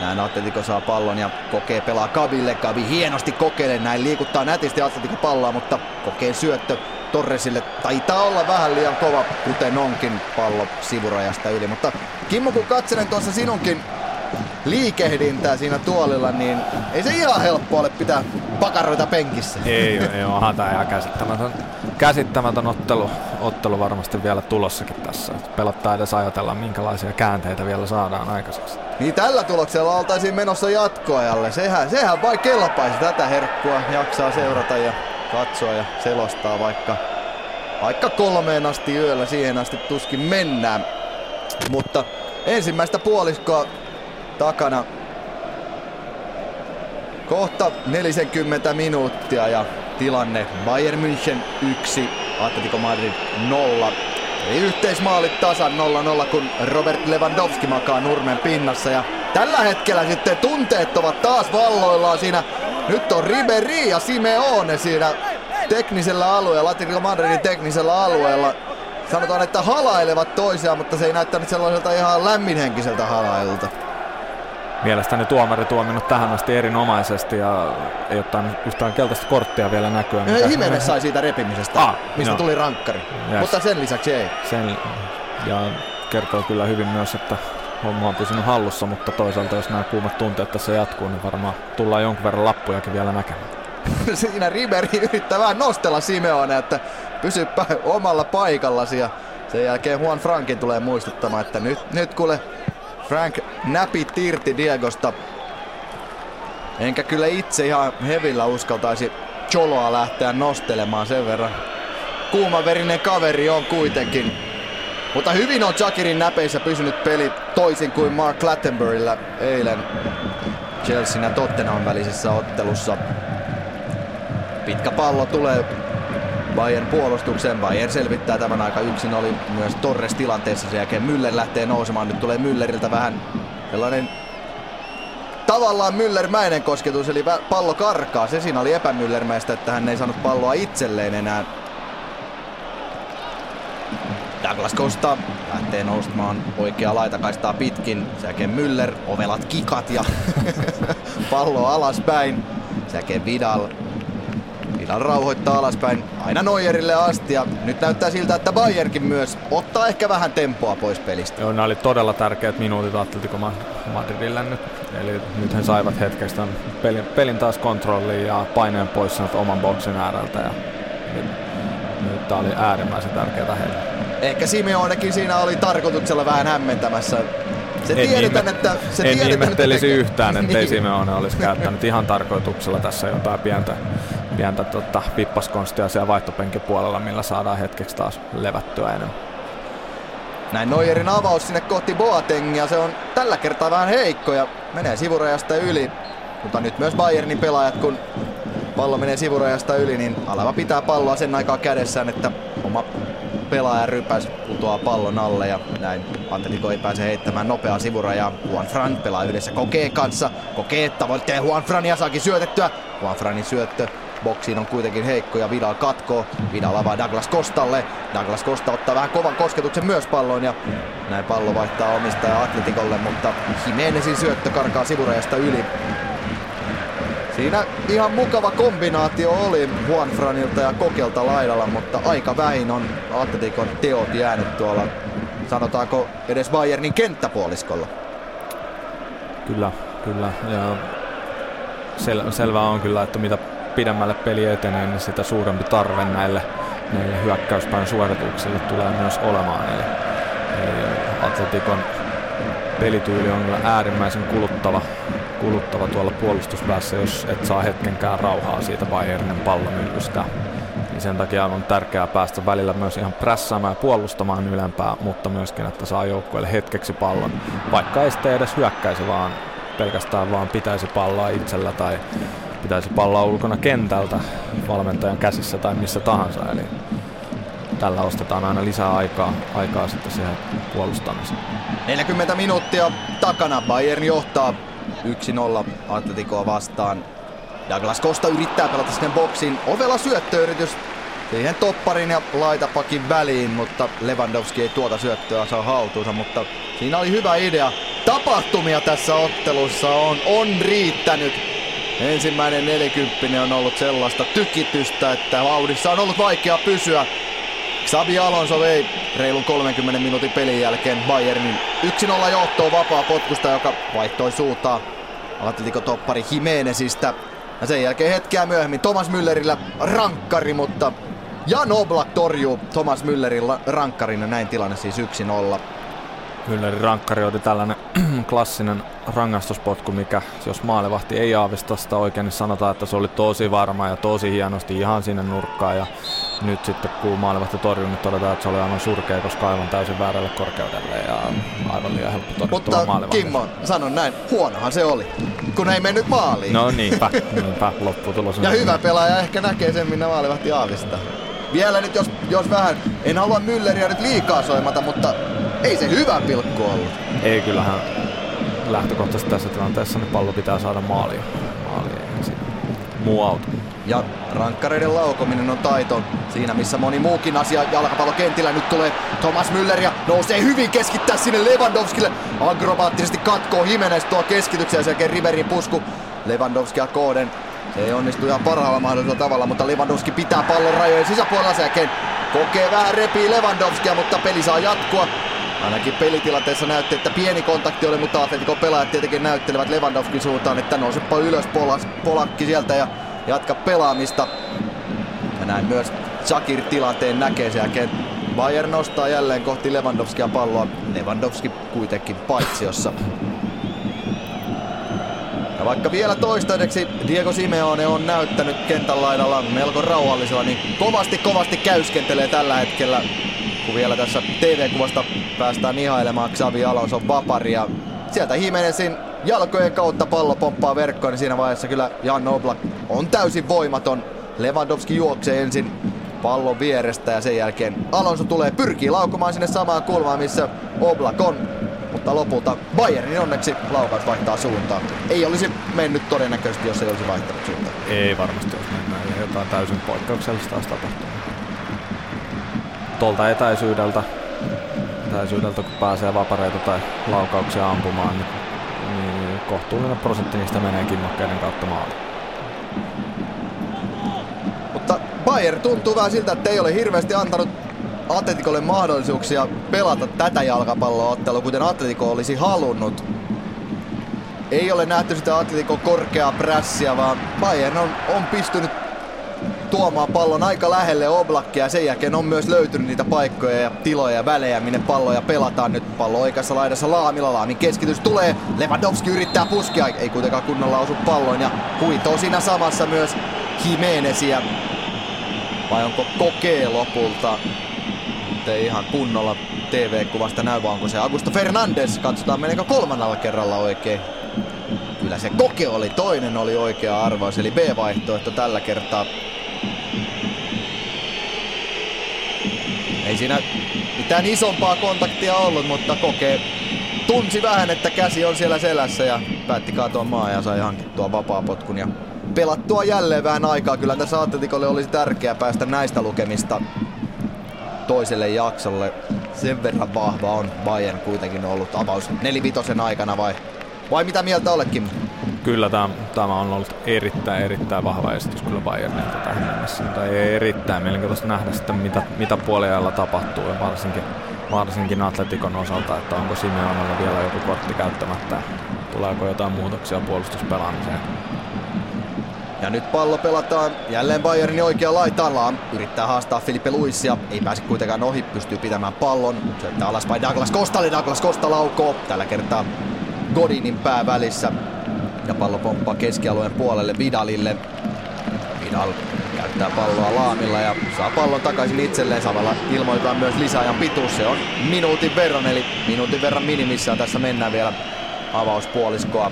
näin Atletico saa pallon ja kokee pelaa Kaville. Kavi hienosti kokeilee, näin liikuttaa nätisti Atletico palloa, mutta kokee syöttö Torresille taitaa olla vähän liian kova, kuten onkin pallo sivurajasta yli. Mutta Kimmo, kun katselen tuossa sinunkin liikehdintää siinä tuolilla, niin ei se ihan helppo ole pitää pakaroita penkissä. Ei, ei onhan tämä ihan käsittämätön, käsittämätön ottelu, ottelu varmasti vielä tulossakin tässä. Pelottaa edes ajatella, minkälaisia käänteitä vielä saadaan aikaiseksi. Niin tällä tuloksella oltaisiin menossa jatkoajalle. Sehän, sehän vai kelpaisi tätä herkkua, jaksaa seurata ja katsoa ja selostaa vaikka, vaikka kolmeen asti yöllä siihen asti tuskin mennään. Mutta ensimmäistä puoliskoa takana kohta 40 minuuttia ja tilanne Bayern München 1, Atletico Madrid 0. Eli yhteismaalit tasan 0-0, kun Robert Lewandowski makaa nurmen pinnassa. Ja tällä hetkellä sitten tunteet ovat taas valloillaan siinä nyt on Ribery ja Simeone siinä teknisellä alueella, Atletico Madridin teknisellä alueella. Sanotaan, että halailevat toisiaan, mutta se ei näyttänyt sellaiselta ihan lämminhenkiseltä halailulta. Mielestäni tuomari tuominut tähän asti erinomaisesti ja ei ottanut yhtään keltaista korttia vielä näkyä. Himenes sai siitä repimisestä, ah, mistä no. tuli rankkari. Yes. Mutta sen lisäksi ei. Sen, ja kertoo kyllä hyvin myös, että homma on pysynyt hallussa, mutta toisaalta jos nämä kuumat tunteet tässä jatkuu, niin varmaan tullaan jonkun verran lappujakin vielä näkemään. Siinä Riberi yrittää vähän nostella Simeone, että pysypä omalla paikallasi ja sen jälkeen Juan Frankin tulee muistuttamaan, että nyt, nyt kuule Frank näpit irti Diegosta. Enkä kyllä itse ihan hevillä uskaltaisi Choloa lähteä nostelemaan sen verran. Kuumaverinen kaveri on kuitenkin. Mutta hyvin on Jakirin näpeissä pysynyt peli toisin kuin Mark Clattenburgilla eilen Chelsea ja Tottenham välisessä ottelussa. Pitkä pallo tulee Bayern puolustukseen. Bayern selvittää tämän aika yksin. Oli myös Torres tilanteessa. Sen jälkeen Müller lähtee nousemaan. Nyt tulee Mülleriltä vähän sellainen tavallaan Müllermäinen kosketus, eli pallo karkaa. Se siinä oli epämüllermäistä, että hän ei saanut palloa itselleen enää. Douglas Costa lähtee noustamaan oikea laitakaistaa pitkin. Sen jälkeen Müller, ovelat kikat ja pallo alaspäin. Sen jälkeen Vidal. Vidal rauhoittaa alaspäin aina Neuerille asti ja nyt näyttää siltä, että Bayernkin myös ottaa ehkä vähän tempoa pois pelistä. Joo, nämä oli todella tärkeät minuutit Atletico Madridille nyt. Eli nyt he saivat hetkestä pelin, pelin taas kontrolliin ja paineen pois oman boksin ääreltä. Ja nyt, nyt tämä oli äärimmäisen tärkeää heille. Ehkä Simeonekin siinä oli tarkoituksella vähän hämmentämässä. Se en tiedetään, ihme- että... Se en tiedetään, ihmettelisi että yhtään, ettei niin. Simeone olisi käyttänyt ihan tarkoituksella tässä jotain pientä, pientä tota, pippaskonstia siellä vaihtopenkin puolella, millä saadaan hetkeksi taas levättyä enemmän. Näin Neuerin avaus sinne kohti Boatengia, se on tällä kertaa vähän heikko ja menee sivurajasta yli. Mutta nyt myös Bayernin pelaajat, kun pallo menee sivurajasta yli, niin Alava pitää palloa sen aikaa kädessään, että oma pelaaja rypäs putoaa pallon alle ja näin Atletico ei pääse heittämään nopeaa sivurajaa. Juan Fran pelaa yhdessä Kokeen kanssa. Kokee tavoittelee Juan Frania saakin syötettyä. Juan Franin syöttö Boksiin on kuitenkin heikko ja Vidal katkoo. Vidal avaa Douglas Kostalle. Douglas Kosta ottaa vähän kovan kosketuksen myös palloon ja näin pallo vaihtaa omistaja Atletikolle, mutta Jimenezin syöttö karkaa sivurajasta yli. Siinä ihan mukava kombinaatio oli Juanfranilta ja Kokelta laidalla, mutta aika vähin on Atletikon teot jäänyt tuolla, sanotaanko edes Bayernin kenttäpuoliskolla. Kyllä, kyllä. Ja sel- selvää on kyllä, että mitä pidemmälle peli etenee, niin sitä suurempi tarve näille, näille hyökkäyspäin suorituksille tulee myös olemaan. Eli, eli Atletikon pelityyli on kyllä äärimmäisen kuluttava, kuluttava tuolla puolustuspäässä, jos et saa hetkenkään rauhaa siitä Bayernin pallomyllystä. Niin sen takia on tärkeää päästä välillä myös ihan prässäämään ja puolustamaan ylempää, mutta myöskin, että saa joukkueelle hetkeksi pallon. Vaikka ei sitten edes hyökkäisi, vaan pelkästään vaan pitäisi palloa itsellä tai pitäisi palloa ulkona kentältä valmentajan käsissä tai missä tahansa. Eli tällä ostetaan aina lisää aikaa, aikaa sitten siihen puolustamiseen. 40 minuuttia takana. Bayern johtaa 1-0 Atleticoa vastaan. Douglas Costa yrittää pelata sinne boksin. Ovela syöttöyritys siihen topparin ja laitapakin väliin, mutta Lewandowski ei tuota syöttöä saa haltuunsa, mutta siinä oli hyvä idea. Tapahtumia tässä ottelussa on, on riittänyt. Ensimmäinen 40 on ollut sellaista tykitystä, että vauhdissa on ollut vaikea pysyä. Xabi Alonso vei reilun 30 minuutin pelin jälkeen Bayernin 1-0 johtoon vapaa potkusta, joka vaihtoi suutaa Atletico toppari Jimenezistä. Ja sen jälkeen hetkeä myöhemmin Thomas Müllerillä rankkari, mutta Jan Oblak torjuu Thomas Müllerin rankkarin ja näin tilanne siis 1-0. Müllerin rankkari oli tällainen klassinen rangaistuspotku, mikä jos maalevahti ei aavista sitä oikein, niin sanotaan, että se oli tosi varma ja tosi hienosti ihan sinne nurkkaan. Ja nyt sitten kun maalevahti torjui, niin todetaan, että se oli aivan surkea, koska aivan täysin väärälle korkeudelle ja aivan liian helppo Mutta Kimmo, sanon näin, huonohan se oli, kun ei mennyt maaliin. No niinpä, niinpä lopputulos. ja hyvä pelaaja ehkä näkee sen, minne maalevahti aavistaa. Vielä nyt, jos, jos vähän, en halua Mülleriä nyt liikaa soimata, mutta ei se hyvä pilkku ollut. Ei kyllähän lähtökohtaisesti tässä tilanteessa niin pallo pitää saada maaliin. maaliin muu auto. Ja rankkareiden laukominen on taito siinä, missä moni muukin asia jalkapallokentillä. Nyt tulee Thomas Müller ja nousee hyvin keskittää sinne Lewandowskille. Agrobaattisesti katkoo Jimenez tuo keskityksen ja sen jälkeen Riberin pusku Lewandowskia kooden. Se ei onnistu ihan parhaalla mahdollisella tavalla, mutta Lewandowski pitää pallon rajojen sisäpuolella sen jälkeen kokee vähän repii Lewandowskia, mutta peli saa jatkua. Ainakin pelitilanteessa näytti, että pieni kontakti oli, mutta Atletico pelaajat tietenkin näyttelevät Lewandowskin suuntaan, että nousepa ylös polas, polakki sieltä ja jatka pelaamista. Ja näin myös Shakir tilanteen näkee sen jälkeen. Nostaa jälleen kohti Lewandowskia palloa. Lewandowski kuitenkin paitsiossa. Ja vaikka vielä toistaiseksi Diego Simeone on näyttänyt kentän laidalla melko rauhallisella, niin kovasti kovasti käyskentelee tällä hetkellä kun vielä tässä TV-kuvasta päästään ihailemaan Xavi Alonso vaparia. Sieltä Jimenezin jalkojen kautta pallo pomppaa verkkoon, niin siinä vaiheessa kyllä Jan Oblak on täysin voimaton. Lewandowski juoksee ensin pallon vierestä ja sen jälkeen Alonso tulee pyrkii laukomaan sinne samaan kulmaan, missä Oblak on. Mutta lopulta Bayernin onneksi laukaus vaihtaa suuntaa. Ei olisi mennyt todennäköisesti, jos ei olisi vaihtanut suuntaa. Ei varmasti olisi mennyt. Jotain täysin poikkeuksellista olisi tapahtunut tuolta etäisyydeltä, etäisyydeltä, kun pääsee vapareita tai laukauksia ampumaan, niin, niin kohtuullinen prosentti niistä menee kimmokkeiden kautta maaliin. Mutta Bayern tuntuu vähän siltä, että ei ole hirveästi antanut Atletikolle mahdollisuuksia pelata tätä jalkapalloottelua, kuten Atletico olisi halunnut. Ei ole nähty sitä Atletico korkeaa prässiä, vaan Bayern on, on pystynyt tuomaan pallon aika lähelle Oblakia sen jälkeen on myös löytynyt niitä paikkoja ja tiloja ja välejä, minne palloja pelataan. Nyt pallo oikeassa laidassa Laamilla. Laamin keskitys tulee. Lewandowski yrittää puskea, ei kuitenkaan kunnolla osu palloon ja huitoo siinä samassa myös Jimenezia. Vai onko kokee lopulta? Nyt ei ihan kunnolla TV-kuvasta näy, vaan onko se Augusto Fernandes. Katsotaan meneekö kolmannella kerralla oikein. Kyllä se koke oli, toinen oli oikea arvaus, eli B-vaihtoehto tällä kertaa. Ei siinä mitään isompaa kontaktia ollut, mutta kokee tunsi vähän, että käsi on siellä selässä ja päätti katoa maa ja sai hankittua vapaapotkun ja pelattua jälleen vähän aikaa. Kyllä tässä Atletikolle olisi tärkeää päästä näistä lukemista toiselle jaksolle. Sen verran vahva on Bayern kuitenkin ollut avaus nelivitosen aikana vai, vai mitä mieltä oletkin? Kyllä tämä, tämä on ollut erittäin, erittäin vahva esitys kyllä Bayernilta tähän mennessä. Mutta ei erittäin mielenkiintoista nähdä sitten, mitä, mitä puoliajalla tapahtuu ja varsinkin, varsinkin Atletikon osalta, että onko Simeonella vielä joku kortti käyttämättä, tuleeko jotain muutoksia puolustuspelaamiseen. Ja nyt pallo pelataan jälleen Bayernin oikea laitaan. yrittää haastaa Filipe Luisia. Ei pääse kuitenkaan ohi, pystyy pitämään pallon. Syöttää alaspäin Douglas Kostalle. Douglas Kosta laukoo. Tällä kertaa Godinin pää välissä. Ja pallo pomppaa keskialueen puolelle Vidalille. Vidal käyttää palloa Laamilla ja saa pallon takaisin itselleen. Samalla ilmoitetaan myös lisäajan pituus. Se on minuutin verran, eli minuutin verran minimissään. Tässä mennään vielä avauspuoliskoa.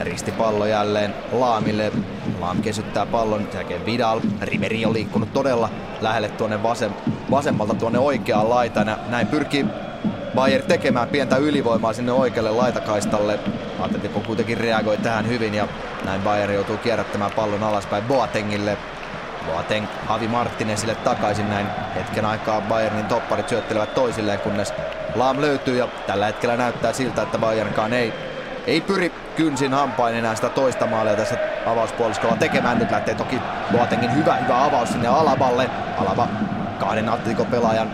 Ristipallo jälleen Laamille. Laam kesyttää pallon, jälkeen Vidal. Riveri on liikkunut todella lähelle tuonne vasem, vasemmalta tuonne oikeaan laitaan. Näin pyrkii Bayer tekemään pientä ylivoimaa sinne oikealle laitakaistalle. Atletico kuitenkin reagoi tähän hyvin ja näin Bayer joutuu kierrättämään pallon alaspäin Boatengille. Boateng Havi Martinesille takaisin näin hetken aikaa Bayernin topparit syöttelevät toisilleen kunnes Laam löytyy ja tällä hetkellä näyttää siltä, että Bayernkaan ei, ei pyri kynsin hampain enää sitä toista maalia tässä avauspuoliskolla tekemään. Nyt lähtee toki Boatengin hyvä hyvä avaus sinne Alaballe. Alaba kahden Atletico-pelaajan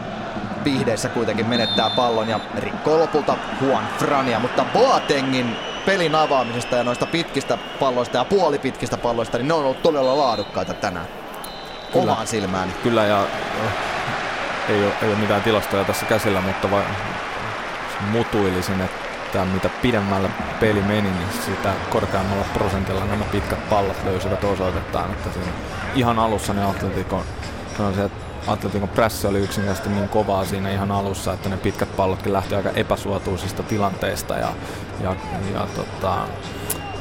pihdeissä kuitenkin menettää pallon ja rikkoo lopulta Juan Frania, mutta Boatengin pelin avaamisesta ja noista pitkistä palloista ja puolipitkistä palloista, niin ne on ollut todella laadukkaita tänään. Kyllä. Omaan silmään. Kyllä ja eh, ei ole, ei ole mitään tilastoja tässä käsillä, mutta vai, mutuilisin, että mitä pidemmällä peli meni, niin sitä korkeammalla prosentilla nämä pitkät pallot löysivät osoitettaan, että siinä ihan alussa ne Atletico, on se, että Atletikon pressi oli yksinkertaisesti niin kovaa siinä ihan alussa, että ne pitkät pallotkin lähti aika epäsuotuisista tilanteista ja, ja, ja, tota,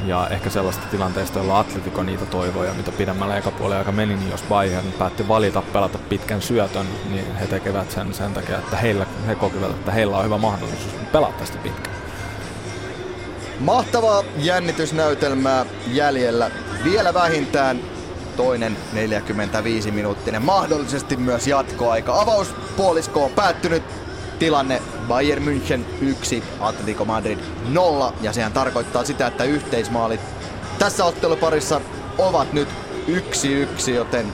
ja ehkä sellaista tilanteista, joilla Atletico niitä toivoi ja mitä pidemmällä eka aika meni, niin jos Bayern päätti valita pelata pitkän syötön, niin he tekevät sen sen takia, että heillä, he kokivat, että heillä on hyvä mahdollisuus pelata tästä pitkään. Mahtavaa jännitysnäytelmää jäljellä. Vielä vähintään toinen 45 minuuttinen, mahdollisesti myös jatkoaika. Avauspuolisko on päättynyt, tilanne Bayern München 1, Atletico Madrid 0 ja sehän tarkoittaa sitä, että yhteismaalit tässä otteluparissa ovat nyt 1-1, joten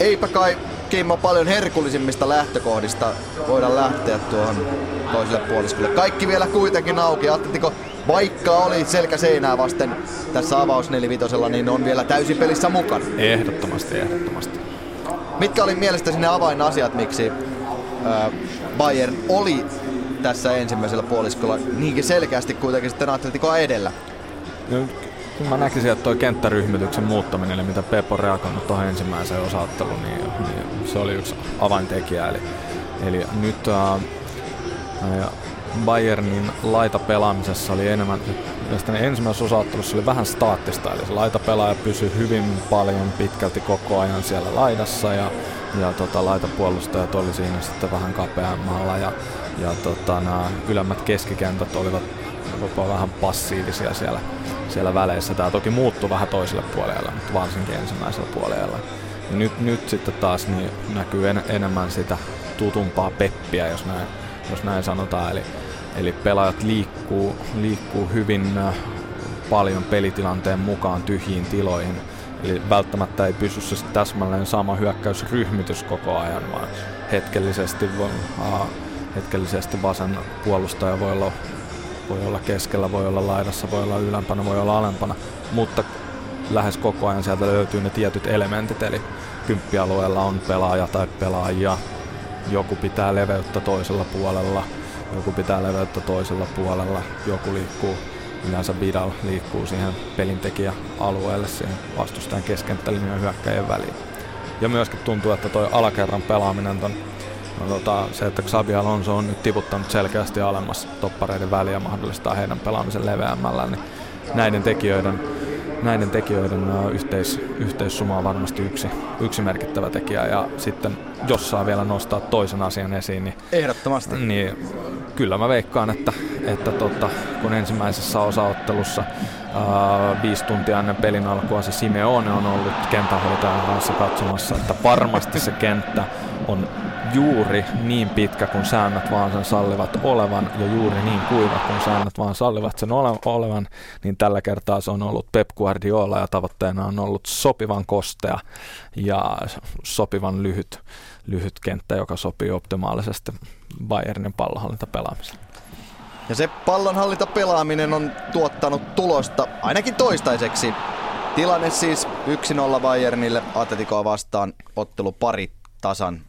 eipä kai Kimmo paljon herkullisimmista lähtökohdista voida lähteä tuohon toiselle puoliskolle. Kaikki vielä kuitenkin auki. Atletico vaikka oli selkä seinää vasten tässä avaus 4 niin on vielä täysin pelissä mukana. Ehdottomasti, ehdottomasti. Mitkä oli mielestäsi ne avainasiat, miksi äh, Bayern oli tässä ensimmäisellä puoliskolla niinkin selkeästi kuitenkin sitten Atleticoa edellä? No, mä näkisin, että tuo kenttäryhmityksen muuttaminen, eli mitä Pep on reagoinut tuohon ensimmäiseen osaatteluun, niin, niin se oli yksi avaintekijä. Eli, eli nyt äh, Bayernin laitapelaamisessa oli enemmän, mielestäni ensimmäisessä osaattelussa oli vähän staattista, eli se laitapelaaja pysyi hyvin paljon pitkälti koko ajan siellä laidassa ja, ja tota, laitapuolustajat oli siinä sitten vähän kapeammalla ja, ja tota, nämä ylemmät keskikentät olivat jopa vähän passiivisia siellä, siellä väleissä. Tämä toki muuttui vähän toiselle puolelle, mutta varsinkin ensimmäisellä puolella. Ja nyt, nyt sitten taas niin näkyy en, enemmän sitä tutumpaa peppiä, jos näin, jos näin sanotaan. Eli, eli pelaajat liikkuu, liikkuu hyvin äh, paljon pelitilanteen mukaan tyhjiin tiloihin. Eli välttämättä ei pysy se täsmälleen sama hyökkäysryhmitys koko ajan, vaan hetkellisesti, voi, hetkellisesti vasen puolustaja voi olla, voi olla keskellä, voi olla laidassa, voi olla ylempänä, voi olla alempana, mutta lähes koko ajan sieltä löytyy ne tietyt elementit, eli kymppialueella on pelaaja tai pelaajia, joku pitää leveyttä toisella puolella, joku pitää leveyttä toisella puolella, joku liikkuu, yleensä Vidal liikkuu siihen pelintekijäalueelle siihen vastustajan keskenttälinjan hyökkäjien väliin. Ja myöskin tuntuu, että toi alakerran pelaaminen ton, no tota, se, että Xabi Alonso on nyt tiputtanut selkeästi alemmas toppareiden väliä mahdollistaa heidän pelaamisen leveämmällä, niin näiden tekijöiden näiden tekijöiden yhteis, yhteissuma on varmasti yksi, yksi merkittävä tekijä. Ja sitten jos saa vielä nostaa toisen asian esiin, niin, Ehdottomasti. niin kyllä mä veikkaan, että, että tota, kun ensimmäisessä osaottelussa ää, viisi tuntia ennen pelin alkua se Simeone on ollut kenttähoitajan kanssa katsomassa, että varmasti se kenttä on juuri niin pitkä kuin säännöt vaan sen sallivat olevan ja juuri niin kuiva kuin säännöt vaan sallivat sen ole- olevan, niin tällä kertaa se on ollut Pep Guardiola ja tavoitteena on ollut sopivan kostea ja sopivan lyhyt, lyhyt kenttä, joka sopii optimaalisesti Bayernin pelaamiseen. Ja se pallonhallinta pelaaminen on tuottanut tulosta ainakin toistaiseksi. Tilanne siis 1-0 Bayernille Atleticoa vastaan ottelu pari tasan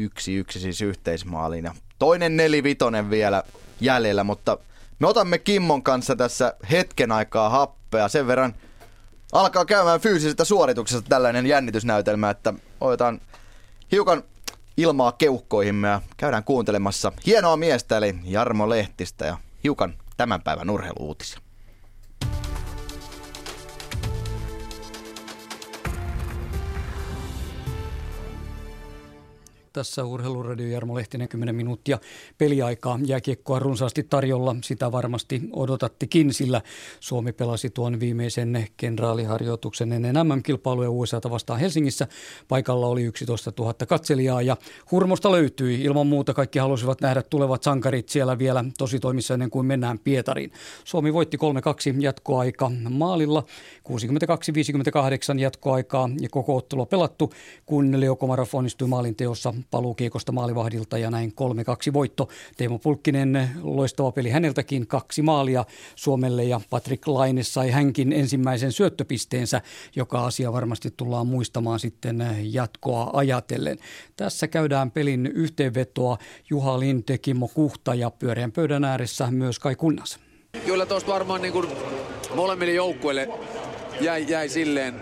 1-1 siis yhteismaaliin. Toinen nelivitonen vielä jäljellä, mutta me otamme Kimmon kanssa tässä hetken aikaa happea. Sen verran alkaa käymään fyysisestä suorituksesta tällainen jännitysnäytelmä, että otetaan hiukan ilmaa keuhkoihimme ja käydään kuuntelemassa hienoa miestä eli Jarmo Lehtistä ja hiukan tämän päivän urheiluutisia. Tässä Urheiluradio Jarmo Lehtinen 10 minuuttia peliaikaa. Jääkiekkoa runsaasti tarjolla, sitä varmasti odotattikin, sillä Suomi pelasi tuon viimeisen kenraaliharjoituksen ennen MM-kilpailuja USAta vastaan Helsingissä. Paikalla oli 11 000 katselijaa ja hurmosta löytyi. Ilman muuta kaikki halusivat nähdä tulevat sankarit siellä vielä tosi toimissa ennen kuin mennään Pietariin. Suomi voitti 3-2 jatkoaika maalilla, 62-58 jatkoaikaa ja koko ottelu pelattu, kun Leo Komarov onnistui maalin teossa paluukiekosta maalivahdilta ja näin 3-2 voitto. Teemu Pulkkinen, loistava peli häneltäkin, kaksi maalia Suomelle ja Patrick Laine sai hänkin ensimmäisen syöttöpisteensä, joka asia varmasti tullaan muistamaan sitten jatkoa ajatellen. Tässä käydään pelin yhteenvetoa Juha Linde, Kimmo Kuhta ja pyöreän pöydän ääressä myös Kai Kunnas. Kyllä tuosta varmaan niin kuin molemmille joukkueille jäi, jäi silleen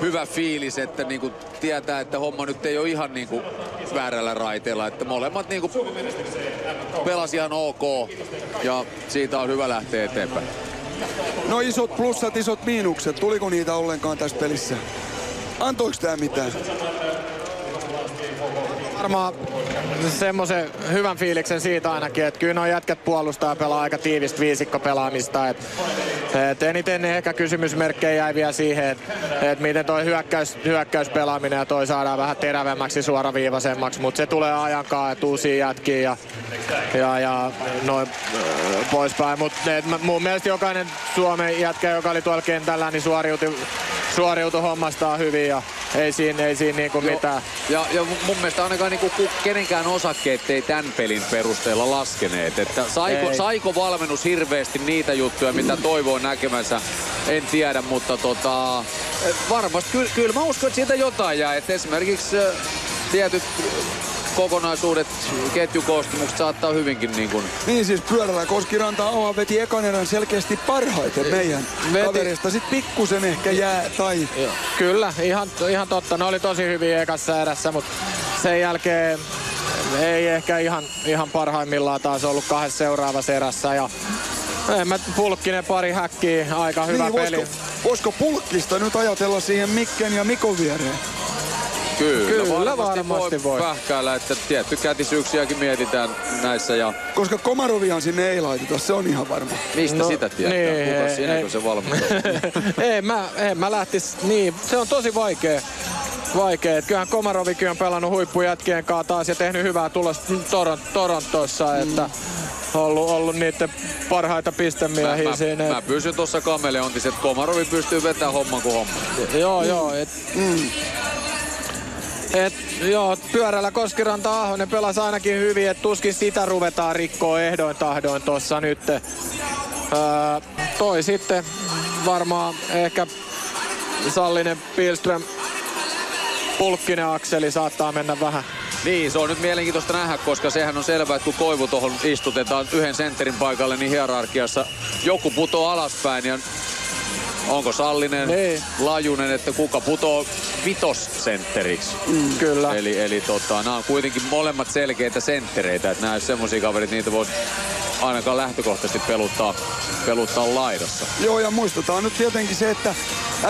hyvä fiilis, että niinku tietää, että homma nyt ei ole ihan niinku väärällä raiteella. Että molemmat niinku pelasi ihan ok ja siitä on hyvä lähteä eteenpäin. No isot plussat, isot miinukset. Tuliko niitä ollenkaan tässä pelissä? Antoiko tämä mitään? Varmaan semmoisen hyvän fiiliksen siitä ainakin, että kyllä nuo jätkät puolustaa ja pelaa aika tiivistä viisikkopelaamista. Et, et eniten ehkä kysymysmerkkejä jäi vielä siihen, että et miten toi hyökkäys, hyökkäyspelaaminen ja toi saadaan vähän terävemmäksi suoraviivaisemmaksi, mutta se tulee ajankaan, että uusia jätkiä ja, ja, ja noin poispäin. Mutta mun mielestä jokainen Suomen jätkä, joka oli tuolla kentällä, niin suoriutui, suoriutui hommastaan hyvin ja ei siinä, ei siinä niinku mitään. Ja, ja mun mielestä ainakaan niinku kenenkään osakkeet ei tämän pelin perusteella laskeneet. Että saiko, saiko valmennus hirveästi niitä juttuja, mitä toivoo näkemänsä, en tiedä, mutta tota, varmasti kyllä, kyllä mä uskon, että siitä jotain jää. Että esimerkiksi tietyt kokonaisuudet, ketjukoostumukset saattaa hyvinkin niin kuin... Niin siis pyörällä Koskiranta oma veti ekan erän selkeästi parhaiten meidän veti. kaverista. Sitten pikkusen ehkä jää tai... Joo. Kyllä, ihan, ihan totta. Ne oli tosi hyvin ekassa erässä, mutta sen jälkeen ei ehkä ihan, ihan parhaimmillaan taas ollut kahdessa seuraavassa erässä. Ja en mä pulkkinen pari häkkiä, aika hyvä niin, peli. Voisiko, voisiko pulkkista nyt ajatella siihen Mikken ja Mikon viereen? Kyllä, Kyllä varmasti, varmasti voi, voi. Pähkäällä, että tietty kätisyyksiäkin mietitään näissä. Ja... Koska Komarovian sinne ei laiteta, se on ihan varma. Mistä no, sitä tietää? Niin, Kuka sinä, kun se valmentaa? ei, mä, en mä lähtis, niin, se on tosi vaikea. Vaikea. Kyllähän Komarovikin on pelannut huippujätkien kanssa taas ja tehnyt hyvää tulosta Toron, Torontossa, mm. että ollut, ollut niiden parhaita pistemiehiä mä, siinä. Mä, mä pysyn tuossa kameleontissa, että Komarovi pystyy vetämään homman kuin homma. Joo, mm. joo. Et, mm. Et, joo, pyörällä Koskiranta Ahonen pelasi ainakin hyvin, että tuskin sitä ruvetaan rikkoa ehdoin tahdoin tuossa nyt. Öö, toi sitten varmaan ehkä Sallinen Pilström Pulkkinen akseli saattaa mennä vähän niin, se on nyt mielenkiintoista nähdä, koska sehän on selvää, että kun Koivu tuohon istutetaan yhden sentterin paikalle, niin hierarkiassa joku putoo alaspäin ja onko Sallinen, niin. Lajunen, että kuka putoo vitossentteriksi. Mm, kyllä. Eli, eli tota, nämä on kuitenkin molemmat selkeitä senttereitä, että nämä semmoisia kaverit, niitä voisi ainakaan lähtökohtaisesti peluttaa, peluttaa laidassa. Joo, ja muistetaan nyt tietenkin se, että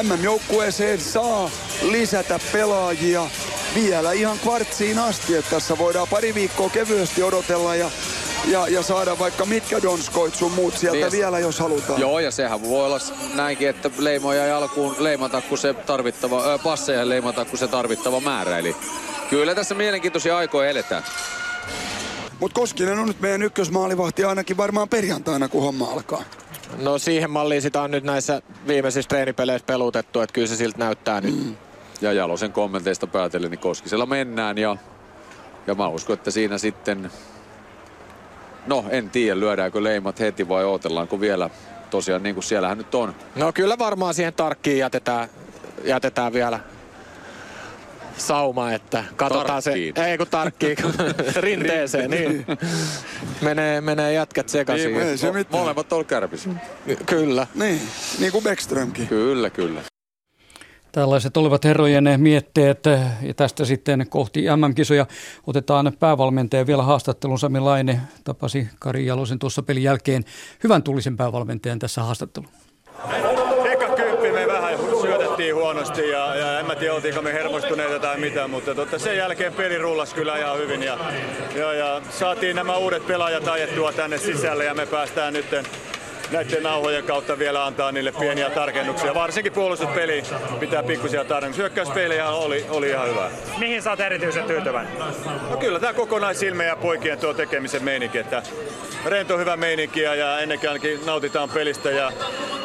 MM-joukkueeseen saa lisätä pelaajia vielä ihan kvartsiin asti, että tässä voidaan pari viikkoa kevyesti odotella ja ja, ja saada vaikka mitkä donskoit sun muut sieltä niin, vielä, jos halutaan. Joo, ja sehän voi olla näinkin, että leimoja ei alkuun leimata, kun se tarvittava, äh, passeja leimata, kun se tarvittava määrä. Eli Kyllä tässä mielenkiintoisia aikoja eletään. Mutta Koskinen on nyt meidän ykkösmaalivahti ainakin varmaan perjantaina, kun homma alkaa. No siihen malliin sitä on nyt näissä viimeisissä treenipeleissä pelutettu, että kyllä se siltä näyttää nyt. Mm. Ja Jalosen kommenteista päätellen, niin Koskisella mennään ja, ja mä uskon, että siinä sitten, no en tiedä lyödäänkö leimat heti vai odotellaanko vielä tosiaan niin kuin siellähän nyt on. No kyllä varmaan siihen tarkkiin jätetään, jätetään vielä sauma, että katsotaan Tarkkiin. se, ei kun tarkkiin, rinteeseen, niin. Menee, menee jätkät sekaisin. Ei se. Molemmat on kärpissä. Kyllä. Niin, niin kuin Beckströmkin. Kyllä, kyllä. Tällaiset olivat herrojen mietteet ja tästä sitten kohti MM-kisoja otetaan päävalmentaja vielä haastattelun. Sami Laine tapasi Kari Jalosen tuossa pelin jälkeen hyvän tullisen päävalmentajan tässä haastatteluun. Eka kymppi me vähän syötettiin huonosti ja, ja en mä tiedä oltiinko me hermostuneita tai mitä, mutta totta, sen jälkeen peli rullas kyllä ihan hyvin ja, ja, ja saatiin nämä uudet pelaajat ajettua tänne sisälle ja me päästään nyt näiden nauhojen kautta vielä antaa niille pieniä tarkennuksia. Varsinkin puolustuspeli pitää pikkusia tarkennuksia. Hyökkäyspeliä oli, oli ihan hyvä. Mihin sä oot erityisen tyytyväinen? No kyllä tämä kokonaisilme ja poikien tuo tekemisen meininki, että rento hyvä meininki ja, ennen kaikkea nautitaan pelistä ja,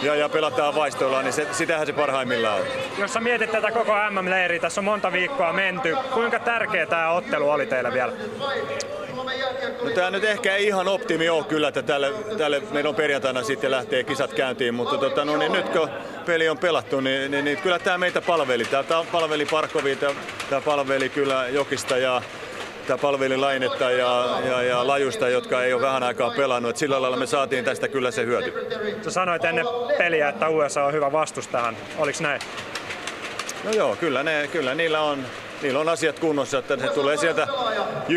ja, ja pelataan vaistoilla, niin se, sitähän se parhaimmillaan on. Jos sä mietit tätä koko MM-leiriä, tässä on monta viikkoa menty. Kuinka tärkeä tämä ottelu oli teille vielä? No tämä nyt ehkä ei ihan optimi ole kyllä, että tälle, tälle meillä on perjantaina sitten lähtee kisat käyntiin, mutta tota, no, niin nyt kun peli on pelattu, niin, niin, niin kyllä tämä meitä palveli. Tämä palveli Parkovia, tämä palveli kyllä Jokista ja tämä palveli Lainetta ja, ja, ja Lajusta, jotka ei ole vähän aikaa pelannut. Et sillä lailla me saatiin tästä kyllä se hyöty. Sä sanoit ennen peliä, että USA on hyvä vastus tähän. Oliko näin? No joo, kyllä, ne, kyllä niillä on niillä on asiat kunnossa, että se tulee sieltä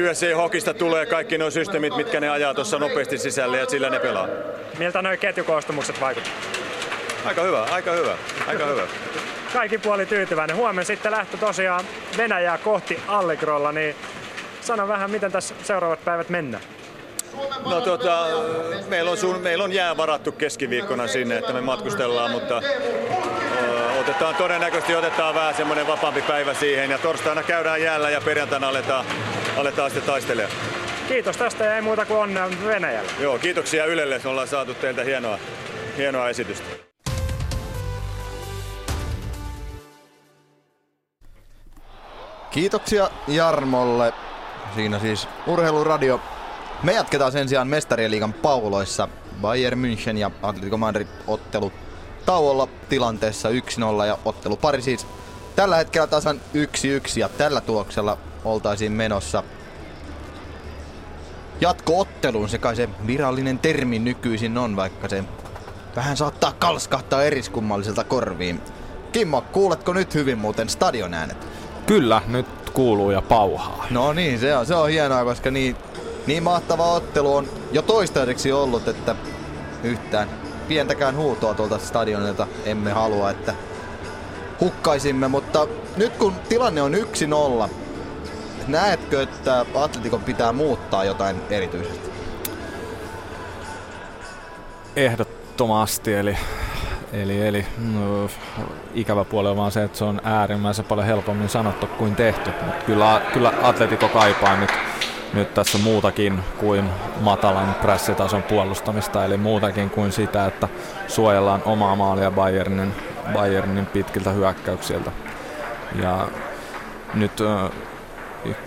USA Hokista tulee kaikki nuo systeemit, mitkä ne ajaa tuossa nopeasti sisälle ja sillä ne pelaa. Miltä nuo ketjukoostumukset vaikuttavat? Aika hyvä, aika hyvä, aika hyvä. Kaikki puoli tyytyväinen. Huomenna sitten lähtö tosiaan Venäjää kohti Allegrolla, niin sano vähän, miten tässä seuraavat päivät mennään. No tota, meillä on, sun, meillä on jää varattu keskiviikkona sinne, että me matkustellaan, mutta ö, otetaan todennäköisesti otetaan vähän semmoinen vapaampi päivä siihen ja torstaina käydään jäällä ja perjantaina aletaan, aletaan sitten taistelemaan. Kiitos tästä ja ei muuta kuin onnea Venäjällä. Joo, kiitoksia Ylelle, ollaan saatu teiltä hienoa, hienoa esitystä. Kiitoksia Jarmolle. Siinä siis Urheiluradio. Me jatketaan sen sijaan mestarien liigan pauloissa. Bayern München ja Atletico Madrid ottelu tauolla tilanteessa 1-0 ja ottelu pari siis tällä hetkellä tasan 1-1 ja tällä tuloksella oltaisiin menossa jatkootteluun. Se kai se virallinen termi nykyisin on, vaikka se vähän saattaa kalskahtaa eriskummalliselta korviin. Kimmo, kuuletko nyt hyvin muuten stadion äänet? Kyllä, nyt kuuluu ja pauhaa. No niin, se on, se on hienoa, koska niin, niin mahtava ottelu on jo toistaiseksi ollut, että yhtään pientäkään huutoa tuolta stadionilta emme halua, että hukkaisimme, mutta nyt kun tilanne on 1-0, näetkö, että Atletikon pitää muuttaa jotain erityisesti? Ehdottomasti, eli Eli, eli no, ikävä puoli on vaan se, että se on äärimmäisen paljon helpommin sanottu kuin tehty. Mutta kyllä, kyllä Atletico kaipaa nyt, nyt tässä muutakin kuin matalan pressitason puolustamista, eli muutakin kuin sitä, että suojellaan omaa maalia Bayernin, Bayernin pitkiltä hyökkäyksiltä. Ja nyt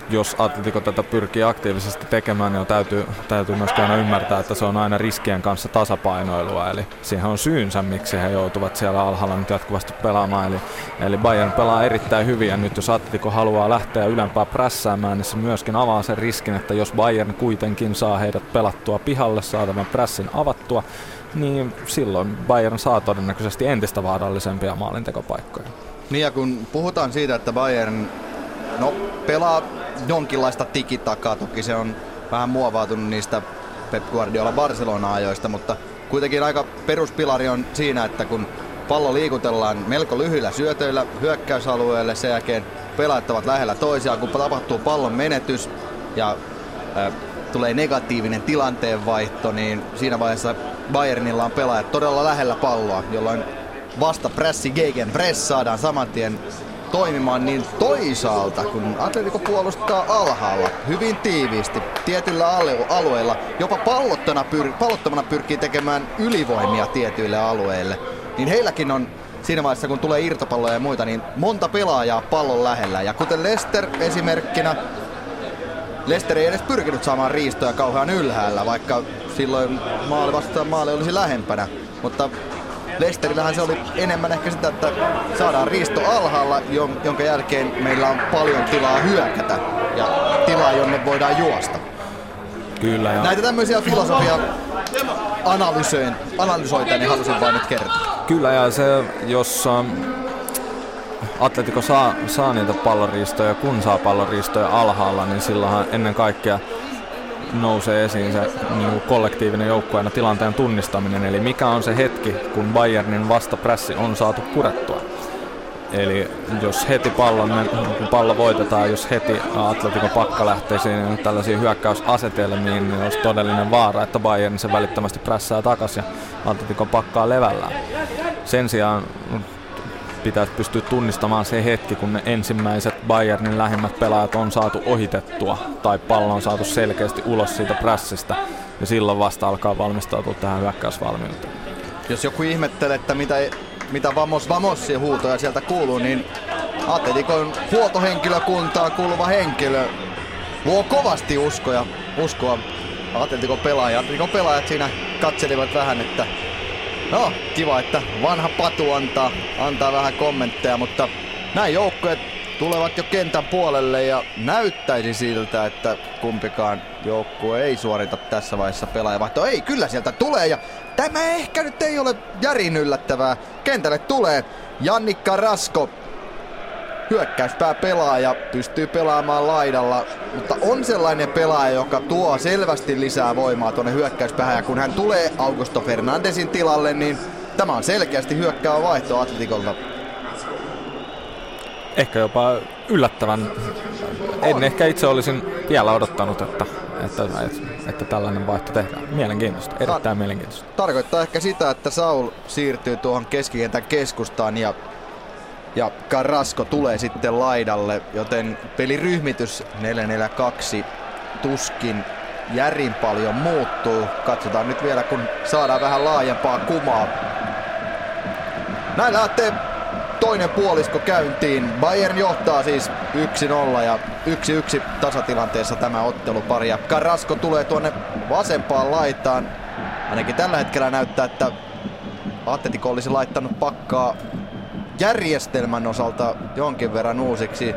jos Atletico tätä pyrkii aktiivisesti tekemään, niin täytyy, täytyy myöskin aina ymmärtää, että se on aina riskien kanssa tasapainoilua. Eli siihen on syynsä, miksi he joutuvat siellä alhaalla nyt jatkuvasti pelaamaan. Eli, eli Bayern pelaa erittäin hyvin ja nyt jos Atletico haluaa lähteä ylempää prässäämään, niin se myöskin avaa sen riskin, että jos Bayern kuitenkin saa heidät pelattua pihalle, saa tämän prässin avattua, niin silloin Bayern saa todennäköisesti entistä vaarallisempia maalintekopaikkoja. Niin ja kun puhutaan siitä, että Bayern No, pelaa jonkinlaista tikitakaa. Toki se on vähän muovautunut niistä Pep Guardiola Barcelona-ajoista, mutta kuitenkin aika peruspilari on siinä, että kun pallo liikutellaan melko lyhyillä syötöillä hyökkäysalueelle, sen jälkeen pelaajat ovat lähellä toisiaan, kun tapahtuu pallon menetys ja äh, tulee negatiivinen tilanteenvaihto, niin siinä vaiheessa Bayernilla on pelaajat todella lähellä palloa, jolloin vasta pressi gegen press saadaan saman tien toimimaan, niin toisaalta, kun Atletico puolustaa alhaalla hyvin tiiviisti tietyillä alueilla, jopa pallottomana, pyr- pallottomana pyrkii tekemään ylivoimia tietyille alueille, niin heilläkin on siinä vaiheessa, kun tulee irtopalloja ja muita, niin monta pelaajaa pallon lähellä. Ja kuten Lester esimerkkinä, Lester ei edes pyrkinyt saamaan riistoja kauhean ylhäällä, vaikka silloin maali vastaan maali olisi lähempänä. Mutta Lesterillähän se oli enemmän ehkä sitä, että saadaan riisto alhaalla, jonka jälkeen meillä on paljon tilaa hyökätä ja tilaa, jonne voidaan juosta. Kyllä. Ja... Näitä tämmöisiä filosofia analysoita, niin halusin vain nyt kertoa. Kyllä, ja se, jos ähm, Atletico saa, saa niitä palloriistoja, kun saa palloriistoja alhaalla, niin silloinhan ennen kaikkea nousee esiin se niin kollektiivinen joukkueena tilanteen tunnistaminen, eli mikä on se hetki, kun Bayernin vastapressi on saatu purettua. Eli jos heti pallon, kun pallo voitetaan, jos heti Atletico pakka lähtee siihen tällaisiin hyökkäysasetelmiin, niin olisi todellinen vaara, että Bayern se välittömästi prässää takaisin ja Atletico pakkaa levällään. Sen sijaan pitäisi pystyä tunnistamaan se hetki, kun ne ensimmäiset Bayernin lähimmät pelaajat on saatu ohitettua tai pallo on saatu selkeästi ulos siitä prässistä ja silloin vasta alkaa valmistautua tähän hyökkäysvalmiuteen. Jos joku ihmettelee, että mitä, mitä Vamos Vamossi huutoja sieltä kuuluu, niin Atletikon huoltohenkilökuntaa kuuluva henkilö luo kovasti uskoja, uskoa Atletikon pelaajia. Atletikon pelaajat siinä katselivat vähän, että No, kiva, että vanha Patu antaa, antaa vähän kommentteja, mutta näin joukkueet tulevat jo kentän puolelle ja näyttäisi siltä, että kumpikaan joukkue ei suorita tässä vaiheessa pelaajavaihto. Ei, kyllä sieltä tulee ja tämä ehkä nyt ei ole järin yllättävää. Kentälle tulee Jannikka Rasko, hyökkäyspää pelaaja, pystyy pelaamaan laidalla, mutta on sellainen pelaaja, joka tuo selvästi lisää voimaa tuonne hyökkäyspäähän. Ja kun hän tulee Augusto Fernandesin tilalle, niin tämä on selkeästi hyökkäävä vaihto Atletikolta. Ehkä jopa yllättävän. En ehkä itse olisin vielä odottanut, että, että, että, että tällainen vaihto tehdään. Mielenkiintoista, erittäin Tar- mielenkiintoista. Tarkoittaa ehkä sitä, että Saul siirtyy tuohon keskikentän keskustaan ja ja Carrasco tulee sitten laidalle, joten peliryhmitys 4-4-2 tuskin järin paljon muuttuu. Katsotaan nyt vielä, kun saadaan vähän laajempaa kumaa. Näin lähtee toinen puolisko käyntiin. Bayern johtaa siis 1-0 ja 1-1 tasatilanteessa tämä ottelupari. Ja Carrasco tulee tuonne vasempaan laitaan. Ainakin tällä hetkellä näyttää, että Atletico olisi laittanut pakkaa järjestelmän osalta jonkin verran uusiksi.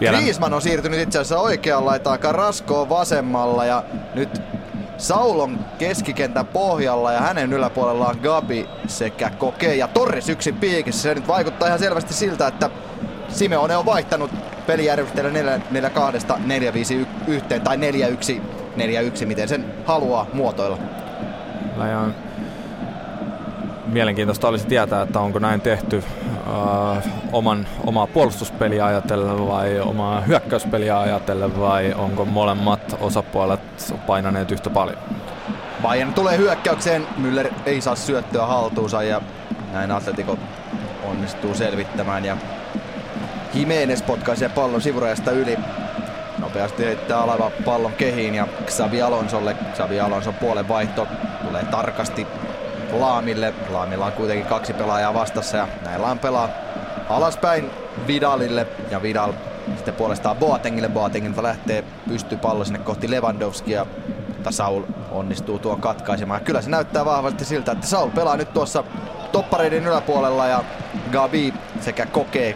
Vielä. Griezmann on siirtynyt itse asiassa oikeaan laitaan, Carrasco on vasemmalla ja nyt Saulon keskikentän pohjalla ja hänen yläpuolellaan Gabi sekä Koke ja Torres yksin piikissä. Se nyt vaikuttaa ihan selvästi siltä, että Simeone on vaihtanut pelijärjestelmä 4-4-2 4-5-1 tai 4-1 4-1, miten sen haluaa muotoilla. Ja mielenkiintoista olisi tietää, että onko näin tehty uh, oman, omaa puolustuspeliä ajatellen vai omaa hyökkäyspeliä ajatellen vai onko molemmat osapuolet painaneet yhtä paljon? Bayern tulee hyökkäykseen, Müller ei saa syöttöä haltuunsa ja näin Atletico onnistuu selvittämään ja Jimenez potkaisee pallon sivurajasta yli. Nopeasti heittää alava pallon kehiin ja Xavi Alonsolle. Xavi Alonson puolen vaihto tulee tarkasti Laamille. Laamilla on kuitenkin kaksi pelaajaa vastassa ja näin Laam pelaa alaspäin Vidalille ja Vidal sitten puolestaan Boatengille. Boatengilta lähtee pallo sinne kohti Lewandowskia, mutta Saul onnistuu tuon katkaisemaan. Kyllä se näyttää vahvasti siltä, että Saul pelaa nyt tuossa toppareiden yläpuolella ja Gabi sekä kokee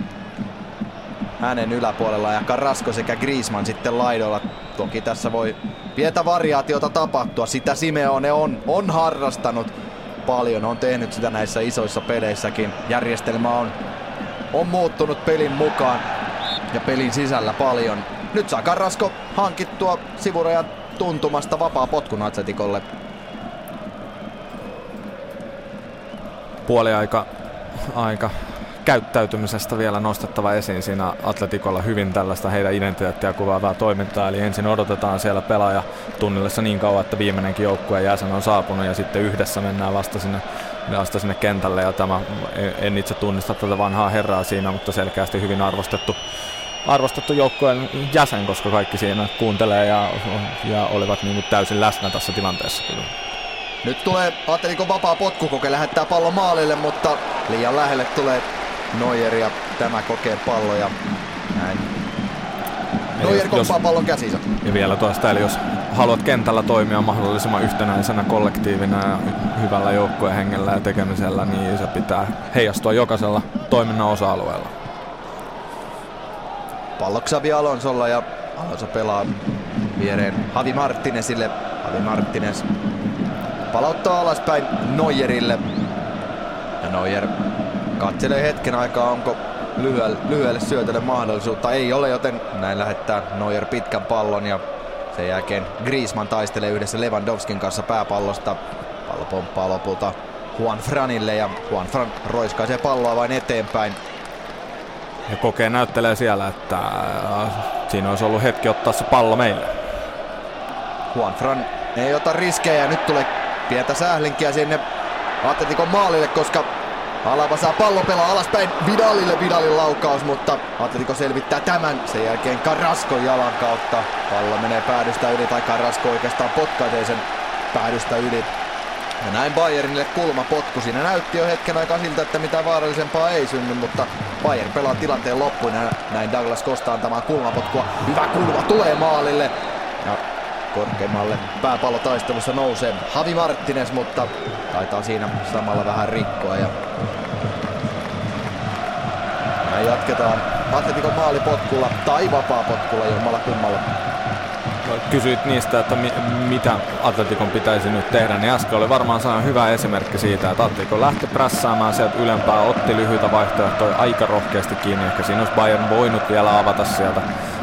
hänen yläpuolella ja Carrasco sekä Griezmann sitten laidoilla. Toki tässä voi pientä variaatiota tapahtua. Sitä Simeone on, on harrastanut paljon, on tehnyt sitä näissä isoissa peleissäkin. Järjestelmä on, on muuttunut pelin mukaan ja pelin sisällä paljon. Nyt saa Carrasco hankittua sivurajan tuntumasta vapaa potkun Atletikolle. Puoliaika aika käyttäytymisestä vielä nostettava esiin siinä Atletikolla hyvin tällaista heidän identiteettiä kuvaavaa toimintaa. Eli ensin odotetaan siellä pelaaja tunnillessa niin kauan, että viimeinenkin joukkueen jäsen on saapunut ja sitten yhdessä mennään vasta sinne, vasta sinne kentälle. Ja tämä, en itse tunnista tätä vanhaa herraa siinä, mutta selkeästi hyvin arvostettu arvostettu joukkueen jäsen, koska kaikki siinä kuuntelee ja, ja olivat niin täysin läsnä tässä tilanteessa. Nyt tulee Atletikon vapaa potkukoke, lähettää pallon maalille, mutta liian lähelle tulee Neuer ja tämä kokee pallo ja näin. Neuer komppaa pallon käsinsä. Ja vielä toista, eli jos haluat kentällä toimia mahdollisimman yhtenäisenä kollektiivina ja hyvällä joukkueen hengellä ja tekemisellä, niin se pitää heijastua jokaisella toiminnan osa-alueella. Pallo Xavi Alonsolla ja Alonso pelaa viereen Havi Martinesille. Havi Martines palauttaa alaspäin Neuerille. Ja Neuer katselee hetken aikaa, onko lyhyelle, lyhyelle syötölle mahdollisuutta. Ei ole, joten näin lähettää Neuer pitkän pallon ja sen jälkeen Griezmann taistelee yhdessä Lewandowskin kanssa pääpallosta. Pallo pomppaa lopulta Juan Franille ja Juan Fran roiskaisee palloa vain eteenpäin. Ja kokee näyttelee siellä, että äh, siinä olisi ollut hetki ottaa se pallo meille. Juan Fran ei ota riskejä ja nyt tulee pientä sählinkiä sinne Atletikon maalille, koska Alaba saa pallon pelaa alaspäin Vidalille Vidalin laukaus, mutta Atletico selvittää tämän. Sen jälkeen Carrasco jalan kautta. Pallo menee päädystä yli tai Carrasco oikeastaan potkaisee sen päädystä yli. Ja näin Bayernille kulma potku. Siinä näytti jo hetken aikaa siltä, että mitä vaarallisempaa ei synny, mutta Bayern pelaa tilanteen loppuun ja näin Douglas Costa antamaan kulmapotkua. Hyvä kulma tulee maalille. Ja korkeammalle pääpallotaistelussa nousee Havi Marttines, mutta taitaa siinä samalla vähän rikkoa. Ja näin jatketaan Atletikon maalipotkulla tai vapaa-potkulla jommalla kummalla. Kysyit niistä, että mi- mitä Atletikon pitäisi nyt tehdä, niin äsken oli varmaan saanut hyvä esimerkki siitä, että Atletico lähti prässäämään sieltä ylempää, otti lyhyitä vaihtoehtoja aika rohkeasti kiinni. Ehkä siinä olisi Bayern voinut vielä avata sieltä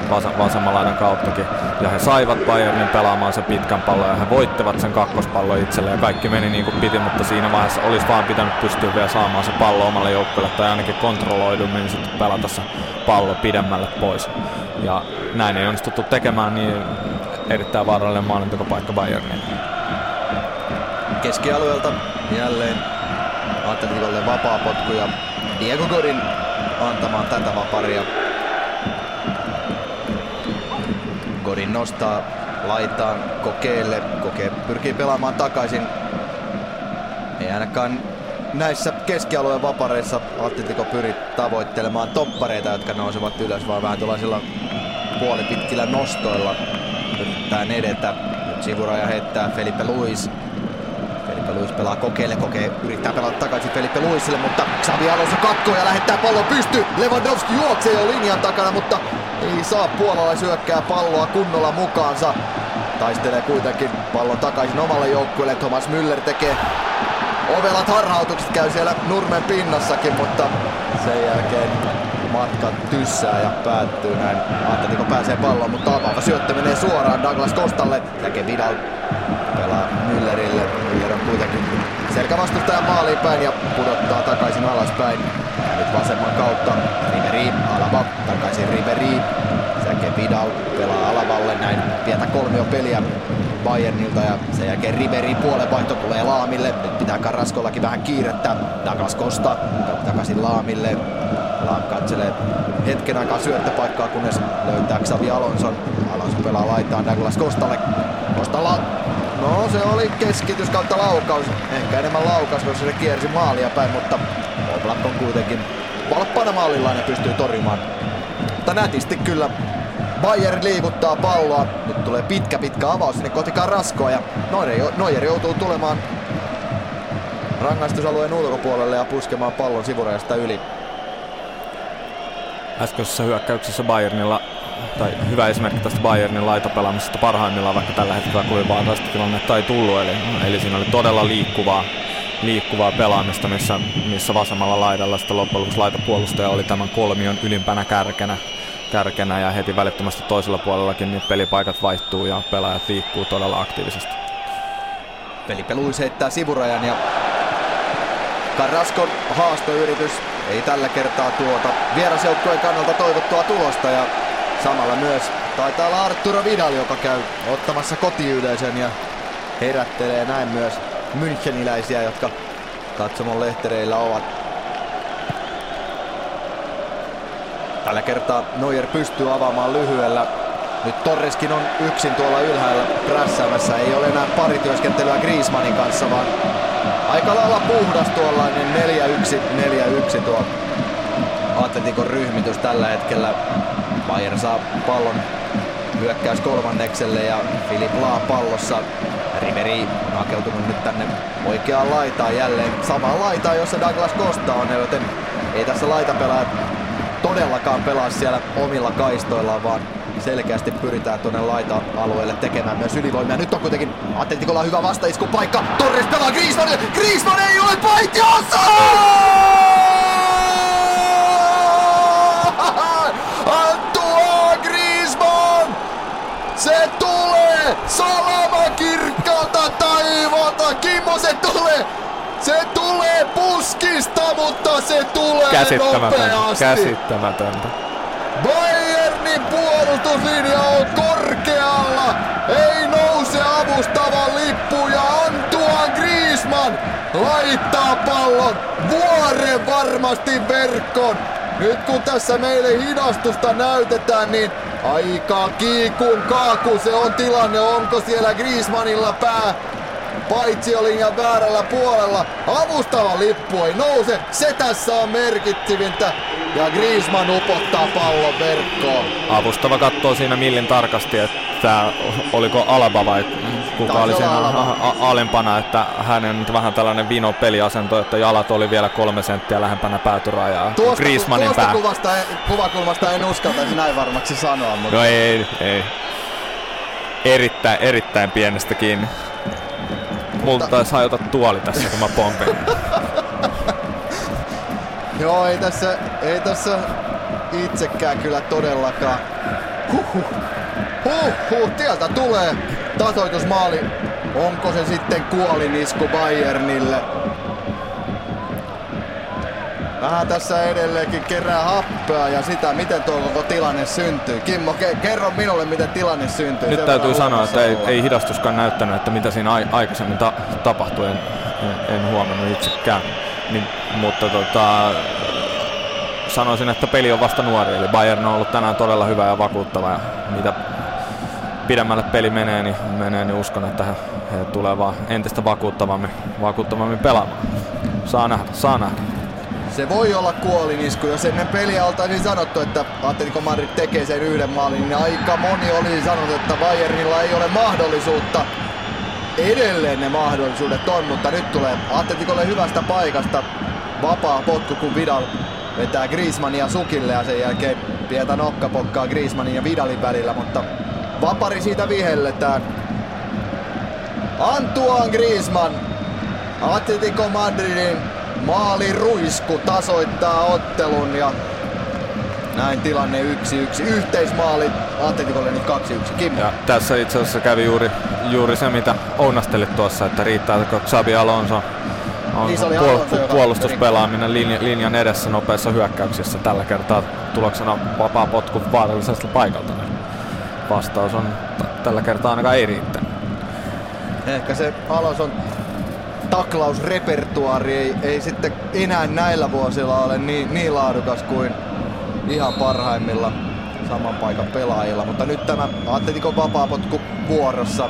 vas- vasemmalainen kauttakin. Ja he saivat Bayernin pelaamaan sen pitkän pallon ja he voittivat sen kakkospallon itselleen. Ja kaikki meni niin kuin piti, mutta siinä vaiheessa olisi vaan pitänyt pystyä vielä saamaan se pallo omalle joukkueelle tai ainakin kontrolloidummin niin sitten pelata se pallo pidemmälle pois. Ja näin ei onnistuttu tekemään, niin erittäin vaarallinen maalintekopaikka Bayernille. Keskialueelta jälleen Atleticolle vapaa potku ja Diego Godin antamaan tätä vaparia. Godin nostaa laitaan kokeelle. Koke pyrkii pelaamaan takaisin. Ei ainakaan näissä keskialueen vapareissa Atletico pyri tavoittelemaan toppareita, jotka nousevat ylös, vaan vähän tuollaisilla puolipitkillä nostoilla yritetään edetä. Nyt sivuraja heittää Felipe Luis. Felipe Luis pelaa kokeille, kokee, yrittää pelata takaisin Felipe Luisille, mutta Xavi Alonso katkoo ja lähettää pallon pysty. Lewandowski juoksee jo linjan takana, mutta ei saa puolella syökkää palloa kunnolla mukaansa. Taistelee kuitenkin pallon takaisin omalle joukkueelle. Thomas Müller tekee ovelat harhautukset, käy siellä nurmen pinnassakin, mutta sen jälkeen matka tyssää ja päättyy näin. Atletico pääsee palloon, mutta avaava syöttö menee suoraan Douglas Kostalle. Jake Vidal pelaa Müllerille. Müller on kuitenkin selkävastustajan maaliin päin ja pudottaa takaisin alaspäin. Ja nyt vasemman kautta Riberi, Alaba, takaisin Riberi. Jake Vidal pelaa Alavalle näin pientä kolmio peliä Bayernilta ja sen jälkeen Riberi puolenvaihto tulee Laamille. Nyt pitää Karaskollakin vähän kiirettä. Douglas Costa takaisin Laamille. Laam katselee hetken aikaa syöttöpaikkaa, kunnes löytää Xavi Alonson. Alonso pelaa laitaan Douglas Costalle. Costalla No se oli keskitys kautta laukaus. Ehkä enemmän laukaus, koska se kiersi maalia päin, mutta Oblak on kuitenkin valppana maalillainen pystyy torjumaan. Mutta nätisti kyllä Bayern liivuttaa palloa. Nyt tulee pitkä pitkä avaus sinne kohti Carrascoa ja Neuer joutuu tulemaan rangaistusalueen ulkopuolelle ja puskemaan pallon sivurajasta yli. Äskeisessä hyökkäyksessä Bayernilla tai hyvä esimerkki tästä Bayernin laitapelaamisesta parhaimmillaan, vaikka tällä hetkellä kovin vaarallista tilannetta ei tullut. Eli, eli siinä oli todella liikkuvaa, liikkuvaa pelaamista, missä, missä vasemmalla laidalla sitten loppujen lopuksi laitapuolustaja oli tämän kolmion ylimpänä kärkenä, kärkenä ja heti välittömästi toisella puolellakin niin pelipaikat vaihtuu ja pelaajat liikkuu todella aktiivisesti. Felipe Luis heittää sivurajan ja Carrascon haastoyritys ei tällä kertaa tuota vierasjoukkueen kannalta toivottua tulosta ja samalla myös taitaa olla Arturo Vidal, joka käy ottamassa kotiyleisön ja herättelee näin myös Müncheniläisiä, jotka katsomon lehtereillä ovat. Tällä kertaa Neuer pystyy avaamaan lyhyellä. Nyt Torreskin on yksin tuolla ylhäällä prässäämässä. Ei ole enää parityöskentelyä Griezmannin kanssa, vaan aika lailla puhdas tuollainen 4-1, 4-1 tuo Atletikon ryhmitys tällä hetkellä. Bayern saa pallon hyökkäys kolmannekselle ja Filip Laa pallossa. Riveri hakeutunut nyt tänne oikeaan laitaan jälleen. Samaan laitaan, jossa Douglas Costa on, joten ei tässä laitapelaajat todellakaan pelaa siellä omilla kaistoillaan, vaan selkeästi pyritään tuonne laita-alueelle tekemään myös ylivoimia. Nyt on kuitenkin Atletikolla hyvä paikka. Torres pelaa Griezmann. Griezmann ei ole paitiossa! Antoine Griezmann! Se tulee! Kirkkaalta taivalta! Kimmo se tulee! Se tulee puskista, mutta se tulee Käsittämätöntä. nopeasti! Käsittämätöntä. Bayernin puolustuslinja on korkealla. Ei nouse avustava lippu ja Antoine Griezmann laittaa pallon vuoren varmasti verkkoon. Nyt kun tässä meille hidastusta näytetään, niin aika kiikun kaaku se on tilanne. Onko siellä Griezmannilla pää paitsi linjan väärällä puolella. Avustava lippu ei nouse. Se tässä on merkittävintä. Ja Griezmann upottaa pallon verkkoon. Avustava katsoo siinä millin tarkasti, että oliko Alaba vai kuka Taisi oli siinä Alaba. alempana, että hänen nyt vähän tällainen vino peliasento, että jalat oli vielä kolme senttiä lähempänä päätyrajaa. Tuosta, Griezmannin tuosta pää. kuvasta, kuvakulmasta en uskaltaisi näin varmaksi sanoa, mutta No ei, ei. Erittäin, erittäin pienestä kiinni. Multa taisi hajota tuoli tässä, kun mä pompin. joo, ei tässä, ei tässä itsekään kyllä todellakaan. Huhhuh. Huhhuh, tieltä tulee tasoitusmaali. Onko se sitten kuolinisku Bayernille? Vähän tässä edelleenkin kerää happea ja sitä, miten tuo koko tilanne syntyy. Kimmo, ke- kerro minulle, miten tilanne syntyy. Nyt Sen täytyy sanoa, että ei, ei hidastuskaan näyttänyt, että mitä siinä ai- aikaisemmin ta- tapahtui. En, en, en huomannut itsekään. Niin, mutta tota, sanoisin, että peli on vasta nuori. Eli Bayern on ollut tänään todella hyvä ja vakuuttava. Ja mitä pidemmälle peli menee, niin, menee, niin uskon, että he, he tulee vaan entistä vakuuttavammin, vakuuttavammin pelaamaan. Saa nähdä, saa nähdä. Se voi olla kuolinisku, jos ennen peliä oltaisiin sanottu, että Atletico Madrid tekee sen yhden maalin, niin aika moni olisi sanonut, että Bayernilla ei ole mahdollisuutta. Edelleen ne mahdollisuudet on, mutta nyt tulee Atleticolle hyvästä paikasta vapaa potku, kun Vidal vetää Griezmannia sukille ja sen jälkeen pientä nokkapokkaa Griezmannin ja Vidalin välillä, mutta vapari siitä vihelletään. Antoine Griezmann Atletico Madridin maaliruisku tasoittaa ottelun ja näin tilanne 1-1. Yhteismaali Atleticolle nyt 2-1. Kimmo. Ja tässä itse asiassa kävi juuri, juuri se, mitä ounastelit tuossa, että riittääkö Xabi Alonso on Niin puol- Alonso, puolustuspelaaminen linja, linjan edessä nopeassa hyökkäyksissä tällä kertaa tuloksena vapaa potku vaarallisesta paikalta. Vastaus on t- tällä kertaa ainakaan ei riittänyt. Ehkä se Alonson taklausrepertuaari ei, ei sitten enää näillä vuosilla ole niin, niin laadukas kuin ihan parhaimmilla saman paikan pelaajilla. Mutta nyt tämä Atletico vapaapotku vuorossa.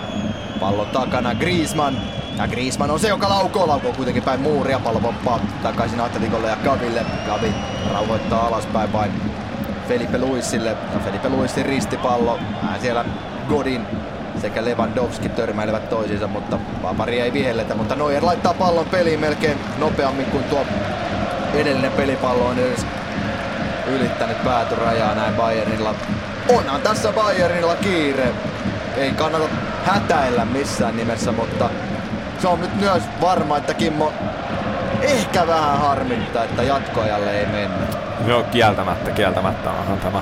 Pallon takana Griezmann. Ja Griezmann on se, joka laukoo. Laukoo kuitenkin päin muuria. Pallo poppaa takaisin Atleticolle ja Gaville. Gavi rauhoittaa alaspäin vain Felipe Luisille. Ja Felipe Luisin ristipallo. Vähän siellä Godin sekä Lewandowski törmäilevät toisiinsa, mutta vapari ei vihelletä. Mutta Neuer laittaa pallon peliin melkein nopeammin kuin tuo edellinen pelipallo on edes ylittänyt päätyrajaa näin Bayernilla. Onhan tässä Bayernilla kiire. Ei kannata hätäillä missään nimessä, mutta se on nyt myös varma, että Kimmo ehkä vähän harmittaa, että jatkoajalle ei mennä. Joo, kieltämättä, kieltämättä onhan tämä,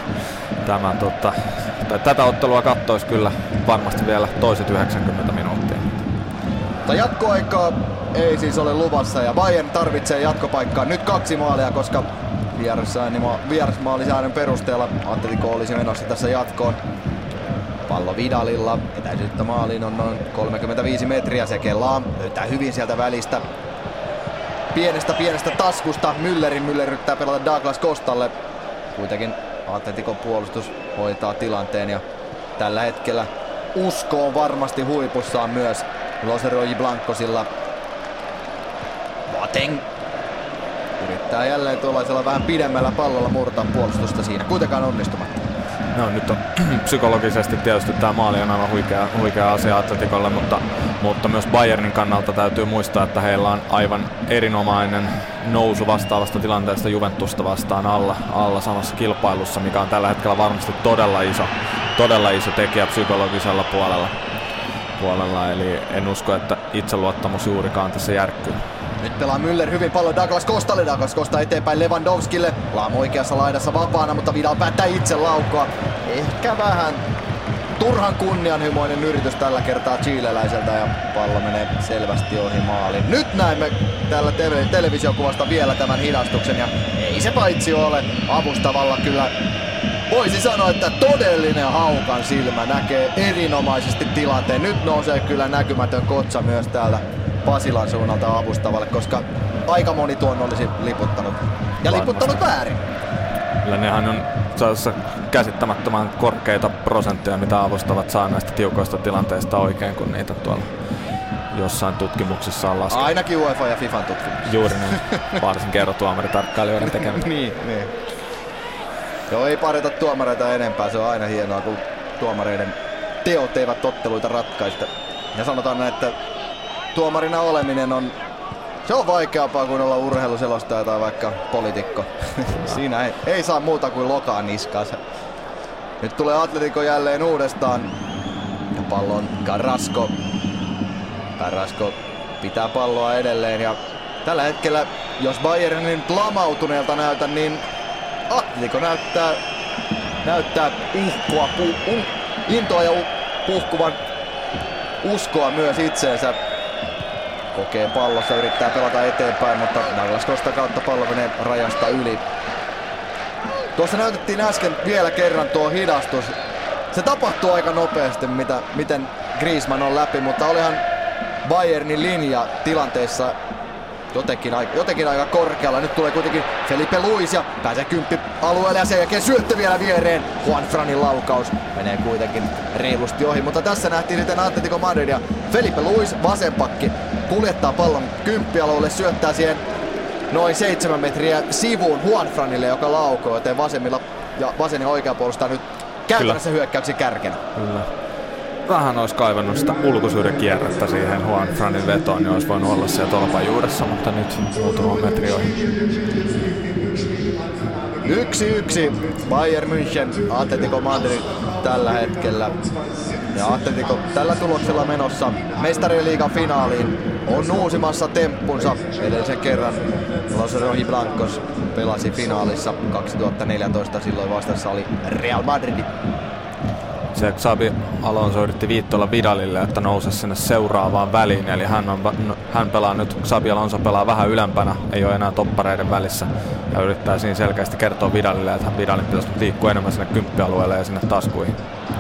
tämä tota, tai tätä ottelua kattoisi kyllä varmasti vielä toiset 90 minuuttia. Mutta jatkoaikaa ei siis ole luvassa ja Bayern tarvitsee jatkopaikkaa nyt kaksi maalia, koska vierasmaalisäännön perusteella Atletico olisi menossa tässä jatkoon. Pallo Vidalilla, etäisyyttä maaliin on noin 35 metriä, se kellaa, löytää hyvin sieltä välistä. Pienestä pienestä taskusta Müllerin, Müller yrittää pelata Douglas Kostalle. Kuitenkin Atletico puolustus hoitaa tilanteen ja tällä hetkellä usko on varmasti huipussaan myös Loseroji Blancosilla. Boateng yrittää jälleen tuollaisella vähän pidemmällä pallolla murtaa puolustusta siinä, kuitenkaan onnistumatta. No nyt on psykologisesti tietysti tämä maali on aivan huikea, huikea asia Atletikolle, mutta, mutta myös Bayernin kannalta täytyy muistaa, että heillä on aivan erinomainen nousu vastaavasta tilanteesta Juventusta vastaan alla, alla samassa kilpailussa, mikä on tällä hetkellä varmasti todella iso, todella iso tekijä psykologisella puolella. puolella eli en usko, että itseluottamus juurikaan tässä järkkyy. Nyt pelaa Müller hyvin paljon Douglas Kostalle. Douglas Kosta eteenpäin Lewandowskille. Laam oikeassa laidassa vapaana, mutta Vidal päättää itse laukkoa. Ehkä vähän turhan kunnianhimoinen yritys tällä kertaa chileläiseltä ja pallo menee selvästi ohi maalin. Nyt näemme tällä te- televisiokuvasta vielä tämän hidastuksen ja ei se paitsi ole avustavalla kyllä voisi sanoa, että todellinen haukan silmä näkee erinomaisesti tilanteen. Nyt nousee kyllä näkymätön kotsa myös täältä Pasilan suunnalta avustavalle, koska aika moni tuon olisi liputtanut. Ja liputtanut väärin. Kyllä nehän on sellaisessa käsittämättömän korkeita prosentteja, mitä avustavat saa näistä tiukoista tilanteista oikein, kun niitä tuolla jossain tutkimuksissa on laskettu. Ainakin UEFA ja FIFAn tutkimuksissa. Juuri niin. Varsin kerrotuomaritarkkailijoiden tekeminen. niin, niin. Joo, ei parita tuomareita enempää. Se on aina hienoa, kun tuomareiden teot eivät totteluita ratkaista. Ja sanotaan, että tuomarina oleminen on se on vaikeampaa kuin olla urheiluselostaja tai vaikka poliitikko. Siinä ei, ei saa muuta kuin lokaa niskansa. Nyt tulee Atletico jälleen uudestaan. Ja pallon Carrasco. Carrasco pitää palloa edelleen ja tällä hetkellä, jos Bayern nyt lamautuneelta näytä, niin Atletico näyttää, näyttää uhkoa, pu, uh, intoa ja puhkuvan uskoa myös itseensä kokee pallossa, yrittää pelata eteenpäin, mutta Douglas Costa kautta pallo menee rajasta yli. Tuossa näytettiin äsken vielä kerran tuo hidastus. Se tapahtuu aika nopeasti, mitä, miten Griezmann on läpi, mutta olihan Bayernin linja tilanteessa jotenkin, jotenkin aika korkealla. Nyt tulee kuitenkin Felipe Luis ja pääsee kymppi alueelle ja sen jälkeen syöttö vielä viereen. Juan Franin laukaus menee kuitenkin reilusti ohi, mutta tässä nähtiin sitten Atletico Madrid ja Felipe Luis vasenpakki kuljettaa pallon kymppialueelle, syöttää siihen noin seitsemän metriä sivuun Juan Franille, joka laukoo, joten vasemmilla ja vasen ja oikea puolustaa nyt käytännössä hyökkäyksen kärkenä. Kyllä vähän olisi kaivannut sitä ulkoisuuden kierrettä siihen Juan Franin vetoon, niin olisi voinut olla siellä tolpan juuressa, mutta nyt muutama metri ohi. Yksi yksi Bayern München, Atletico Madrid tällä hetkellä. Ja Atletico tällä tuloksella menossa mestarien liigan finaaliin on uusimassa temppunsa. Edellisen kerran Los Roji Blancos pelasi finaalissa 2014, silloin vastassa oli Real Madrid se Xabi Alonso yritti viittoilla Vidalille, että nouse sinne seuraavaan väliin. Eli hän, on, no, hän pelaa nyt, Xabi Alonso pelaa vähän ylempänä, ei ole enää toppareiden välissä. Ja yrittää siinä selkeästi kertoa Vidalille, että Vidalin pitäisi liikkua enemmän sinne kymppialueelle ja sinne taskuihin.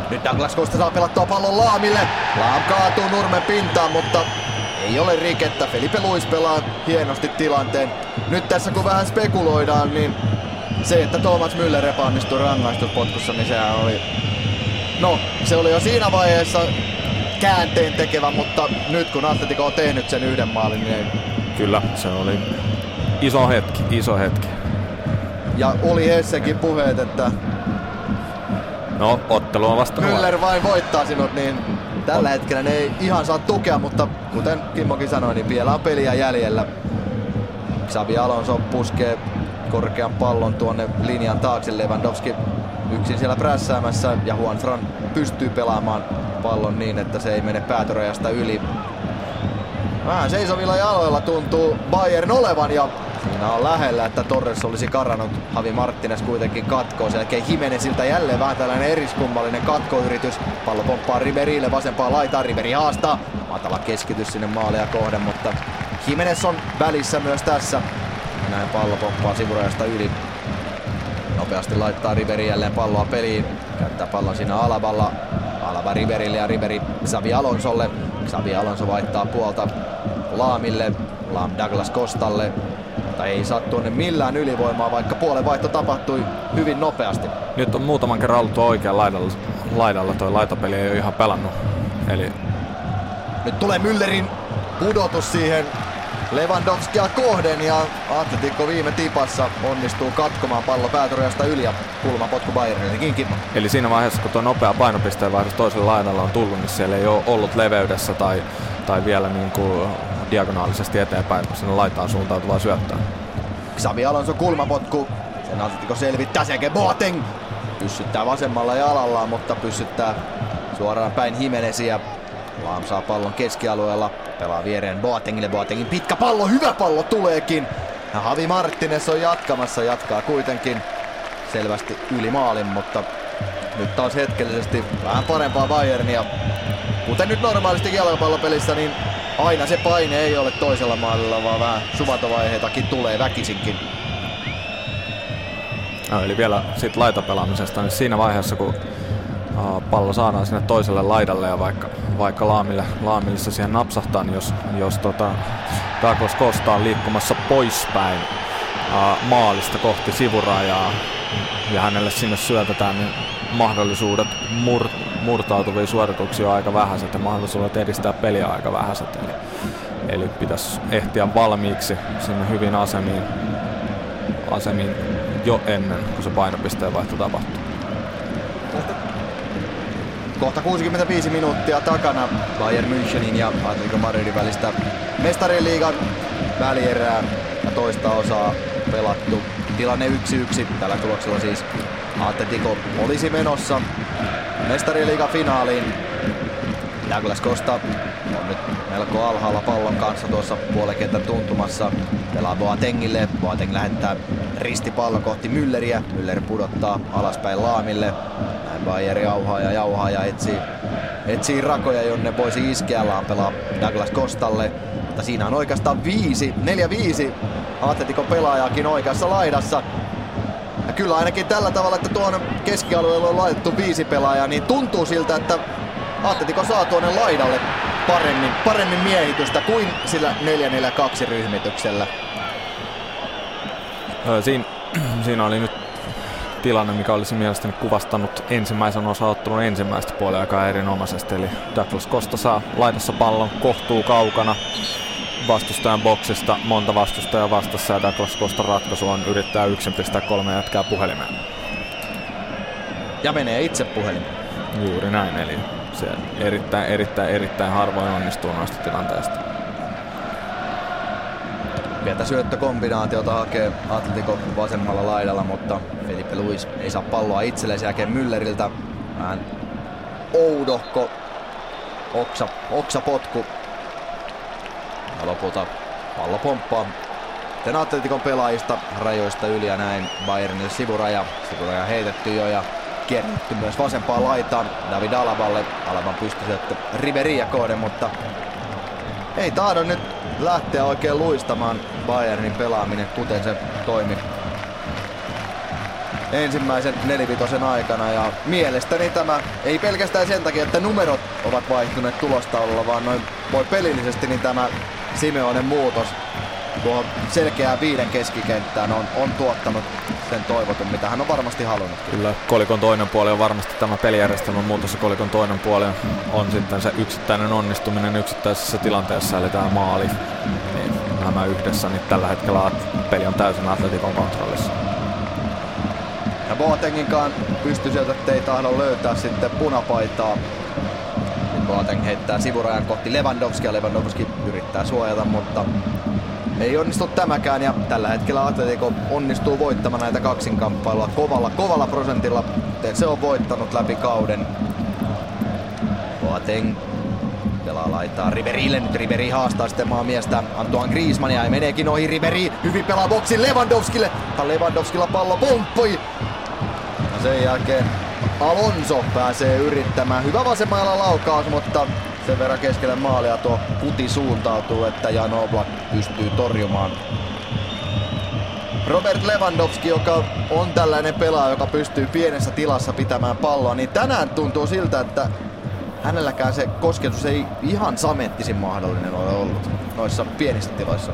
Nyt Douglas Costa saa pelattua pallon Laamille. Laam kaatuu nurmen pintaan, mutta ei ole rikettä. Felipe Luis pelaa hienosti tilanteen. Nyt tässä kun vähän spekuloidaan, niin se, että Thomas Müller epäonnistui rangaistuspotkussa, niin sehän oli No, se oli jo siinä vaiheessa käänteen tekevä, mutta nyt kun Atletico on tehnyt sen yhden maalin, niin ei... Kyllä, se oli iso hetki, iso hetki. Ja oli Hessenkin puheet, että... No, ottelu on vasta Müller vain voittaa sinut, niin tällä hetkellä ne ei ihan saa tukea, mutta kuten Kimmokin sanoi, niin vielä on peliä jäljellä. Xavi Alonso puskee korkean pallon tuonne linjan taakse. Lewandowski yksin siellä prässäämässä ja Juan Fran pystyy pelaamaan pallon niin, että se ei mene päätörajasta yli. Vähän seisovilla jaloilla tuntuu Bayern olevan ja siinä on lähellä, että Torres olisi karannut. Havi Martinez kuitenkin katkoo. Sen jälkeen Jimeneziltä jälleen vähän tällainen eriskummallinen katkoyritys. Pallo pomppaa Riverille vasempaa laitaa. Riveri haastaa. Matala keskitys sinne maalia kohden, mutta Jimenez on välissä myös tässä. Ja näin pallo pomppaa sivurajasta yli. Nopeasti laittaa Riveri jälleen palloa peliin. Käyttää pallon siinä Alavalla. Alava Riverille ja Riveri Xavi Alonsolle. Xavi Alonso vaihtaa puolta Laamille. Laam Douglas Kostalle. Mutta ei saa tuonne millään ylivoimaa, vaikka puolen vaihto tapahtui hyvin nopeasti. Nyt on muutaman kerran ollut oikean laidalla, laidalla toi laitapeli ei ole ihan pelannut. Eli Nyt tulee Müllerin pudotus siihen Lewandowskia kohden ja Atletico viime tipassa onnistuu katkomaan pallo päätorjasta yli ja kulmapotku Bayernillekin Kimmo. Eli siinä vaiheessa, kun tuo nopea painopisteen toisella laidalla on tullut, niin siellä ei ole ollut leveydessä tai, tai vielä niin kuin diagonaalisesti eteenpäin, sinne laitaan suuntautuvaa syöttöä. Xavi Alonso kulmapotku. Sen Atletico selvittää sekä Boateng. Pyssyttää vasemmalla jalallaan, mutta pyssyttää suoraan päin Himenesiä. Laam saa pallon keskialueella. Pelaa viereen Boatengille. Boatengin pitkä pallo, hyvä pallo tuleekin. Ja Havi Martinez on jatkamassa, jatkaa kuitenkin selvästi yli maalin, mutta nyt taas hetkellisesti vähän parempaa Bayernia. Kuten nyt normaalisti jalkapallopelissä, niin aina se paine ei ole toisella maalilla, vaan vähän sumatovaiheitakin tulee väkisinkin. No, eli vielä siitä laitapelaamisesta, niin siinä vaiheessa kun pallo saadaan sinne toiselle laidalle ja vaikka, vaikka Laamille, Laamille se siihen napsahtaa, niin jos, jos tota, Douglas Costa on liikkumassa poispäin ää, maalista kohti sivurajaa ja hänelle sinne syötetään, niin mahdollisuudet mur, murtautuvia suorituksia on aika vähäiset ja mahdollisuudet edistää peliä aika vähäiset. Eli, eli pitäisi ehtiä valmiiksi sinne hyvin asemiin, asemiin jo ennen kuin se painopisteen vaihto tapahtuu. Kohta 65 minuuttia takana Bayern Münchenin ja Atletico Madridin välistä mestarien liigan välierää ja toista osaa pelattu. Tilanne 1-1. Tällä tuloksella siis Atletico olisi menossa mestarien liigan finaaliin. Douglas Costa on nyt melko alhaalla pallon kanssa tuossa puolenkentän tuntumassa. Pelaa Boatengille. Boateng lähettää ristipallon kohti Mülleriä. Müller pudottaa alaspäin Laamille. Näin Bayern jauhaa ja jauhaa ja etsii, etsii rakoja, jonne voisi iskeä. Laam pelaa Douglas Costalle. Mutta siinä on oikeastaan viisi, neljä viisi Atletico pelaajaakin oikeassa laidassa. Kyllä ainakin tällä tavalla, että tuon keskialueella on laitettu viisi pelaajaa, niin tuntuu siltä, että Atletico saa tuonne laidalle paremmin, paremmin miehitystä kuin sillä 4-4-2 ryhmityksellä. Siin, siinä oli nyt tilanne, mikä olisi mielestäni kuvastanut ensimmäisen osaottelun ensimmäistä puoliaikaa erinomaisesti. Eli Douglas Costa saa laidassa pallon kohtuu kaukana vastustajan boksista, monta vastustajaa vastassa ja Douglas Costa ratkaisu on yrittää yksin pistää kolme jätkää puhelimeen. Ja menee itse puhelimeen. Juuri näin, eli se erittäin, erittäin, erittäin harvoin onnistuu noista tilanteista. Pientä syöttökombinaatiota hakee Atletico vasemmalla laidalla, mutta Felipe Luis ei saa palloa itselleen sen jälkeen Mülleriltä. Vähän oudohko oksa, oksapotku. Ja lopulta pallo pomppaa sitten Atletikon pelaajista rajoista yli ja näin Bayernille sivuraja. Sivuraja heitetty jo ja kierretty myös vasempaan laitaan David Alaballe. Alaban pystysyöttö Riberia kohden, mutta ei tahdo nyt lähteä oikein luistamaan Bayernin pelaaminen, kuten se toimi ensimmäisen nelivitosen aikana. Ja mielestäni tämä ei pelkästään sen takia, että numerot ovat vaihtuneet tulostaululla, vaan noin voi pelillisesti niin tämä Simeonen muutos tuohon selkeään viiden keskikenttään on, on tuottanut sen toivotun, mitä hän on varmasti halunnut. Kyllä, kolikon toinen puoli on varmasti tämä pelijärjestelmän muutos ja kolikon toinen puoli on sitten se yksittäinen onnistuminen yksittäisessä tilanteessa, eli tämä maali. Niin nämä yhdessä, niin tällä hetkellä peli on täysin Atletikon kontrollissa. Ja Boatenginkaan pystysyötöt ei tahdo löytää sitten punapaitaa. Boateng heittää sivurajan kohti Lewandowskia. Lewandowski yrittää suojata, mutta ei onnistu tämäkään ja tällä hetkellä Atletico onnistuu voittamaan näitä kaksinkamppailua kovalla, kovalla prosentilla. Se on voittanut läpi kauden. Boateng pelaa laitaa Riverille. Nyt Riveri haastaa sitten maan miestä Antoine Griezmannia ja meneekin ohi Riveri. Hyvin pelaa boksin Lewandowskille. Lewandowskilla pallo pomppui. Ja sen jälkeen Alonso pääsee yrittämään. Hyvä vasemmalla laukaus, mutta sen verran keskelle maalia tuo puti suuntautuu, että Jan Oblak pystyy torjumaan. Robert Lewandowski, joka on tällainen pelaaja, joka pystyy pienessä tilassa pitämään palloa, niin tänään tuntuu siltä, että hänelläkään se kosketus ei ihan samettisin mahdollinen ole ollut noissa pienissä tiloissa.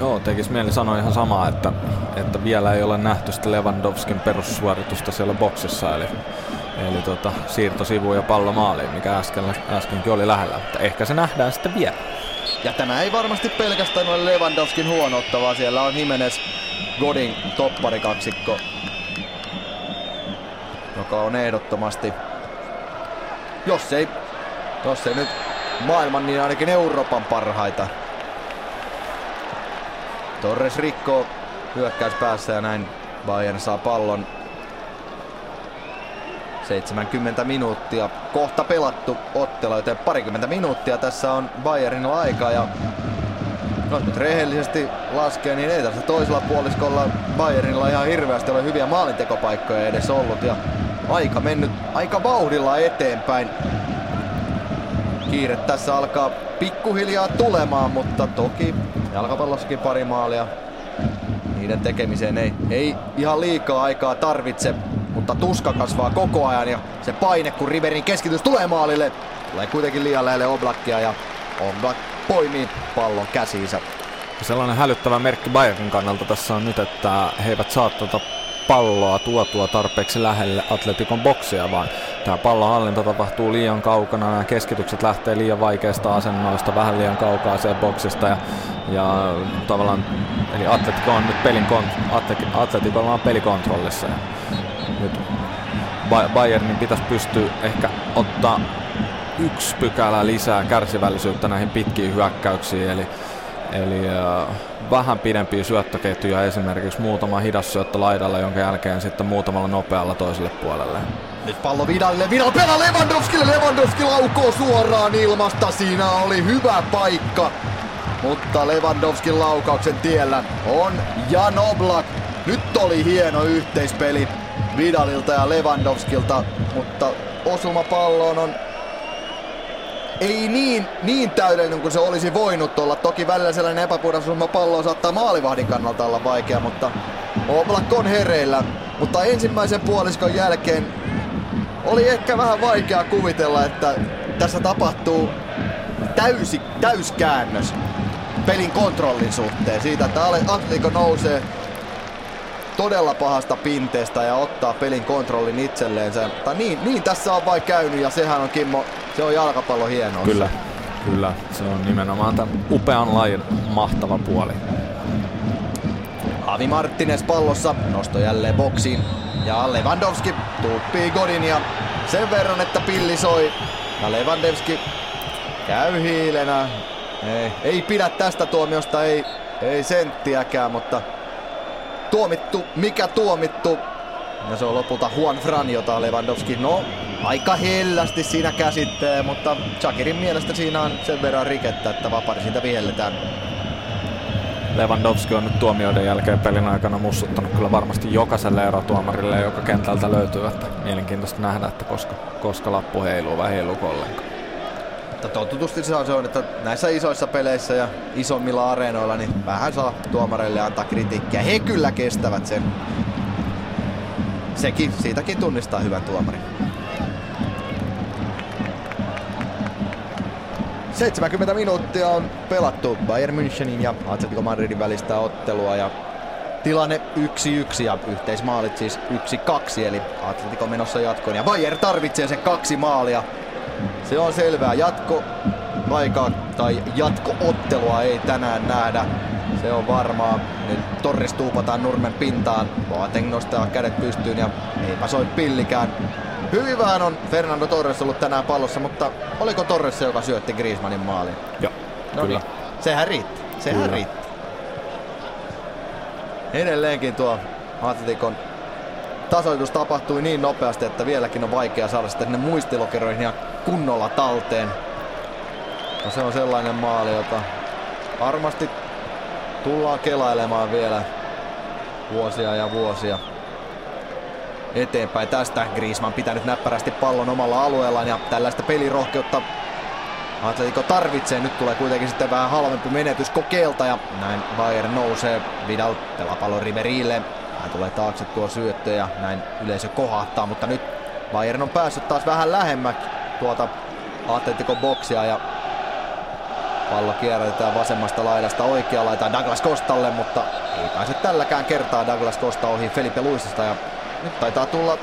Joo, tekis mieli sanoa ihan samaa, että, että vielä ei ole nähty sitä Lewandowskin perussuoritusta siellä boksissa, eli, eli tota, siirto sivuun ja pallo maaliin, mikä äsken, äskenkin oli lähellä. Mutta ehkä se nähdään sitten vielä. Ja tämä ei varmasti pelkästään ole Lewandowskin huonoutta, vaan siellä on Jimenez Godin topparikaksikko, joka on ehdottomasti, jos ei, jos ei nyt maailman, niin ainakin Euroopan parhaita. Torres rikkoo hyökkäys päässä ja näin Bayern saa pallon 70 minuuttia. Kohta pelattu ottelu, joten parikymmentä minuuttia tässä on Bayernilla aikaa ja jos nyt rehellisesti laskee, niin ei tässä toisella puoliskolla Bayernilla ihan hirveästi ole hyviä maalintekopaikkoja edes ollut ja aika mennyt aika vauhdilla eteenpäin. Kiire tässä alkaa pikkuhiljaa tulemaan, mutta toki jalkapallossakin pari maalia. Niiden tekemiseen ei, ei ihan liikaa aikaa tarvitse mutta tuska kasvaa koko ajan ja se paine, kun Riverin keskitys tulee maalille, tulee kuitenkin liian lähelle Oblakia ja Oblak poimii pallon käsiinsä. Sellainen hälyttävä merkki Bayernin kannalta tässä on nyt, että he eivät saa tuota palloa tuotua tarpeeksi lähelle Atletikon boksia, vaan tämä pallonhallinta tapahtuu liian kaukana, nämä keskitykset lähtee liian vaikeista asennoista, vähän liian kaukaa siellä boksista ja, ja tavallaan, eli Atletico on nyt pelin Atletikolla on pelikontrollissa ja nyt Bayernin pitäisi pystyä ehkä ottaa yksi pykälä lisää kärsivällisyyttä näihin pitkiin hyökkäyksiin, eli, eli äh, vähän pidempiä syöttöketjuja esimerkiksi muutama hidas syöttö laidalla, jonka jälkeen sitten muutamalla nopealla toiselle puolelle. Nyt pallo Vidalille, Vidal pelaa Lewandowskille, Lewandowski laukoo suoraan ilmasta, siinä oli hyvä paikka. Mutta Lewandowskin laukauksen tiellä on Jan Oblak. Nyt oli hieno yhteispeli Vidalilta ja Lewandowskilta, mutta osuma palloon on ei niin, niin täydellinen kuin se olisi voinut olla. Toki välillä sellainen epäpuhdas osuma pallo saattaa maalivahdin kannalta olla vaikea, mutta Oblak on hereillä. Mutta ensimmäisen puoliskon jälkeen oli ehkä vähän vaikea kuvitella, että tässä tapahtuu täysi, täyskäännös pelin kontrollin suhteen. Siitä, että Atletico nousee todella pahasta pinteestä ja ottaa pelin kontrollin itselleensä. Tai niin, niin tässä on vain käynyt ja sehän on Kimmo, se on jalkapallo hienoa. Kyllä, kyllä. Se on nimenomaan tämän upean lajin mahtava puoli. Avi Martinez pallossa, nosto jälleen boksiin. Ja Lewandowski tuuppii Godin ja sen verran, että pilli soi. Ja Lewandowski käy hiilenä. Ei, ei pidä tästä tuomiosta, ei, ei senttiäkään, mutta tuomittu, mikä tuomittu. Ja se on lopulta Juan Fran, jota Lewandowski, no aika hellästi siinä käsittelee, mutta Chakirin mielestä siinä on sen verran rikettä, että vapari siitä vihelletään. Lewandowski on nyt tuomioiden jälkeen pelin aikana mussuttanut kyllä varmasti jokaiselle erotuomarille, joka kentältä löytyy. Että mielenkiintoista nähdä, että koska, koska lappu heiluu vai heiluuko ollenkaan. Totutusti se on, että näissä isoissa peleissä ja isommilla areenoilla niin vähän saa tuomareille antaa kritiikkiä. He kyllä kestävät sen. Sekin, siitäkin tunnistaa hyvän tuomari. 70 minuuttia on pelattu Bayern Münchenin ja Atletico Madridin välistä ottelua ja tilanne 1-1 ja yhteismaalit siis 1-2 eli Atletico menossa jatkoon ja Bayern tarvitsee sen kaksi maalia. Se on selvää. Jatko aikaa tai jatkoottelua ei tänään nähdä. Se on varmaa. Nyt Torres tuupataan nurmen pintaan. Boateng nostaa kädet pystyyn ja eipä soi pillikään. Hyvin vähän on Fernando Torres ollut tänään pallossa, mutta oliko Torres se, joka syötti Griezmannin maaliin? Joo, no kyllä. Niin, sehän riitti. Sehän kyllä. riitti. Edelleenkin tuo Atletikon tasoitus tapahtui niin nopeasti, että vieläkin on vaikea saada sitten ne muistilokeroihin ja kunnolla talteen. No se on sellainen maali, jota varmasti tullaan kelailemaan vielä vuosia ja vuosia eteenpäin. Tästä Griezmann pitänyt näppärästi pallon omalla alueellaan ja tällaista pelirohkeutta Atletico tarvitsee. Nyt tulee kuitenkin sitten vähän halvempi menetys kokeelta ja näin Bayern nousee. Vidal pelaa pallon Riverille. Hän tulee taakse tuo syöttö ja näin yleisö kohahtaa, mutta nyt Bayern on päässyt taas vähän lähemmäksi tuota Atletico boksia ja pallo kierrätetään vasemmasta laidasta oikea laita Douglas Kostalle, mutta ei pääse tälläkään kertaa Douglas Costa ohi Felipe Luisista ja nyt taitaa tulla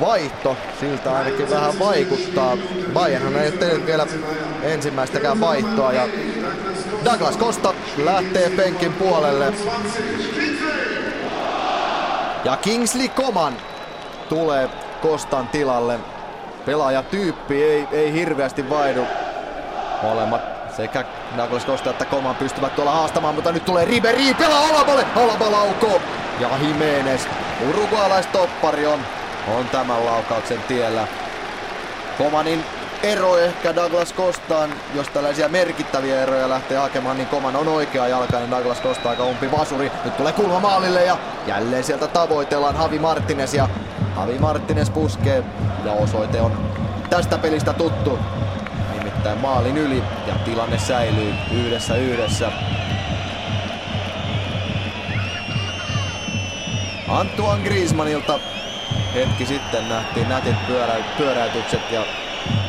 vaihto, siltä ainakin vähän vaikuttaa. Bayern ei tehnyt vielä ensimmäistäkään vaihtoa ja Douglas Costa lähtee penkin puolelle. Ja Kingsley Coman tulee Kostan tilalle. Pelaajatyyppi ei, ei hirveästi vaihdu. Molemmat sekä Douglas Costa että Coman pystyvät tuolla haastamaan, mutta nyt tulee Ribery, pelaa Alaballe, Alaba lauko. Ja Jimenez, uruguayalaistoppari on, on tämän laukauksen tiellä. Komanin ero ehkä Douglas Kostaan, jos tällaisia merkittäviä eroja lähtee hakemaan, niin Koman on oikea jalkainen Douglas Costa aika umpi vasuri. Nyt tulee kulma maalille ja jälleen sieltä tavoitellaan Havi Martinez ja Havi Martinez puskee ja osoite on tästä pelistä tuttu. Nimittäin maalin yli ja tilanne säilyy yhdessä yhdessä. Antoine Griezmannilta hetki sitten nähtiin nätit pyörä, pyöräytykset ja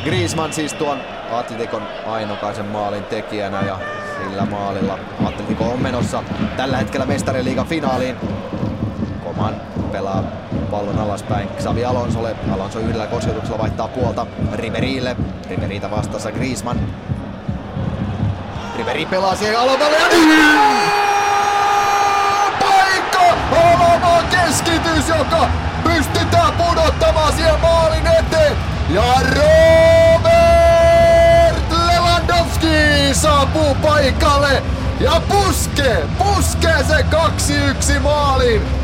Griezmann siis tuon Atletikon ainokaisen maalin tekijänä ja sillä maalilla Atletico on menossa tällä hetkellä mestariliigan finaaliin. Koman pelaa pallon alaspäin Xavi Alonsolle. Alonso yhdellä kosketuksella vaihtaa puolta Riverille. Riveriitä vastassa Griezmann. Riveri pelaa siihen Alaballe ja Paikka! Alaba keskitys, joka pystytään pudottamaan siellä maalin eteen. Ja Robert Lewandowski saapuu paikalle ja puskee, puskee se 2-1 maalin.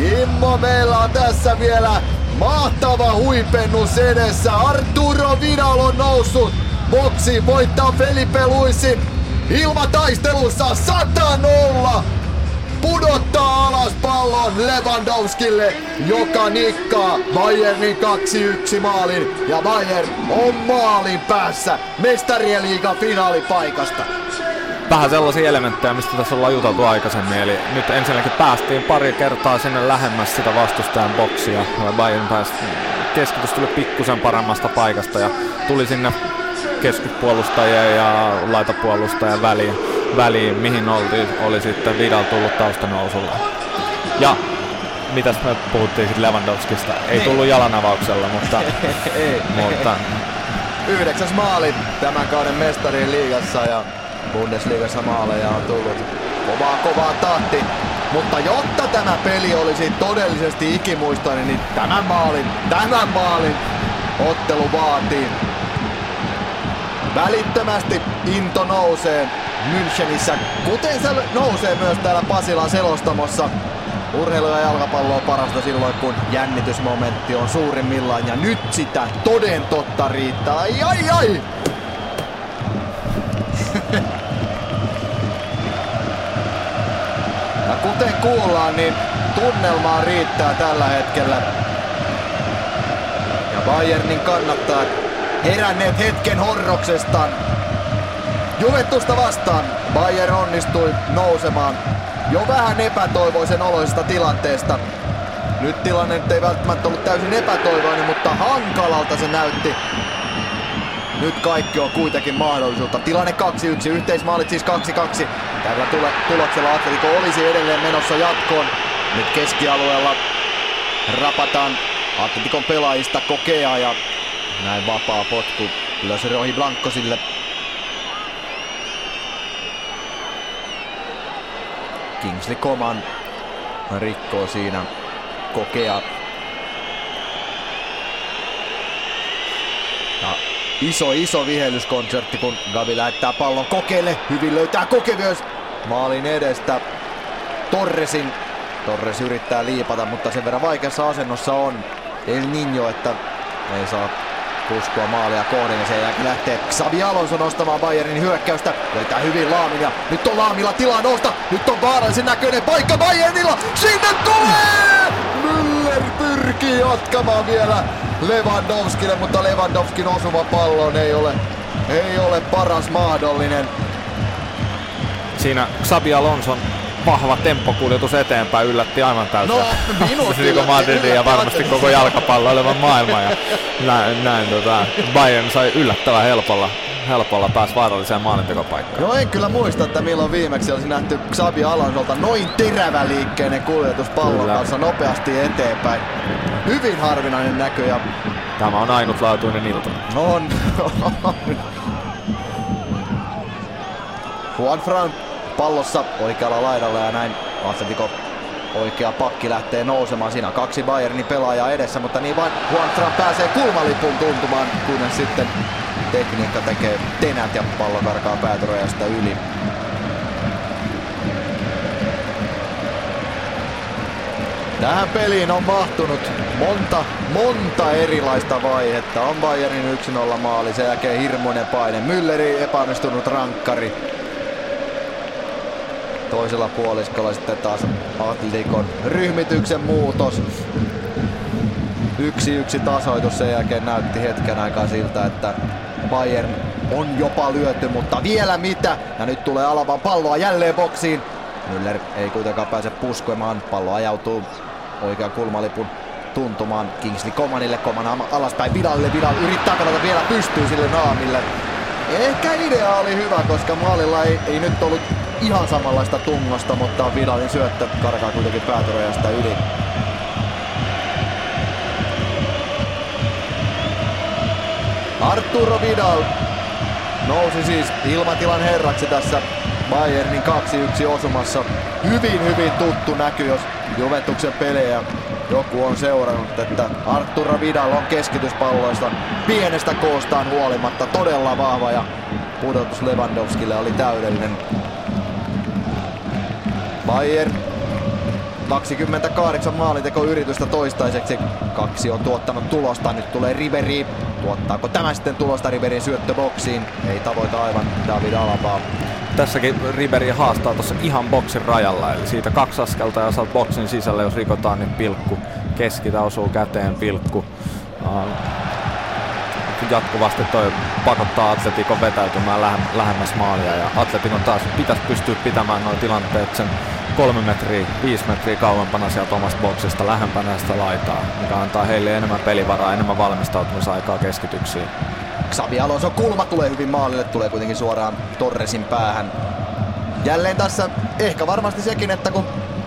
Kimmo, meillä on tässä vielä mahtava huipennus edessä. Arturo Vidal on noussut boksiin, voittaa Felipe Luisin ilmataistelussa 100-0 pudottaa alas pallon Lewandowskille, joka nikkaa Bayernin 2-1 maalin. Ja Bayern on maalin päässä mestarien liigan finaalipaikasta. Vähän sellaisia elementtejä, mistä tässä ollaan juteltu aikaisemmin. Eli nyt ensinnäkin päästiin pari kertaa sinne lähemmäs sitä vastustajan boksia. Bayern pääsi keskitys tuli pikkusen paremmasta paikasta ja tuli sinne keskuspuolustajien ja laitapuolustajien väliin väliin, mihin oltiin, oli sitten Vidal tullut taustanousulla. Ja mitäs me puhuttiin sitten Lewandowskista? Ei niin. tullut jalanavauksella, mutta... ei, mutta... Yhdeksäs maali tämän kauden mestarien liigassa ja Bundesliigassa maaleja on tullut kovaa kovaa tahti. Mutta jotta tämä peli olisi todellisesti ikimuistoinen, niin tämän maalin, tämän maalin ottelu vaatii. Välittömästi into nousee Münchenissä, kuten se nousee myös täällä Pasilan selostamossa. Urheilu ja jalkapallo on parasta silloin, kun jännitysmomentti on suurimmillaan ja nyt sitä toden totta riittää. Ai ai ai! Kuullaan, niin tunnelmaa riittää tällä hetkellä. Ja Bayernin kannattaa heränneet hetken horroksestaan Juventusta vastaan Bayern onnistui nousemaan jo vähän epätoivoisen oloisesta tilanteesta. Nyt tilanne ei välttämättä ollut täysin epätoivoinen, mutta hankalalta se näytti. Nyt kaikki on kuitenkin mahdollisuutta. Tilanne 2-1, yhteismaalit siis 2-2. Tällä tule- tuloksella Atletico olisi edelleen menossa jatkoon. Nyt keskialueella rapataan Atletikon pelaajista kokea ja näin vapaa potku Löserohi Blankosille Kingsley Coman rikkoo siinä kokea. Iso iso vihellyskonsertti, kun Gavi lähettää pallon kokeelle. Hyvin löytää koke myös maalin edestä. Torresin. Torres yrittää liipata, mutta sen verran vaikeassa asennossa on El Niño, että ei saa puskua maalia kohden ja sen jälkeen lähtee Xabi Alonso nostamaan Bayernin hyökkäystä. Löytää hyvin Laamin ja nyt on Laamilla tilaa nousta. Nyt on vaarallisen näköinen paikka Bayernilla. Sinne tulee! Müller pyrkii jatkamaan vielä Lewandowskille, mutta Lewandowskin osuva pallon ei ole, ei ole paras mahdollinen. Siinä Xabi Alonson vahva temppokuljetus eteenpäin yllätti aivan täysin. No, minut yllätti, Madridin ja varmasti koko jalkapalloilevan maailman. Ja näin, näin tota, Bayern sai yllättävän helpolla helpolla pääsi vaaralliseen maalintekopaikkaan. No en kyllä muista, että milloin viimeksi olisi nähty Xabi Alonsolta noin teräväliikkeinen kuljetus pallon kyllä. kanssa nopeasti eteenpäin. Hyvin harvinainen näkö ja... Tämä on ainutlaatuinen ilta. On. Juan Fran pallossa oikealla laidalla ja näin Atletico oikea pakki lähtee nousemaan. Siinä kaksi Bayernin pelaajaa edessä, mutta niin vain Juan Fran pääsee kulmalipun tuntumaan, kunnes sitten tekniikka tekee tenät ja pallo karkaa päätyrajasta yli. Tähän peliin on mahtunut monta, monta erilaista vaihetta. On Bayernin 1-0 maali, sen jälkeen hirmuinen paine. Mülleri epäonnistunut rankkari. Toisella puoliskolla sitten taas Atletikon ryhmityksen muutos. Yksi yksi tasoitus sen jälkeen näytti hetken aikaa siltä, että Bayern on jopa lyöty, mutta vielä mitä? Ja nyt tulee Alavan palloa jälleen boksiin. Müller ei kuitenkaan pääse puskemaan. Pallo ajautuu oikean kulmalipun tuntumaan Kingsley Komanille. Koman alaspäin Vidalille. Vidal yrittää pelata vielä pystyy sille naamille. Ehkä idea oli hyvä, koska maalilla ei, ei nyt ollut ihan samanlaista tungosta, mutta Vidalin syöttö karkaa kuitenkin päätyrajasta yli. Arturo Vidal nousi siis ilmatilan herraksi tässä Bayernin 2-1 osumassa. Hyvin, hyvin tuttu näky, jos Juventuksen pelejä joku on seurannut, että Arturo Vidal on keskityspalloista pienestä koostaan huolimatta todella vahva ja pudotus Lewandowskille oli täydellinen. Bayern 28 maalintekoyritystä toistaiseksi. Kaksi on tuottanut tulosta. Nyt tulee Riveri. Tuottaako tämä sitten tulosta Riverin syöttöboksiin? Ei tavoita aivan David Alabaa. Tässäkin Riberi haastaa tuossa ihan boksin rajalla, eli siitä kaksi askelta ja saat boksin sisälle, jos rikotaan, niin pilkku. Keskitä osuu käteen pilkku. Jatkuvasti toi pakottaa Atletikon vetäytymään lähemmäs maalia ja Atletikon taas pitäisi pystyä pitämään noin tilanteet sen kolme metriä, viisi metriä kauempana sieltä omasta boksista lähempänä sitä laitaa, mikä antaa heille enemmän pelivaraa, enemmän valmistautumisaikaa keskityksiin. Xavi Alonso kulma tulee hyvin maalille, tulee kuitenkin suoraan Torresin päähän. Jälleen tässä ehkä varmasti sekin, että kun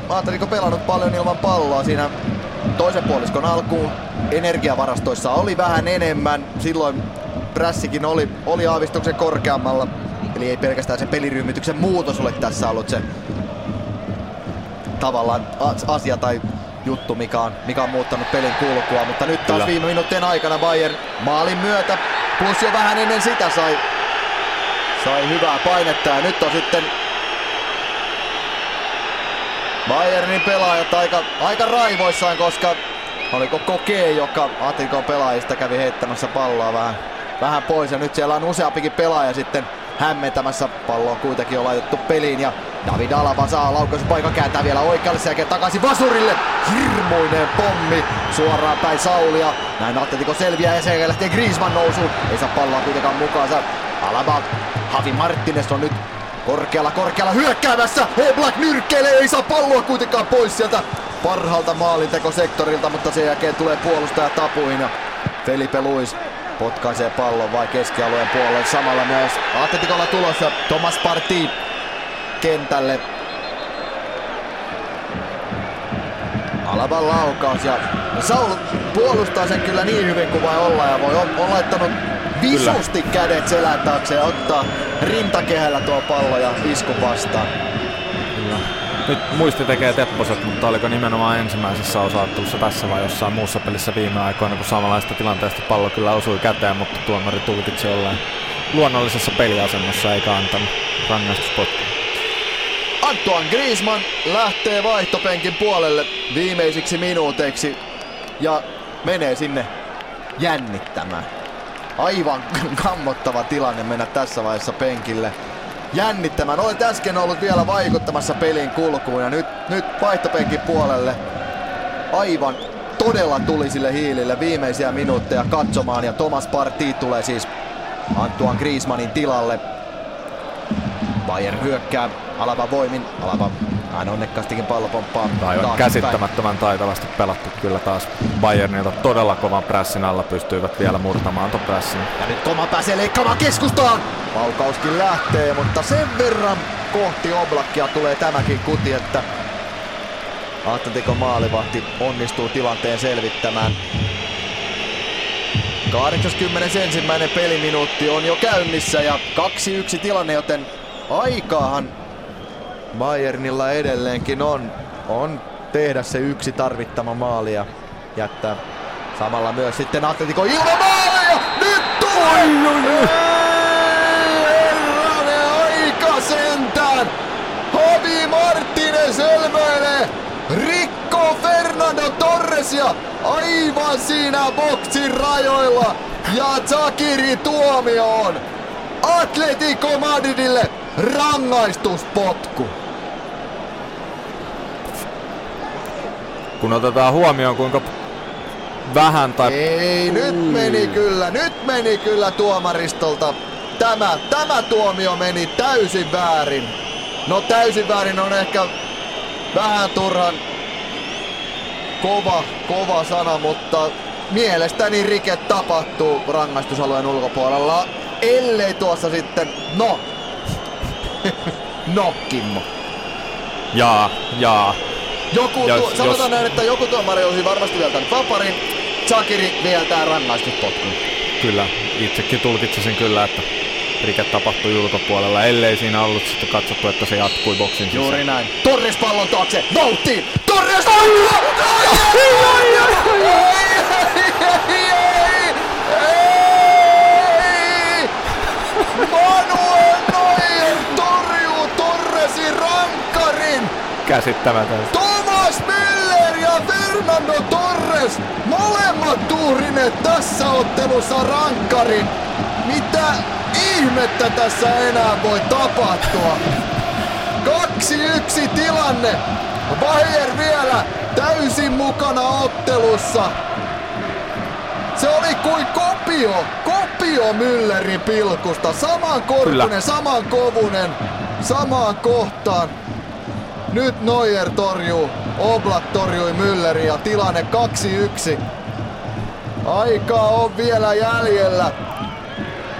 Atletico pelannut paljon ilman palloa siinä toisen puoliskon alkuun energiavarastoissa oli vähän enemmän. Silloin prässikin oli, oli aavistuksen korkeammalla. Eli ei pelkästään se peliryhmityksen muutos ole tässä ollut se tavallaan asia tai juttu, mikä on, mikä on muuttanut pelin kulkua. Mutta nyt taas Kyllä. viime minuuttien aikana Bayern maalin myötä, plus jo vähän ennen sitä sai, sai hyvää painetta. Ja nyt on sitten Bayernin pelaajat aika, aika raivoissaan, koska oliko Koke, joka Atikon pelaajista kävi heittämässä palloa vähän, vähän pois. Ja nyt siellä on useampikin pelaaja sitten hämmentämässä. Pallo on kuitenkin jo laitettu peliin ja David Alaba saa laukausupaikan kääntää vielä oikealle sen jälkeen takaisin Vasurille. Hirmuinen pommi suoraan päin Saulia. Näin Atletico selviää ja sen lähtee Griezmann nousuun. Ei saa palloa kuitenkaan mukaansa. Alaba, Havi Martinez on nyt korkealla korkealla hyökkäämässä. Oblak nyrkkeilee, ei saa palloa kuitenkaan pois sieltä parhaalta maalintekosektorilta, mutta sen jälkeen tulee puolustaja tapuin ja Felipe Luis potkaisee pallon vai keskialueen puolelle. Samalla myös Atletikolla tulossa Thomas Partey kentälle. Alaban laukaus ja Saul puolustaa sen kyllä niin hyvin kuin voi olla ja voi on, on laittanut visusti kyllä. kädet selän taakse ja ottaa rintakehällä tuo pallo ja isku vastaan. Kyllä. Nyt muisti tekee tepposet, mutta oliko nimenomaan ensimmäisessä osaattelussa tässä vai jossain muussa pelissä viime aikoina, kun samanlaista tilanteesta pallo kyllä osui käteen, mutta tuomari tulkitsi olleen luonnollisessa peliasennossa eikä antanut rangaistuspotkuja. Antoine Griezmann lähtee vaihtopenkin puolelle viimeisiksi minuuteiksi ja menee sinne jännittämään. Aivan kammottava tilanne mennä tässä vaiheessa penkille. Jännittämään. Olet äsken ollut vielä vaikuttamassa pelin kulkuun ja nyt, nyt vaihtopenkin puolelle. Aivan todella tulisille hiilille viimeisiä minuutteja katsomaan ja Thomas Partey tulee siis Antoine Griezmannin tilalle. Bayern hyökkää Alaba voimin. Alaba aina onnekkaastikin pallo pomppaa. Aivan käsittämättömän taitavasti pelattu kyllä taas Bayernilta todella kovan pressin alla pystyivät vielä murtamaan tuon pressin. Ja nyt Koma pääsee leikkaamaan keskustaan. Paukauskin lähtee, mutta sen verran kohti Oblakia tulee tämäkin kuti, että Atletico maalivahti onnistuu tilanteen selvittämään. 81. peliminuutti on jo käynnissä ja 2-1 tilanne, joten aikaahan Bayernilla edelleenkin on, on tehdä se yksi tarvittama maali ja jättää samalla myös sitten Atletico ilman maalia! Nyt tulee! Herranen aika sentään! Javi Martinez hölmöilee! Rikko Fernando Torres ja aivan siinä boksin rajoilla! Ja Zakiri tuomioon! Atletico Madridille rangaistuspotku! Kun otetaan huomioon kuinka vähän tai... Ei, nyt meni kyllä, nyt meni kyllä tuomaristolta. Tämä, tämä tuomio meni täysin väärin. No täysin väärin on ehkä vähän turhan kova, kova sana, mutta mielestäni rike tapahtuu rangaistusalueen ulkopuolella, ellei tuossa sitten, no, no Kimmo. Jaa, jaa. Joku, jos, tu- sanotaan jos... näin, että joku tuomari olisi varmasti vielä vaparin, Zakiri vieltää rangaistuspotkun. Kyllä, itsekin tulkitsin kyllä, että rike tapahtui ulkopuolella, ellei siinä ollut sitten katsottu, että se jatkui boksin sisään. Juuri näin. Torres pallon taakse, vauhtiin! Torres! Manuel Neuer torjuu Torresin rankkarin! Käsittämätön. Fernando Torres, molemmat tuhrineet tässä ottelussa rankkarin. Mitä ihmettä tässä enää voi tapahtua? 2-1 tilanne. Bayern vielä täysin mukana ottelussa. Se oli kuin kopio, kopio Müllerin pilkusta. Saman korkunen, saman kovunen, samaan kohtaan. Nyt Neuer torjuu, Oblak torjui Mülleri ja tilanne 2-1. Aikaa on vielä jäljellä.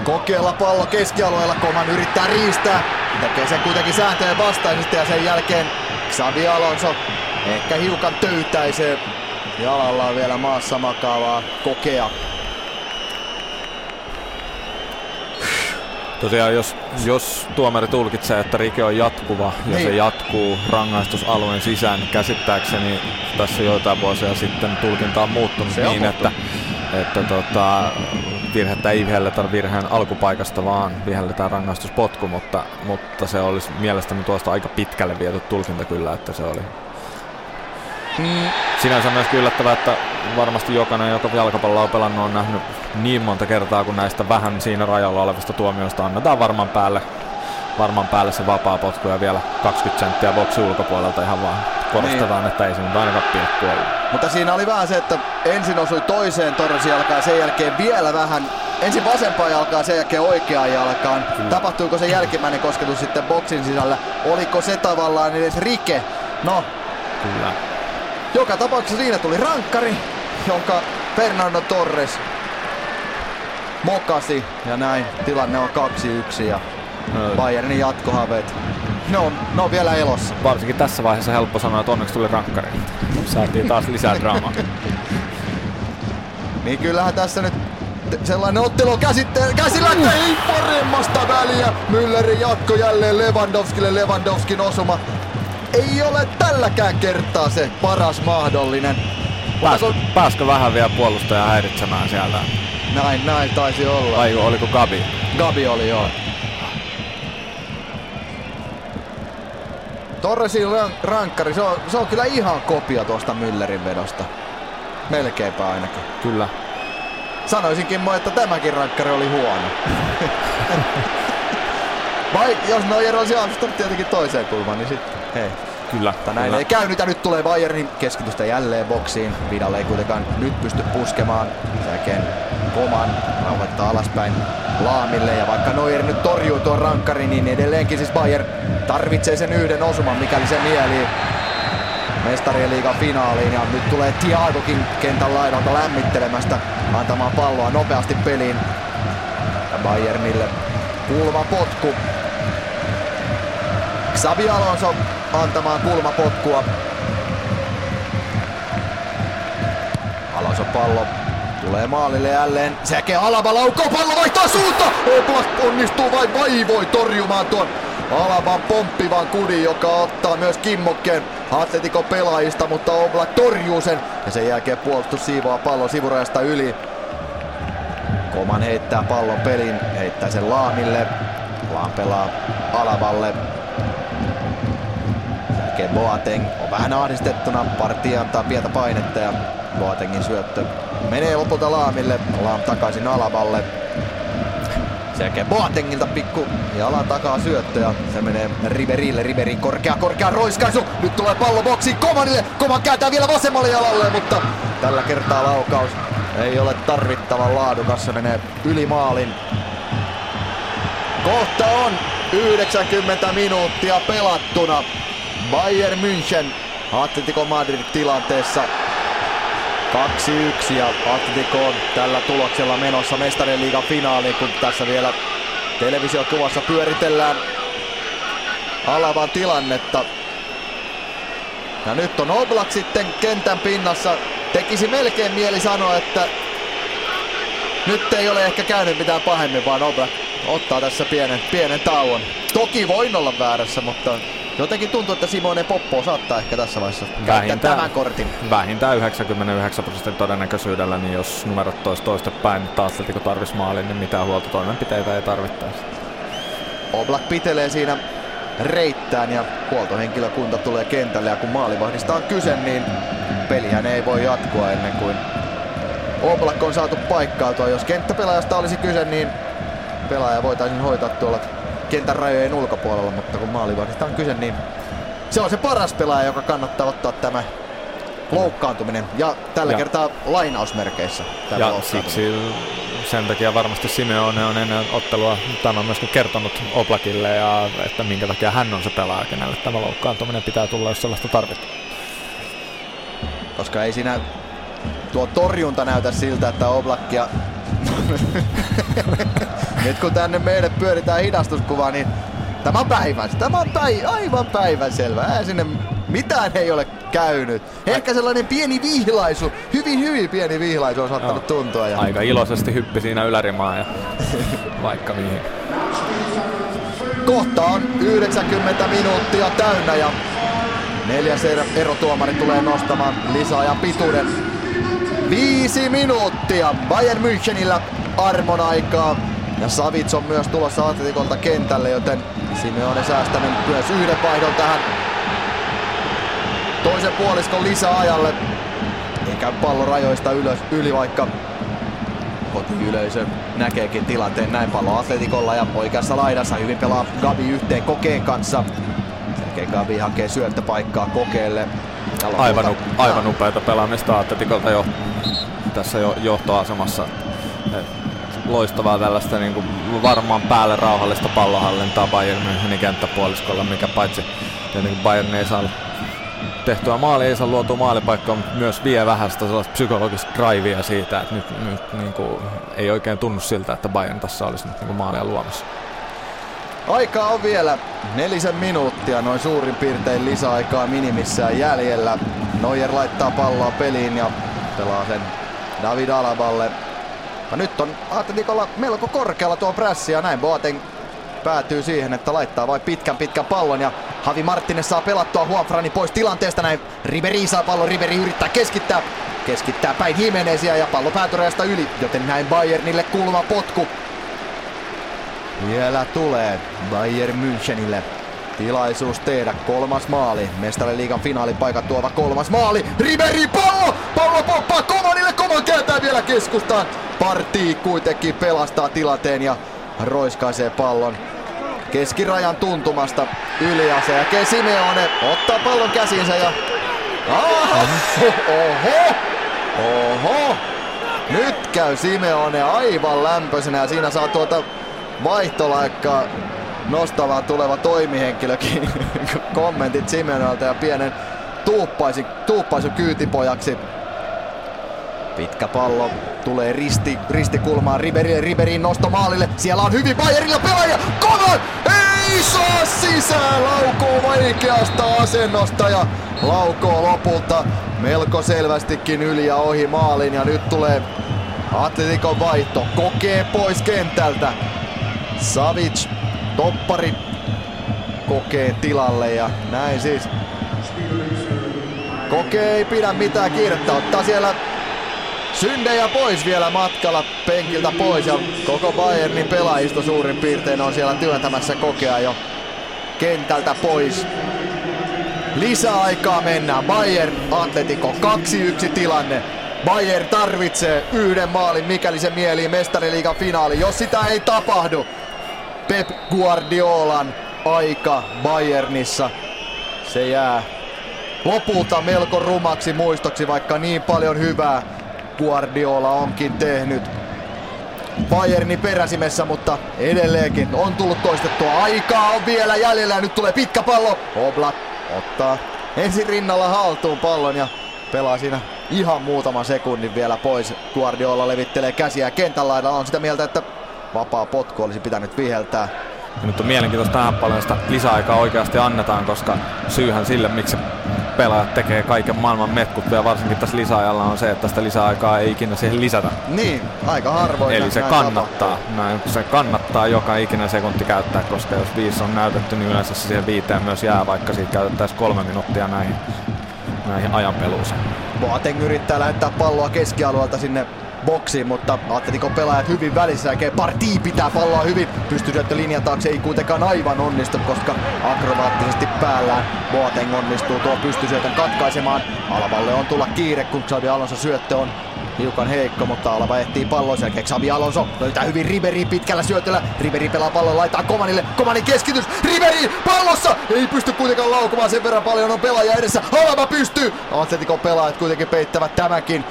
Kokeilla pallo keskialueella, Koman yrittää riistää. Tekee sen kuitenkin sääntöjen vastaisesti ja sen jälkeen Xavi Alonso ehkä hiukan töytäisee. Jalalla on vielä maassa makaavaa kokea. Tosiaan, jos, jos tuomari tulkitsee, että rike on jatkuva ja niin. se jatkuu rangaistusalueen sisään, niin käsittääkseni tässä joitain vuosia sitten tulkinta on muuttunut se niin, on että, että tota, virhettä ei vihelletä virheen alkupaikasta, vaan vihelletään rangaistuspotku, mutta, mutta se olisi mielestäni tuosta aika pitkälle viety tulkinta kyllä, että se oli Mm. Sinänsä myös yllättävää, että varmasti jokainen, joka jalkapalloa on pelannut, on nähnyt niin monta kertaa, kun näistä vähän siinä rajalla olevista tuomioista annetaan varmaan päälle, varmaan päälle se vapaa potku ja vielä 20 senttiä boksi ulkopuolelta ihan vaan korostetaan, niin. että ei se nyt ainakaan pilkku ollut. Mutta siinä oli vähän se, että ensin osui toiseen Torresin jalkaan, sen jälkeen vielä vähän ensin vasempaan jalkaan, sen jälkeen oikeaan jalkaan. Kyllä. Tapahtuiko se jälkimmäinen kosketus sitten boksin sisällä? Oliko se tavallaan edes rike? No, Kyllä. Joka tapauksessa siinä tuli rankkari, jonka Fernando Torres mokasi ja näin tilanne on 2-1 ja Bayernin jatkohaveet ne on, ne on vielä elossa. Varsinkin tässä vaiheessa helppo sanoa, että onneksi tuli rankkari. Saatiin taas lisää draamaa. niin kyllähän tässä nyt sellainen ottelu on käsillä, että ei paremmasta väliä. Müllerin jatko jälleen Lewandowskille, Lewandowskin osuma ei ole tälläkään kertaa se paras mahdollinen. Pääskö, on... pääskö vähän vielä puolustaja häiritsemään sieltä? Näin, näin taisi olla. Vai oliko Gabi? Gabi oli joo. Torresin rankkari, se on, se on kyllä ihan kopio tuosta Müllerin vedosta. Melkeinpä ainakin. Kyllä. Sanoisinkin moi, että tämäkin rankkari oli huono. Vai jos Neuer olisi aavistunut tietenkin toiseen kulmaan, niin sitten hei. Kyllä. Mutta näin kyllä. ei käynyt ja nyt tulee Bayernin keskitystä jälleen boksiin. Vidal ei kuitenkaan nyt pysty puskemaan. Sen jälkeen Koman rauhoittaa alaspäin Laamille ja vaikka Neuer nyt torjuu tuon rankkarin, niin edelleenkin siis Bayern tarvitsee sen yhden osuman, mikäli se mieli mestarien liigan finaaliin ja nyt tulee Thiagokin kentän laidalta lämmittelemästä antamaan palloa nopeasti peliin. Ja Bayernille kulma potku. Xabi Alonso antamaan kulmapotkua. Alonso pallo tulee maalille jälleen. Sekä Alaba laukoo pallo vaihtaa suunta. Oblak onnistuu vain vaivoi torjumaan tuon Alaban pomppivan kudin, joka ottaa myös kimmokkeen Atletico pelaajista, mutta Oblak torjuu sen. Ja sen jälkeen puolustus siivoaa pallon sivurajasta yli. Koman heittää pallon pelin, heittää sen Laamille. Laam pelaa Alaballe. Jälkeen Boateng on vähän ahdistettuna. Partia antaa pientä painetta ja Boatengin syöttö menee lopulta Laamille. Laam takaisin Alaballe. Sen jälkeen Boatengilta pikku jalan takaa syöttö ja se menee Riberille. Riberin korkea, korkea roiskaisu. Nyt tulee pallo boksiin Komanille. Koman kääntää vielä vasemmalle jalalle, mutta tällä kertaa laukaus ei ole tarvittavan laadukas. Se menee yli maalin. Kohta on 90 minuuttia pelattuna. Bayern München Atletico Madrid tilanteessa 2-1 ja Atletico on tällä tuloksella menossa mestarien liigan finaaliin, kun tässä vielä televisiokuvassa pyöritellään Alavan tilannetta. Ja nyt on Oblak sitten kentän pinnassa. Tekisi melkein mieli sanoa, että nyt ei ole ehkä käynyt mitään pahemmin, vaan Oblak ottaa tässä pienen, pienen tauon. Toki voin olla väärässä, mutta jotenkin tuntuu, että Simone Poppo saattaa ehkä tässä vaiheessa käyttää tämän kortin. Vähintään 99 prosentin todennäköisyydellä, niin jos numerot tois toista päin, niin taas kun tarvis maalin, niin mitään huoltotoimenpiteitä ei tarvittaisi. Oblak pitelee siinä reittään ja huoltohenkilökunta tulee kentälle ja kun maalivahdista on kyse, niin pelihän ei voi jatkua ennen kuin Oblak on saatu paikkautua. Jos kenttäpelaajasta olisi kyse, niin pelaaja voitaisiin hoitaa tuolla kentän rajojen ulkopuolella, mutta kun maalivahdista on kyse, niin se on se paras pelaaja, joka kannattaa ottaa tämä loukkaantuminen. Ja tällä ja. kertaa lainausmerkeissä. Ja siksi sen takia varmasti Simeone on ennen ottelua tämän myöskin kertonut Oblakille, ja että minkä takia hän on se pelaaja, kenelle tämä loukkaantuminen pitää tulla, jos sellaista tarvitaan. Koska ei siinä tuo torjunta näytä siltä, että Oblakia nyt kun tänne meille pyöritään hidastuskuvaa, niin tämä on päivän, tämä on päi, aivan päivän selvä. Ää sinne mitään ei ole käynyt. Ehkä sellainen pieni vihlaisu, hyvin hyvin pieni vihlaisu on saattanut Joo. tuntua. Ja... Aika iloisesti hyppi siinä ylärimaa ja vaikka mihin. Kohta on 90 minuuttia täynnä ja neljäs erotuomari tulee nostamaan lisäajan pituuden. Viisi minuuttia Bayern Münchenillä armon aikaa. Ja Savits on myös tulossa Atletikolta kentälle, joten Simeone säästänyt myös yhden vaihdon tähän toisen puoliskon lisäajalle. Ei käy pallo rajoista ylös, yli, vaikka kotiyleisö näkeekin tilanteen näin pallo Atletikolla ja oikeassa laidassa hyvin pelaa Gabi yhteen kokeen kanssa. Sen Gabi hakee syöttöpaikkaa kokeelle. Aivan, u- aivan upeata pelaamista Atletikolta jo tässä jo, johtoasemassa. Loistavaa tällaista niin kuin varmaan päälle rauhallista pallohallintaa Bayern Münchenin kenttäpuoliskolla, mikä paitsi tietenkin Bayern ei saa tehtyä maali, ei saa luotua maalipaikkaa, mutta myös vie vähän sitä sellaista psykologista drivea siitä, että nyt, nyt niin kuin, ei oikein tunnu siltä, että Bayern tässä olisi nyt niin kuin maalia luomassa. Aikaa on vielä nelisen minuuttia, noin suurin piirtein lisäaikaa minimissään jäljellä. Neuer laittaa palloa peliin ja pelaa sen David Alaballe. Ja nyt on Atletikolla melko korkealla tuo prässi ja näin Boateng päätyy siihen, että laittaa vain pitkän pitkän pallon ja Havi Martinez saa pelattua Juanfrani pois tilanteesta näin. Riberi saa pallon, Riberi yrittää keskittää. Keskittää päin Jimenezia ja pallo päätyrajasta yli, joten näin Bayernille kulma potku. Vielä tulee Bayern Münchenille tilaisuus tehdä kolmas maali. Mestariliigan finaalipaikat tuova kolmas maali. Riberi pallo! Pallo poppaa Komanille. Koman kääntää vielä keskustaan. Partii kuitenkin pelastaa tilanteen ja roiskaisee pallon keskirajan tuntumasta Yliase ja Simeone ottaa pallon käsinsä ja... Aha! Oho! Oho! Nyt käy Simeone aivan lämpöisenä ja siinä saa tuota vaihtolaikkaa nostava tuleva toimihenkilökin kommentit Simeonelta ja pienen tuuppaisi, tuuppaisu kyytipojaksi. Pitkä pallo tulee risti, ristikulmaan Riberille, Riberin nosto maalille. Siellä on hyvin Bayerilla pelaaja. Kovan! Ei saa sisään! Laukoo vaikeasta asennosta ja laukoo lopulta melko selvästikin yli ja ohi maalin. Ja nyt tulee Atletikon vaihto. Kokee pois kentältä. Savic, toppari, kokee tilalle ja näin siis. Kokee ei pidä mitään kiirettä, ottaa siellä syndejä pois vielä matkalla penkiltä pois ja koko Bayernin pelaajisto suurin piirtein on siellä työntämässä kokea jo kentältä pois. Lisäaikaa mennään. Bayern Atletico 2-1 tilanne. Bayern tarvitsee yhden maalin, mikäli se mielii mestariliigan finaali. Jos sitä ei tapahdu, Pep Guardiolan aika Bayernissa, se jää lopulta melko rumaksi muistoksi, vaikka niin paljon hyvää Guardiola onkin tehnyt. Bayernin peräsimessä, mutta edelleenkin on tullut toistettua. Aikaa on vielä jäljellä ja nyt tulee pitkä pallo. Oblak ottaa ensin rinnalla haltuun pallon ja pelaa siinä ihan muutaman sekunnin vielä pois. Guardiola levittelee käsiä kentän laidalla. On sitä mieltä, että vapaa potku olisi pitänyt viheltää. Ja nyt on mielenkiintoista tähän paljon sitä lisäaikaa oikeasti annetaan, koska syyhän sille, miksi pelaajat tekee kaiken maailman metkut ja varsinkin tässä lisäajalla on se, että sitä lisäaikaa ei ikinä siihen lisätä. Niin, aika harvoin. Eli se kannattaa. Näin, se kannattaa joka ikinen sekunti käyttää, koska jos viisi on näytetty, niin yleensä siihen viiteen myös jää, vaikka siitä käytettäisiin kolme minuuttia näihin, näihin ajanpeluuseen. Boateng yrittää lähettää palloa keskialueelta sinne boksiin, mutta Atletico pelaajat hyvin välissä ja Partii pitää palloa hyvin. Pystysyöttö linjan taakse ei kuitenkaan aivan onnistu, koska akrobaattisesti päällään Boateng onnistuu tuo pystysyötön katkaisemaan. Alavalle on tulla kiire, kun Xavi Alonso syöttö on hiukan heikko, mutta Alaba ehtii pallon sen Xavi Alonso löytää hyvin Riberi pitkällä syötöllä. Riberi pelaa pallon, laittaa Komanille. Komanin keskitys. Riberi pallossa! Ei pysty kuitenkaan laukumaan sen verran paljon on pelaaja edessä. Alaba pystyy! Atletico pelaajat kuitenkin peittävät tämäkin.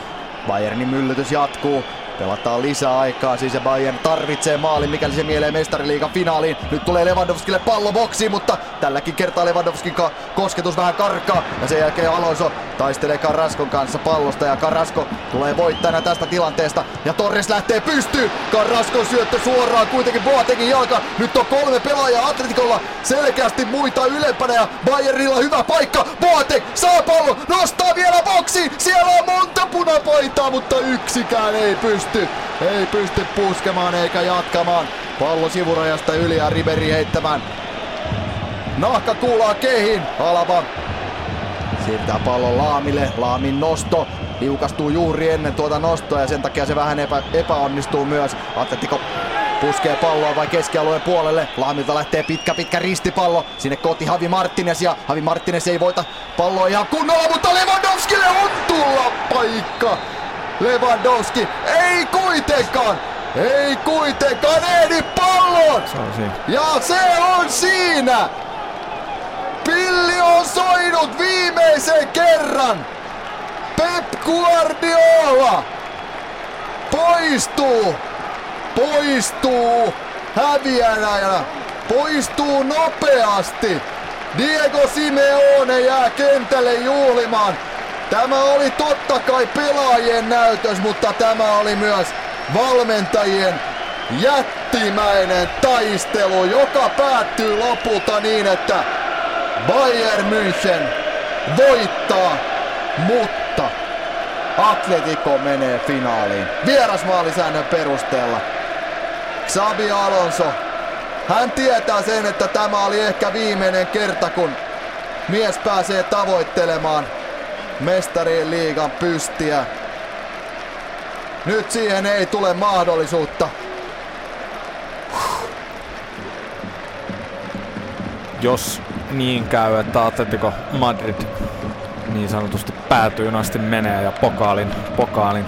Bayernin myllytys jatkuu. Pelataan lisää aikaa, siis Bayern tarvitsee maalin, mikäli se mielee mestariliigan finaaliin. Nyt tulee Lewandowskille pallo boksiin, mutta tälläkin kertaa Lewandowskin kosketus vähän karkaa. Ja sen jälkeen Alonso taistelee Carrascon kanssa pallosta ja Carrasco tulee voittajana tästä tilanteesta. Ja Torres lähtee pystyyn. Carrascon syöttö suoraan kuitenkin Boatengin jalka. Nyt on kolme pelaajaa Atletikolla selkeästi muita ylempänä ja Bayernilla hyvä paikka. Boateng saa pallon, nostaa vielä boksiin. Siellä on monta punapaitaa, mutta yksikään ei pysty pysty, ei pysty puskemaan eikä jatkamaan. Pallo sivurajasta yli ja Riberi heittämään. Nahka kuulaa kehin. Alaba siirtää pallon Laamille. Laamin nosto liukastuu juuri ennen tuota nostoa ja sen takia se vähän epä, epäonnistuu myös. Atletico puskee palloa vai keskialueen puolelle. Laamilta lähtee pitkä pitkä ristipallo. Sinne koti Havi Martinez ja Havi Martinez ei voita palloa ihan kunnolla, mutta Lewandowskille on tulla paikka. Lewandowski ei kuitenkaan, ei kuitenkaan ehdi pallon. Se on siinä. Ja se on siinä. Pilli on soinut viimeisen kerran. Pep Guardiola poistuu, poistuu häviänä, poistuu nopeasti. Diego Simeone jää kentälle juhlimaan. Tämä oli totta kai pelaajien näytös, mutta tämä oli myös valmentajien jättimäinen taistelu, joka päättyy lopulta niin, että Bayern München voittaa, mutta Atletico menee finaaliin. Vierasmaalisäännön perusteella. Xabi Alonso, hän tietää sen, että tämä oli ehkä viimeinen kerta, kun mies pääsee tavoittelemaan mestarien liigan pystiä. Nyt siihen ei tule mahdollisuutta. Jos niin käy, että Atletico Madrid niin sanotusti päätyyn asti menee ja pokaalin, pokaalin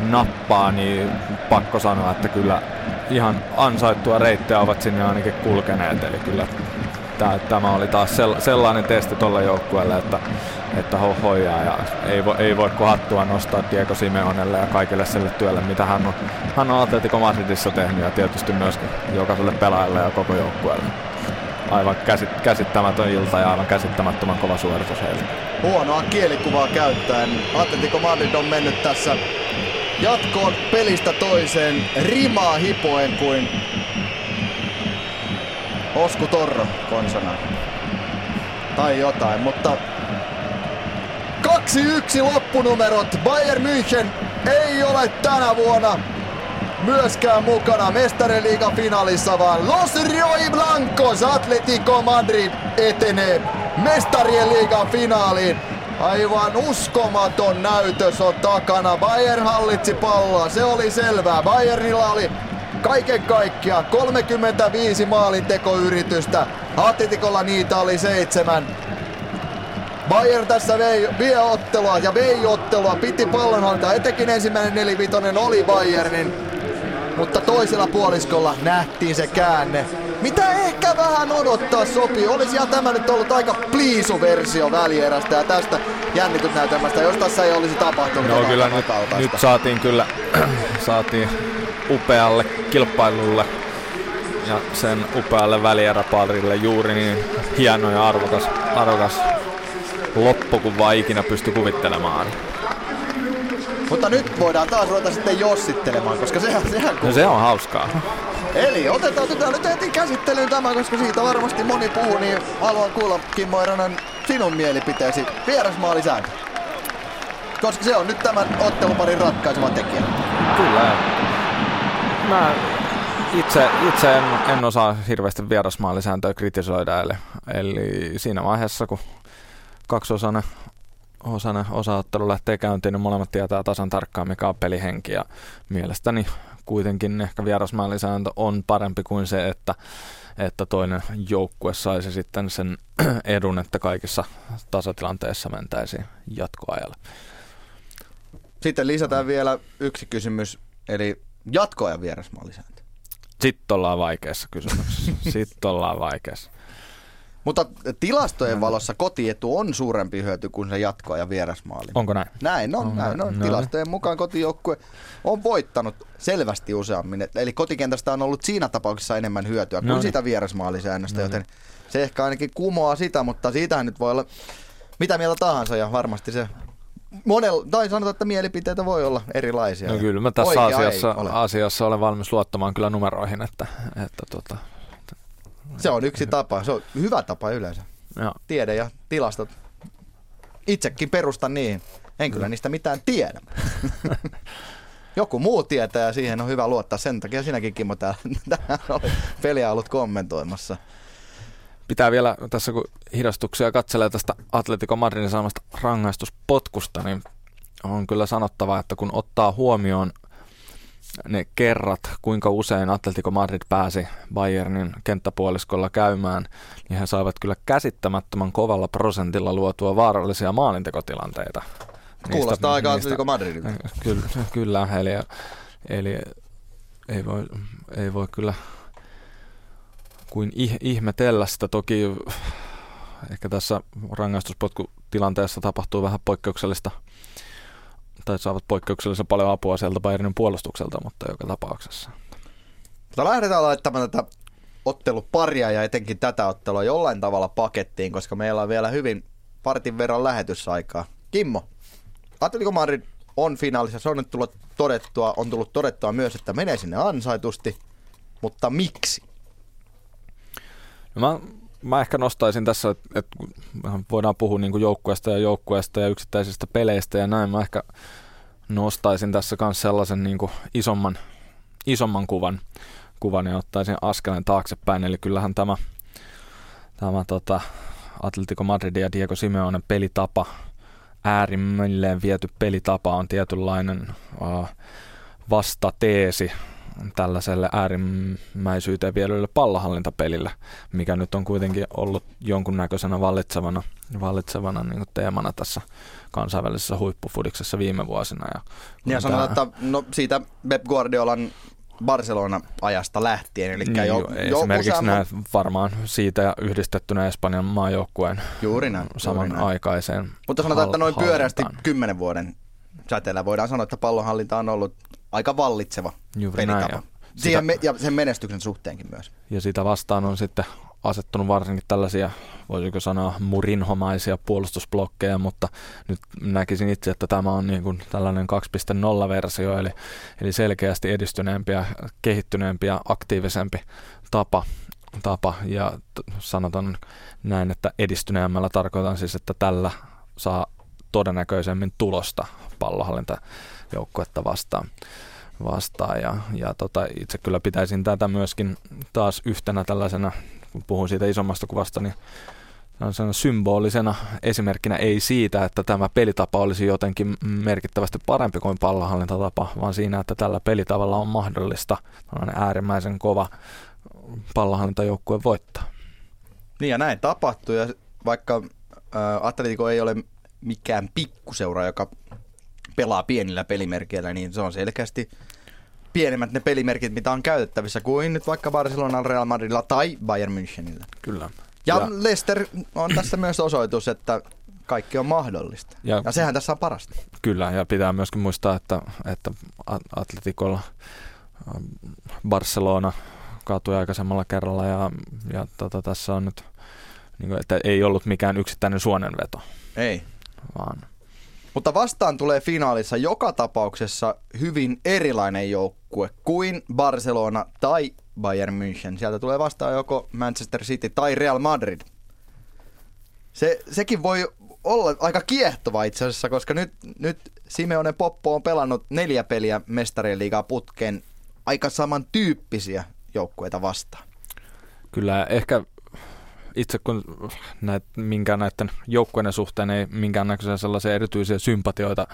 nappaa, niin pakko sanoa, että kyllä ihan ansaittua reittiä ovat sinne ainakin kulkeneet. Eli kyllä tämä oli taas sellainen testi tuolle joukkueelle, että, että ho, hoijaa ja ei voi, ei voi kuin hattua nostaa Diego Simeonelle ja kaikille sille työlle, mitä hän on, hän on Atletico Madridissa tehnyt ja tietysti myöskin jokaiselle pelaajalle ja koko joukkueelle. Aivan käsit, käsittämätön ilta ja aivan käsittämättömän kova suoritus heille. Huonoa kielikuvaa käyttäen. Atletico Madrid on mennyt tässä jatkoon pelistä toiseen rimaa hipoen kuin Osku Torro konsana. Tai jotain, mutta 2-1 loppunumerot. Bayern München ei ole tänä vuonna myöskään mukana mestariliigan finaalissa, vaan Los Rioi Blancos Atletico Madrid etenee mestarien liigan finaaliin. Aivan uskomaton näytös on takana. Bayern hallitsi palloa, se oli selvää. Bayernilla oli kaiken kaikkiaan 35 maalintekoyritystä. Atletikolla niitä oli seitsemän. Bayern tässä vei, vie ottelua ja vei ottelua, piti pallonhallintaa, etenkin ensimmäinen nelivitonen oli Bayernin. Mutta toisella puoliskolla nähtiin se käänne. Mitä ehkä vähän odottaa sopii. Olisi ihan tämä nyt ollut aika pliisu-versio välierästä ja tästä jännitysnäytelmästä, jos tässä ei olisi tapahtunut. No kyllä nyt, nyt, saatiin kyllä saatiin upealle kilpailulle ja sen upealle välieräparille juuri niin hieno ja arvokas, arvokas loppu kuin vaan ikinä pysty kuvittelemaan. Mutta nyt voidaan taas ruveta sitten jossittelemaan, koska sehän, sehän no se on hauskaa. Eli otetaan, otetaan nyt heti käsittelyyn tämä, koska siitä varmasti moni puhuu, niin haluan kuulla Kimmo Eronen sinun mielipiteesi vierasmaalisääntö. Koska se on nyt tämän otteluparin ratkaiseva tekijä. Kyllä. Mä itse, itse en, en osaa hirveästi vierasmaalisääntöä kritisoida, eli, eli siinä vaiheessa, kun kaksiosainen osainen osaottelu lähtee käyntiin, niin molemmat tietää tasan tarkkaan, mikä on pelihenki. Ja mielestäni kuitenkin ehkä vierasmaallisääntö on parempi kuin se, että, että toinen joukkue saisi sitten sen edun, että kaikissa tasatilanteissa mentäisiin jatkoajalle. Sitten lisätään vielä yksi kysymys, eli jatkoajan vierasmaallisääntö. Sitten ollaan vaikeassa kysymyksessä. Sitten ollaan vaikeassa. Mutta tilastojen valossa kotietu on suurempi hyöty kuin se jatkoa ja vierasmaali. Onko näin? Näin on, näin on. No. Tilastojen mukaan kotijoukkue on voittanut selvästi useammin. Eli kotikentästä on ollut siinä tapauksessa enemmän hyötyä kuin no. sitä vierasmaalisäännöstä, no. joten se ehkä ainakin kumoaa sitä, mutta siitähän nyt voi olla mitä mieltä tahansa ja varmasti se Monella, tai sanotaan, että mielipiteitä voi olla erilaisia. No kyllä mä tässä asiassa, asiassa olen valmis luottamaan kyllä numeroihin, että, että tota, se on yksi tapa. Se on hyvä tapa yleensä. Joo. Tiede ja tilastot. Itsekin perustan niin. En kyllä niistä mitään tiedä. Joku muu tietää ja siihen on hyvä luottaa. Sen takia sinäkin Kimmo täällä oli peliä ollut kommentoimassa. Pitää vielä tässä kun hidastuksia katselee tästä Atletico Madridin saamasta rangaistuspotkusta, niin on kyllä sanottava, että kun ottaa huomioon – ne kerrat, kuinka usein Atletico Madrid pääsi Bayernin kenttäpuoliskolla käymään, niin he saivat kyllä käsittämättömän kovalla prosentilla luotua vaarallisia maalintekotilanteita. Kuulostaa aika Atletico Madridilta. Kyllä, kyllä eli, eli ei, voi, ei voi kyllä kuin ihmetellä sitä. Toki ehkä tässä rangaistuspotkutilanteessa tapahtuu vähän poikkeuksellista tai saavat poikkeuksellisen paljon apua sieltä Bayernin puolustukselta, mutta joka tapauksessa. Mutta lähdetään laittamaan tätä otteluparia ja etenkin tätä ottelua jollain tavalla pakettiin, koska meillä on vielä hyvin partin verran lähetysaikaa. Kimmo, Atletico Madrid on finaalissa, se on nyt tullut todettua, on tullut todettua myös, että menee sinne ansaitusti, mutta miksi? No mä mä ehkä nostaisin tässä, että, että voidaan puhua niin joukkueesta ja joukkueesta ja yksittäisistä peleistä ja näin. Mä ehkä nostaisin tässä myös sellaisen niin isomman, isomman kuvan, kuvan ja ottaisin askeleen taaksepäin. Eli kyllähän tämä, tämä tota, Atletico Madrid ja Diego Simeonen pelitapa, äärimmilleen viety pelitapa on tietynlainen uh, vastateesi tällaiselle äärimmäisyyteen viedylle pallahallintapelille, mikä nyt on kuitenkin ollut jonkunnäköisenä vallitsevana, vallitsevana niin teemana tässä kansainvälisessä huippufudiksessa viime vuosina. Ja, ja sanotaan, että no, siitä Pep Guardiolan Barcelona-ajasta lähtien. Eli Niin, jo, jo, esimerkiksi useamman- näet varmaan siitä ja yhdistettynä Espanjan maajoukkueen Juuri näin, juuri näin. samanaikaiseen Mutta sanotaan, että noin hal- pyöreästi kymmenen vuoden säteellä voidaan sanoa, että pallonhallinta on ollut aika vallitseva Juuri pelitapa. näin, ja Siihen sitä- me, ja sen menestyksen suhteenkin myös. Ja sitä vastaan on sitten asettunut varsinkin tällaisia, voisiko sanoa, murinhomaisia puolustusblokkeja, mutta nyt näkisin itse, että tämä on niin kuin tällainen 2.0-versio, eli, eli selkeästi edistyneempi ja kehittyneempi ja aktiivisempi tapa, tapa ja t- sanotaan näin, että edistyneemmällä tarkoitan siis, että tällä saa todennäköisemmin tulosta pallohallintajoukkuetta vastaan vastaan. Ja, ja tota, itse kyllä pitäisin tätä myöskin taas yhtenä tällaisena, kun puhun siitä isommasta kuvasta, niin symbolisena esimerkkinä ei siitä, että tämä pelitapa olisi jotenkin merkittävästi parempi kuin pallohallintatapa, vaan siinä, että tällä pelitavalla on mahdollista äärimmäisen kova pallohallintajoukkue voittaa. Niin ja näin tapahtui ja vaikka ää, Atletico ei ole mikään pikkuseura, joka pelaa pienillä pelimerkeillä, niin se on selkeästi pienemmät ne pelimerkit, mitä on käytettävissä kuin nyt vaikka Barcelona, Real Madridilla tai Bayern Münchenillä. Kyllä. Ja, Ja- Leicester on tässä myös osoitus, että kaikki on mahdollista. Ja- Ja, sehän tässä on parasta. Kyllä, ja pitää myöskin muistaa, että, että Atleticolla ähm, Barcelona kaatui aikaisemmalla kerralla ja, ja tota, tässä on nyt, niin kuin, että ei ollut mikään yksittäinen suonenveto, Ei. vaan Mutta vastaan tulee finaalissa joka tapauksessa hyvin erilainen joukkue kuin Barcelona tai Bayern München. Sieltä tulee vastaan joko Manchester City tai Real Madrid. Se, sekin voi olla aika kiehtova itse asiassa, koska nyt, nyt Simeone Poppo on pelannut neljä peliä mestarien liigaa putkeen aika samantyyppisiä joukkueita vastaan. kyllä ehkä itse kun näet, minkään näiden joukkueiden suhteen ei minkäännäköisiä sellaisia erityisiä sympatioita,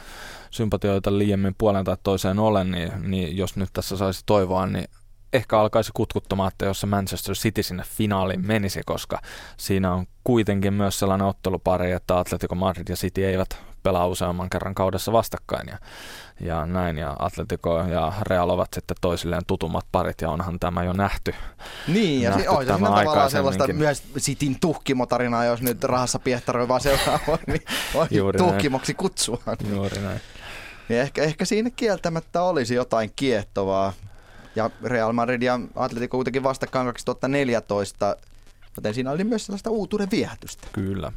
sympatioita liiemmin puolen tai toiseen ole, niin, niin jos nyt tässä saisi toivoa, niin ehkä alkaisi kutkuttamaan, että jos se Manchester City sinne finaaliin menisi, koska siinä on kuitenkin myös sellainen ottelupari, että Atletico Madrid ja City eivät pelaa useamman kerran kaudessa vastakkain ja, ja näin, ja Atletico ja Real ovat sitten toisilleen tutummat parit, ja onhan tämä jo nähty. Niin, ja se, nähty on se tämä siinä tavallaan sellaista myös Sitin tuhkimotarinaa, jos nyt rahassa piehtaroi vaan seuraava, niin voi Juuri näin. tuhkimoksi kutsua. Juuri näin. Niin ehkä, ehkä siinä kieltämättä olisi jotain kiehtovaa. Ja Real Madrid ja Atletico kuitenkin vastakkain 2014, joten siinä oli myös sellaista uutuuden viehätystä. Kyllä.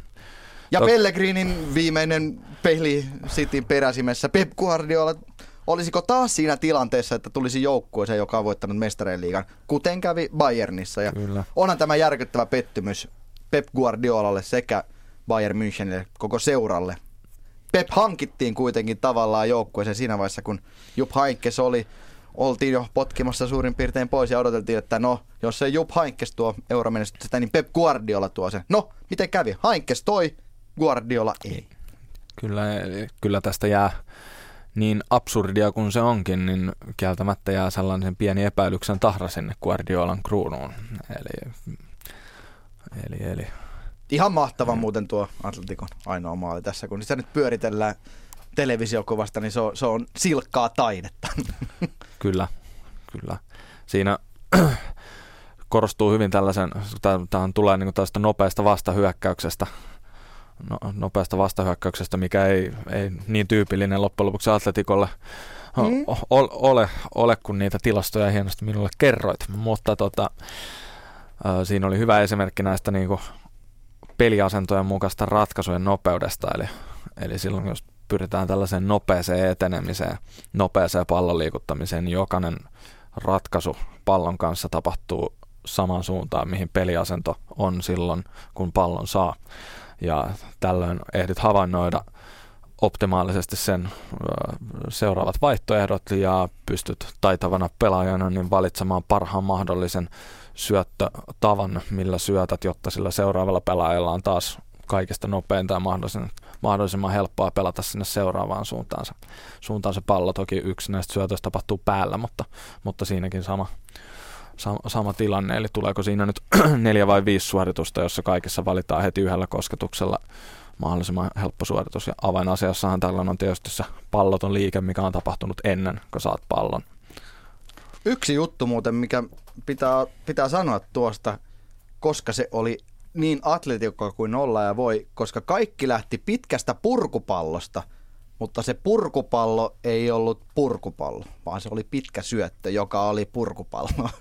Ja Tok- Pellegrinin viimeinen peli Cityn peräsimessä, Pep Guardiola, olisiko taas siinä tilanteessa, että tulisi joukkueeseen, joka on voittanut mestareen liigan, kuten kävi Bayernissa. Ja Kyllä. onhan tämä järkyttävä pettymys Pep Guardiolalle sekä Bayern Münchenille, koko seuralle. Pep hankittiin kuitenkin tavallaan joukkueeseen siinä vaiheessa, kun Jupp Heinkes oli, oltiin jo potkimassa suurin piirtein pois ja odoteltiin, että no, jos ei Jupp Heinkes tuo euromenestystä, niin Pep Guardiola tuo sen. No, miten kävi? Heinkes toi, Guardiola ei. Kyllä, eli kyllä tästä jää niin absurdia kuin se onkin, niin kieltämättä jää sellainen pieni epäilyksen tahra sinne Guardiolan kruunuun. Eli, eli, eli Ihan mahtava muuten tuo Atletikon ainoa maali tässä, kun sitä nyt pyöritellään televisiokuvasta, niin se on, se on silkkaa taidetta. Kyllä, kyllä. Siinä korostuu hyvin tällaisen, tähän tulee niin tällaista nopeasta vastahyökkäyksestä, no, nopeasta vastahyökkäyksestä, mikä ei, ei niin tyypillinen loppujen lopuksi Atletikolle Mm. o- o- ole, ole, kun niitä tilastoja hienosti minulle kerroit. Mutta tota, siinä oli hyvä esimerkki näistä niin kuin peliasentojen mukaista ratkaisujen nopeudesta, eli, eli silloin jos pyritään tällaiseen nopeeseen etenemiseen, nopeeseen pallon liikuttamiseen, niin jokainen ratkaisu pallon kanssa tapahtuu saman suuntaan, mihin peliasento on silloin, kun pallon saa. Ja tällöin ehdit havainnoida optimaalisesti sen seuraavat vaihtoehdot ja pystyt taitavana pelaajana niin valitsemaan parhaan mahdollisen syöttötavan, millä syötät, jotta sillä seuraavalla pelaajalla on taas kaikista nopeinta ja mahdollisimman helppoa pelata sinne seuraavaan suuntaansa. Suuntaan se pallo toki yksi näistä syötöistä tapahtuu päällä, mutta, mutta siinäkin sama, sama, sama tilanne. Eli tuleeko siinä nyt neljä vai viisi suoritusta, jossa kaikissa valitaan heti yhdellä kosketuksella mahdollisimman helppo suoritus. Ja avainasiassahan tällöin on tietysti se palloton liike, mikä on tapahtunut ennen kuin saat pallon. Yksi juttu muuten, mikä pitää, pitää sanoa tuosta, koska se oli niin atletikko kuin olla ja voi, koska kaikki lähti pitkästä purkupallosta, mutta se purkupallo ei ollut purkupallo, vaan se oli pitkä syöttö, joka oli purkupallo.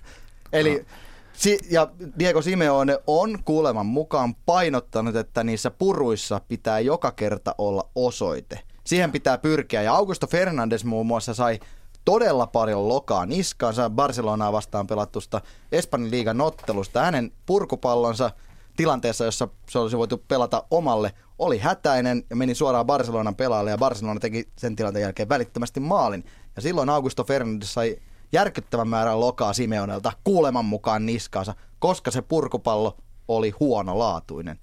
Eli. Si- ja Diego Simeone on kuuleman mukaan painottanut, että niissä puruissa pitää joka kerta olla osoite. Siihen pitää pyrkiä. Ja Augusto Fernandes muun muassa sai todella paljon lokaa niskaansa Barcelonaa vastaan pelattusta Espanjan liigan ottelusta. Hänen purkupallonsa tilanteessa, jossa se olisi voitu pelata omalle, oli hätäinen ja meni suoraan Barcelonan pelaalle ja Barcelona teki sen tilanteen jälkeen välittömästi maalin. Ja silloin Augusto Fernandes sai järkyttävän määrän lokaa Simeonelta kuuleman mukaan niskaansa, koska se purkupallo oli huonolaatuinen.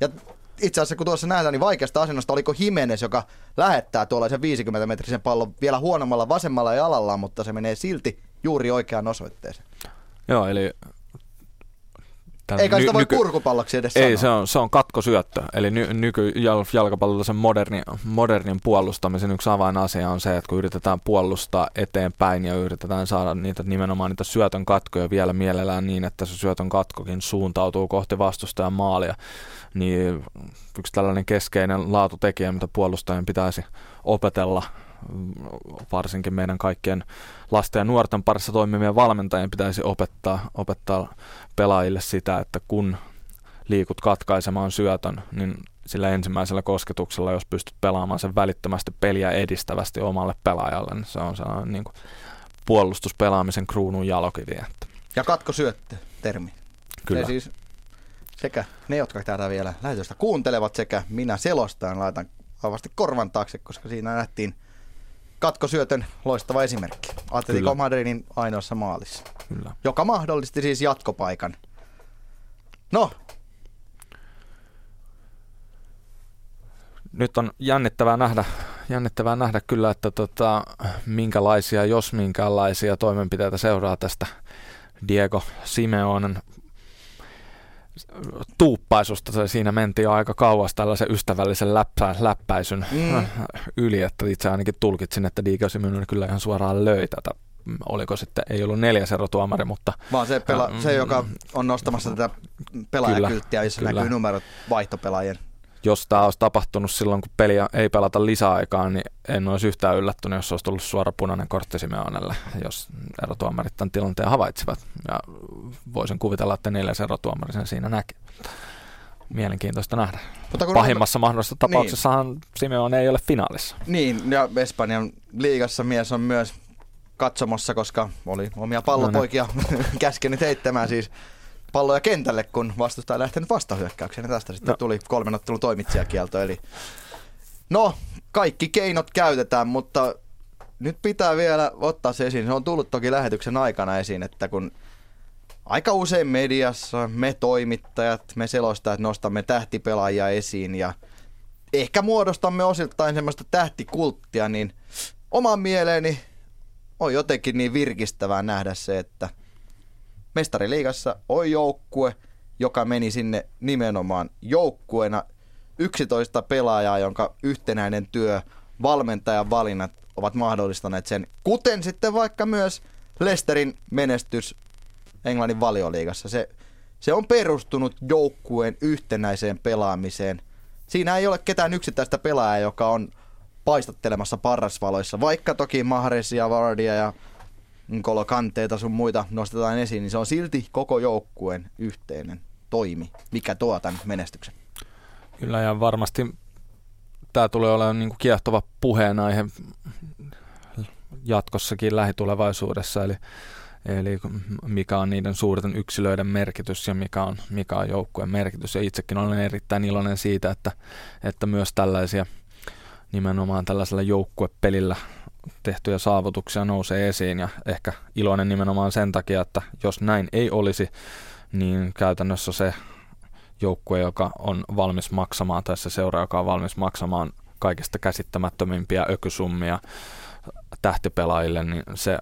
Ja itse asiassa kun tuossa nähdään, niin vaikeasta asennosta oliko Jimenez, joka lähettää tuollaisen 50-metrisen pallon vielä huonommalla vasemmalla jalalla, mutta se menee silti juuri oikeaan osoitteeseen. Joo, eli eikä ny- sitä voi nyky- purkupalloksi edes Ei, sanoa. se on, se on katkosyöttö. Eli ny- nykyjalkapallolla sen moderni, modernin puolustamisen yksi avainasia on se, että kun yritetään puolustaa eteenpäin ja yritetään saada niitä nimenomaan niitä syötön katkoja vielä mielellään niin, että se syötön katkokin suuntautuu kohti vastustajan maalia, niin yksi tällainen keskeinen laatutekijä, mitä puolustajien pitäisi opetella varsinkin meidän kaikkien lasten ja nuorten parissa toimivien valmentajien pitäisi opettaa, opettaa pelaajille sitä, että kun liikut katkaisemaan syötön, niin sillä ensimmäisellä kosketuksella, jos pystyt pelaamaan sen välittömästi peliä edistävästi omalle pelaajalle, niin se on sellainen niin kuin puolustuspelaamisen kruunun jalokivi. Ja katko syöttö, termi. Kyllä. Se siis sekä ne, jotka tätä vielä lähetystä kuuntelevat, sekä minä selostaan laitan vahvasti korvan taakse, koska siinä nähtiin – katkosyötön loistava esimerkki. Atletico Madridin ainoassa maalissa. Kyllä. Joka mahdollisti siis jatkopaikan. No. Nyt on jännittävää nähdä, jännittävää nähdä kyllä, että tota, minkälaisia, jos minkälaisia toimenpiteitä seuraa tästä Diego Simeonen tuuppaisusta. Siinä mentiin jo aika kauas tällaisen ystävällisen läppä, läppäisyn mm. yli, että itse ainakin tulkitsin, että Diego Simeone kyllä ihan suoraan löi tätä oliko sitten, ei ollut neljäs erotuomari, mutta... Vaan se, pela, se joka on nostamassa tätä pelaajakylttiä, jossa kyllä. näkyy numerot vaihtopelaajien jos tämä olisi tapahtunut silloin, kun peliä ei pelata lisäaikaan, niin en olisi yhtään yllättynyt, jos olisi tullut suora punainen kortti Simeonelle, jos erotuomarit tämän tilanteen havaitsivat. Ja voisin kuvitella, että neljäs erotuomari sen siinä näki. Mielenkiintoista nähdä. Mutta kun Pahimmassa on... mahdollisessa niin. tapauksessahan niin. Simeon ei ole finaalissa. Niin, ja Espanjan liigassa mies on myös katsomossa, koska oli omia pallopoikia no niin. käskenyt heittämään siis palloja kentälle, kun vastustaja ei lähtenyt vastahyökkäykseen. Ja tästä sitten no. tuli kolmen ottelun toimitsijakielto. Eli no, kaikki keinot käytetään, mutta nyt pitää vielä ottaa se esiin. Se on tullut toki lähetyksen aikana esiin, että kun aika usein mediassa me toimittajat, me selostajat nostamme tähtipelaajia esiin ja ehkä muodostamme osittain semmoista tähtikulttia, niin oman mieleeni on jotenkin niin virkistävää nähdä se, että – mestariliigassa on joukkue, joka meni sinne nimenomaan joukkueena 11 pelaajaa, jonka yhtenäinen työ, valmentajan valinnat ovat mahdollistaneet sen, kuten sitten vaikka myös Lesterin menestys Englannin valioliigassa. Se, se on perustunut joukkueen yhtenäiseen pelaamiseen. Siinä ei ole ketään yksittäistä pelaajaa, joka on paistattelemassa parrasvaloissa, vaikka toki Mahresia, Vardia ja kolokanteita sun muita nostetaan esiin, niin se on silti koko joukkueen yhteinen toimi, mikä tuo tämän menestyksen. Kyllä ja varmasti tämä tulee olemaan niin kuin kiehtova puheenaihe jatkossakin lähitulevaisuudessa, eli, eli mikä on niiden suurten yksilöiden merkitys ja mikä on, mikä on joukkueen merkitys. Ja itsekin olen erittäin iloinen siitä, että, että myös tällaisia nimenomaan tällaisella joukkuepelillä tehtyjä saavutuksia nousee esiin ja ehkä iloinen nimenomaan sen takia, että jos näin ei olisi, niin käytännössä se joukkue, joka on valmis maksamaan tai se seura, joka on valmis maksamaan kaikista käsittämättömimpiä ökysummia tähtipelaajille, niin se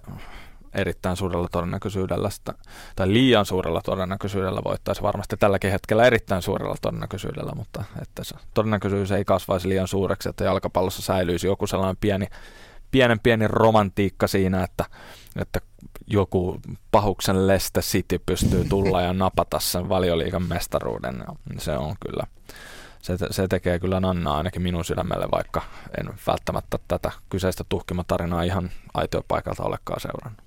erittäin suurella todennäköisyydellä sitä, tai liian suurella todennäköisyydellä voittaisi varmasti tälläkin hetkellä erittäin suurella todennäköisyydellä, mutta että se todennäköisyys ei kasvaisi liian suureksi, että jalkapallossa säilyisi joku sellainen pieni pienen pieni romantiikka siinä, että, että joku pahuksen Leicester City pystyy tulla ja napata sen valioliikan mestaruuden. Se on kyllä, se, se tekee kyllä nannaa ainakin minun sydämelle, vaikka en välttämättä tätä kyseistä tuhkimatarinaa ihan aitiopaikalta olekaan seurannut.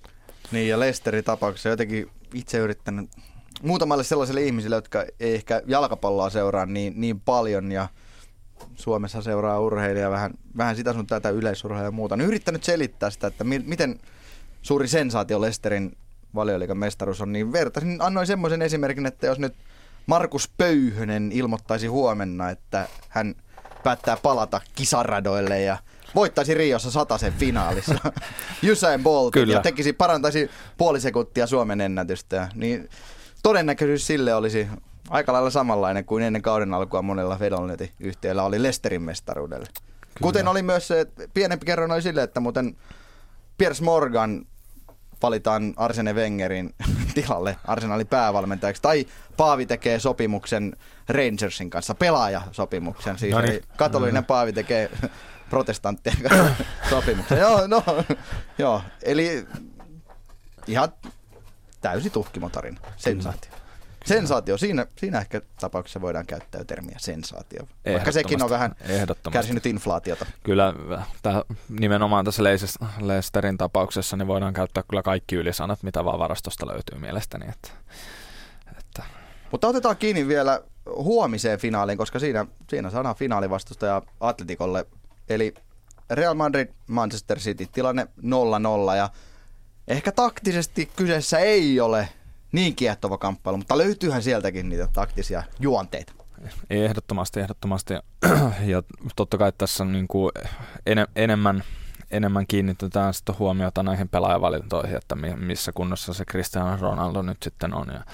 Niin ja Lesterin tapauksessa jotenkin itse yrittänyt muutamalle sellaiselle ihmisille, jotka ei ehkä jalkapalloa seuraa niin, niin paljon ja Suomessa seuraa urheilija vähän, vähän sitä sun tätä yleisurheilua ja muuta, niin yrittänyt selittää sitä, että mi- miten suuri sensaatio Lesterin valioliikan mestaruus on, niin vertaisin, annoin semmoisen esimerkin, että jos nyt Markus Pöyhönen ilmoittaisi huomenna, että hän päättää palata kisaradoille ja voittaisi Riossa sataisen finaalissa Usain Bolt ja tekisi, parantaisi puoli sekuntia Suomen ennätystä, niin todennäköisyys sille olisi aika lailla samanlainen kuin ennen kauden alkua monella vedonleti yhtiöllä oli Lesterin mestaruudelle. Kyllä. Kuten oli myös se, pienempi kerron oli sille, että muuten Piers Morgan valitaan Arsene Wengerin tilalle Arsenalin päävalmentajaksi. Tai Paavi tekee sopimuksen Rangersin kanssa, pelaajasopimuksen. Siis no niin. katolinen Paavi tekee protestanttien kanssa sopimuksen. Joo, no, joo, eli ihan täysi tuhkimotarina, sensaatio. Sensaatio, siinä, siinä ehkä tapauksessa voidaan käyttää termiä sensaatio. Vaikka sekin on vähän kärsinyt inflaatiota. Kyllä täh, nimenomaan tässä Leicesterin tapauksessa niin voidaan käyttää kyllä kaikki ylisanat, mitä vaan varastosta löytyy mielestäni. Että, että. Mutta otetaan kiinni vielä huomiseen finaaliin, koska siinä, siinä saadaan finaalivastustaja Atletikolle. Eli Real Madrid, Manchester City, tilanne 0-0 ja ehkä taktisesti kyseessä ei ole niin kiehtova kamppailu, mutta löytyyhän sieltäkin niitä taktisia juonteita. Ehdottomasti, ehdottomasti. Ja totta kai tässä niin kuin en, enemmän, enemmän kiinnitetään sitten huomiota näihin pelaajavalintoihin, että missä kunnossa se Cristiano Ronaldo nyt sitten on ja,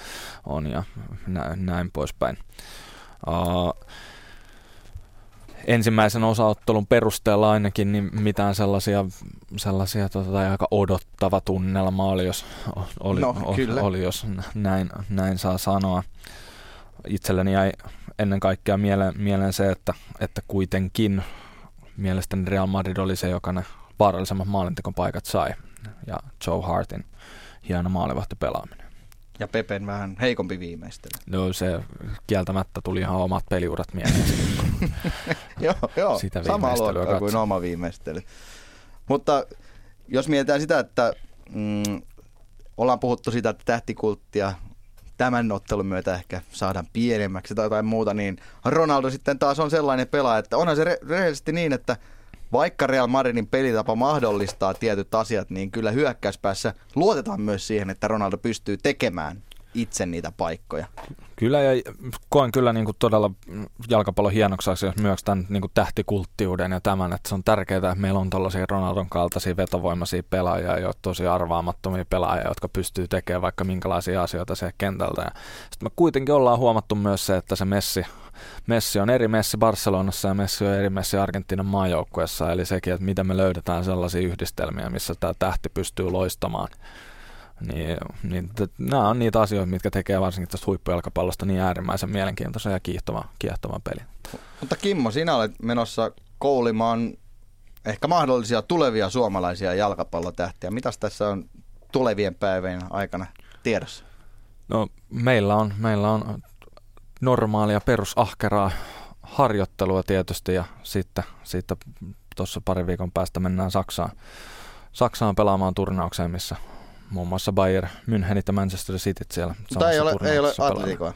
on ja näin, näin poispäin. Uh, ensimmäisen osaottelun perusteella ainakin niin mitään sellaisia, sellaisia tota, aika odottava tunnelma oli, jos, oli, no, oli, oli, jos näin, näin saa sanoa. Itselleni jäi ennen kaikkea mieleen, mieleen se, että, että kuitenkin mielestäni Real Madrid oli se, joka ne vaarallisemmat maalintekon paikat sai. Ja Joe Hartin hieno maalivahti pelaaminen. Ja Pepen vähän heikompi viimeistely. No se kieltämättä tuli ihan omat peliurat mieleen. joo, joo Sitä sama luokkaa kuin oma viimeistely. Mutta jos mietitään sitä, että mm, ollaan puhuttu sitä, että tähtikulttia tämän ottelun myötä ehkä saadaan pienemmäksi tai jotain muuta, niin Ronaldo sitten taas on sellainen pelaaja, että onhan se re- rehellisesti niin, että vaikka Real Madridin pelitapa mahdollistaa tietyt asiat, niin kyllä hyökkäyspäässä luotetaan myös siihen, että Ronaldo pystyy tekemään itse niitä paikkoja. Kyllä ja koen kyllä niin kuin todella jalkapallon hienoksi asiaksi myös tämän niin kuin tähtikulttiuden ja tämän, että se on tärkeää, että meillä on tällaisia Ronaldon kaltaisia vetovoimaisia pelaajia ja tosi arvaamattomia pelaajia, jotka pystyy tekemään vaikka minkälaisia asioita se kentältä. Sitten me kuitenkin ollaan huomattu myös se, että se Messi Messi on eri Messi Barcelonassa ja Messi on eri Messi Argentiinan maajoukkuessa, eli sekin, että miten me löydetään sellaisia yhdistelmiä, missä tämä tähti pystyy loistamaan. Niin, niin t- nämä on niitä asioita, mitkä tekee varsinkin tästä huippujalkapallosta niin äärimmäisen mielenkiintoisen ja kiehtovan, kiehtovan pelin. Mutta Kimmo, sinä olet menossa koulimaan ehkä mahdollisia tulevia suomalaisia jalkapallotähtiä. Mitäs tässä on tulevien päivien aikana tiedossa? No meillä on, meillä on normaalia perusahkeraa harjoittelua tietysti ja sitten, sitten tuossa pari viikon päästä mennään Saksaan, Saksaan pelaamaan turnaukseen, missä muun muassa Bayern, Münchenit ja Manchester City siellä. Mutta ei ole, ei ole Atleticoa.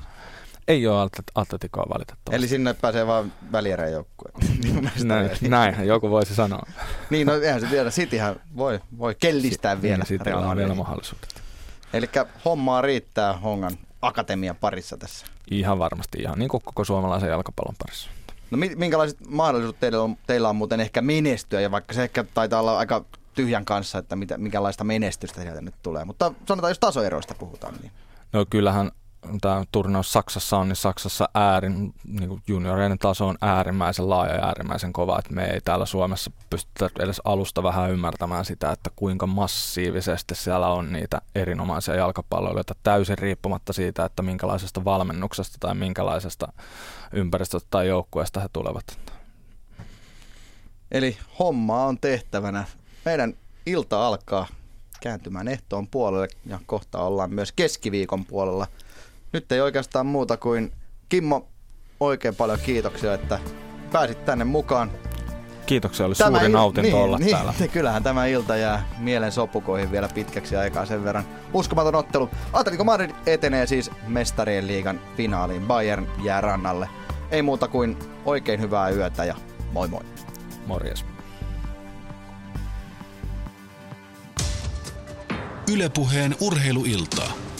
Ei ole Atleticoa valitettavasti. Eli sinne pääsee vain välierän joukkue. näin, näin, joku voisi sanoa. niin, no eihän se tiedä. Cityhän voi, voi kellistää si- vielä. Niin, on vielä mahdollisuudet. Eli hommaa riittää Hongan akatemian parissa tässä. Ihan varmasti, ihan niin kuin koko suomalaisen jalkapallon parissa. No minkälaiset mahdollisuudet teillä on, teillä on muuten ehkä menestyä, ja vaikka se ehkä taitaa olla aika tyhjän kanssa, että mitä, minkälaista menestystä sieltä nyt tulee. Mutta sanotaan, jos tasoeroista puhutaan. Niin. No kyllähän tämä turnaus Saksassa on, niin Saksassa äärin, niin junioreiden taso on äärimmäisen laaja ja äärimmäisen kova, että me ei täällä Suomessa pystytä edes alusta vähän ymmärtämään sitä, että kuinka massiivisesti siellä on niitä erinomaisia jalkapalloilijoita täysin riippumatta siitä, että minkälaisesta valmennuksesta tai minkälaisesta ympäristöstä tai joukkueesta he tulevat. Eli homma on tehtävänä meidän ilta alkaa kääntymään ehtoon puolelle ja kohta ollaan myös keskiviikon puolella. Nyt ei oikeastaan muuta kuin Kimmo, oikein paljon kiitoksia, että pääsit tänne mukaan. Kiitoksia, oli tämä suuri il- nautinto niin, olla niin, täällä. Kyllähän tämä ilta jää mielen sopukoihin vielä pitkäksi aikaa sen verran. Uskomaton ottelu. Atletico Madrid etenee siis mestarien liigan finaaliin. Bayern jää rannalle. Ei muuta kuin oikein hyvää yötä ja moi moi. Morjes. Ylepuheen urheiluiltaa.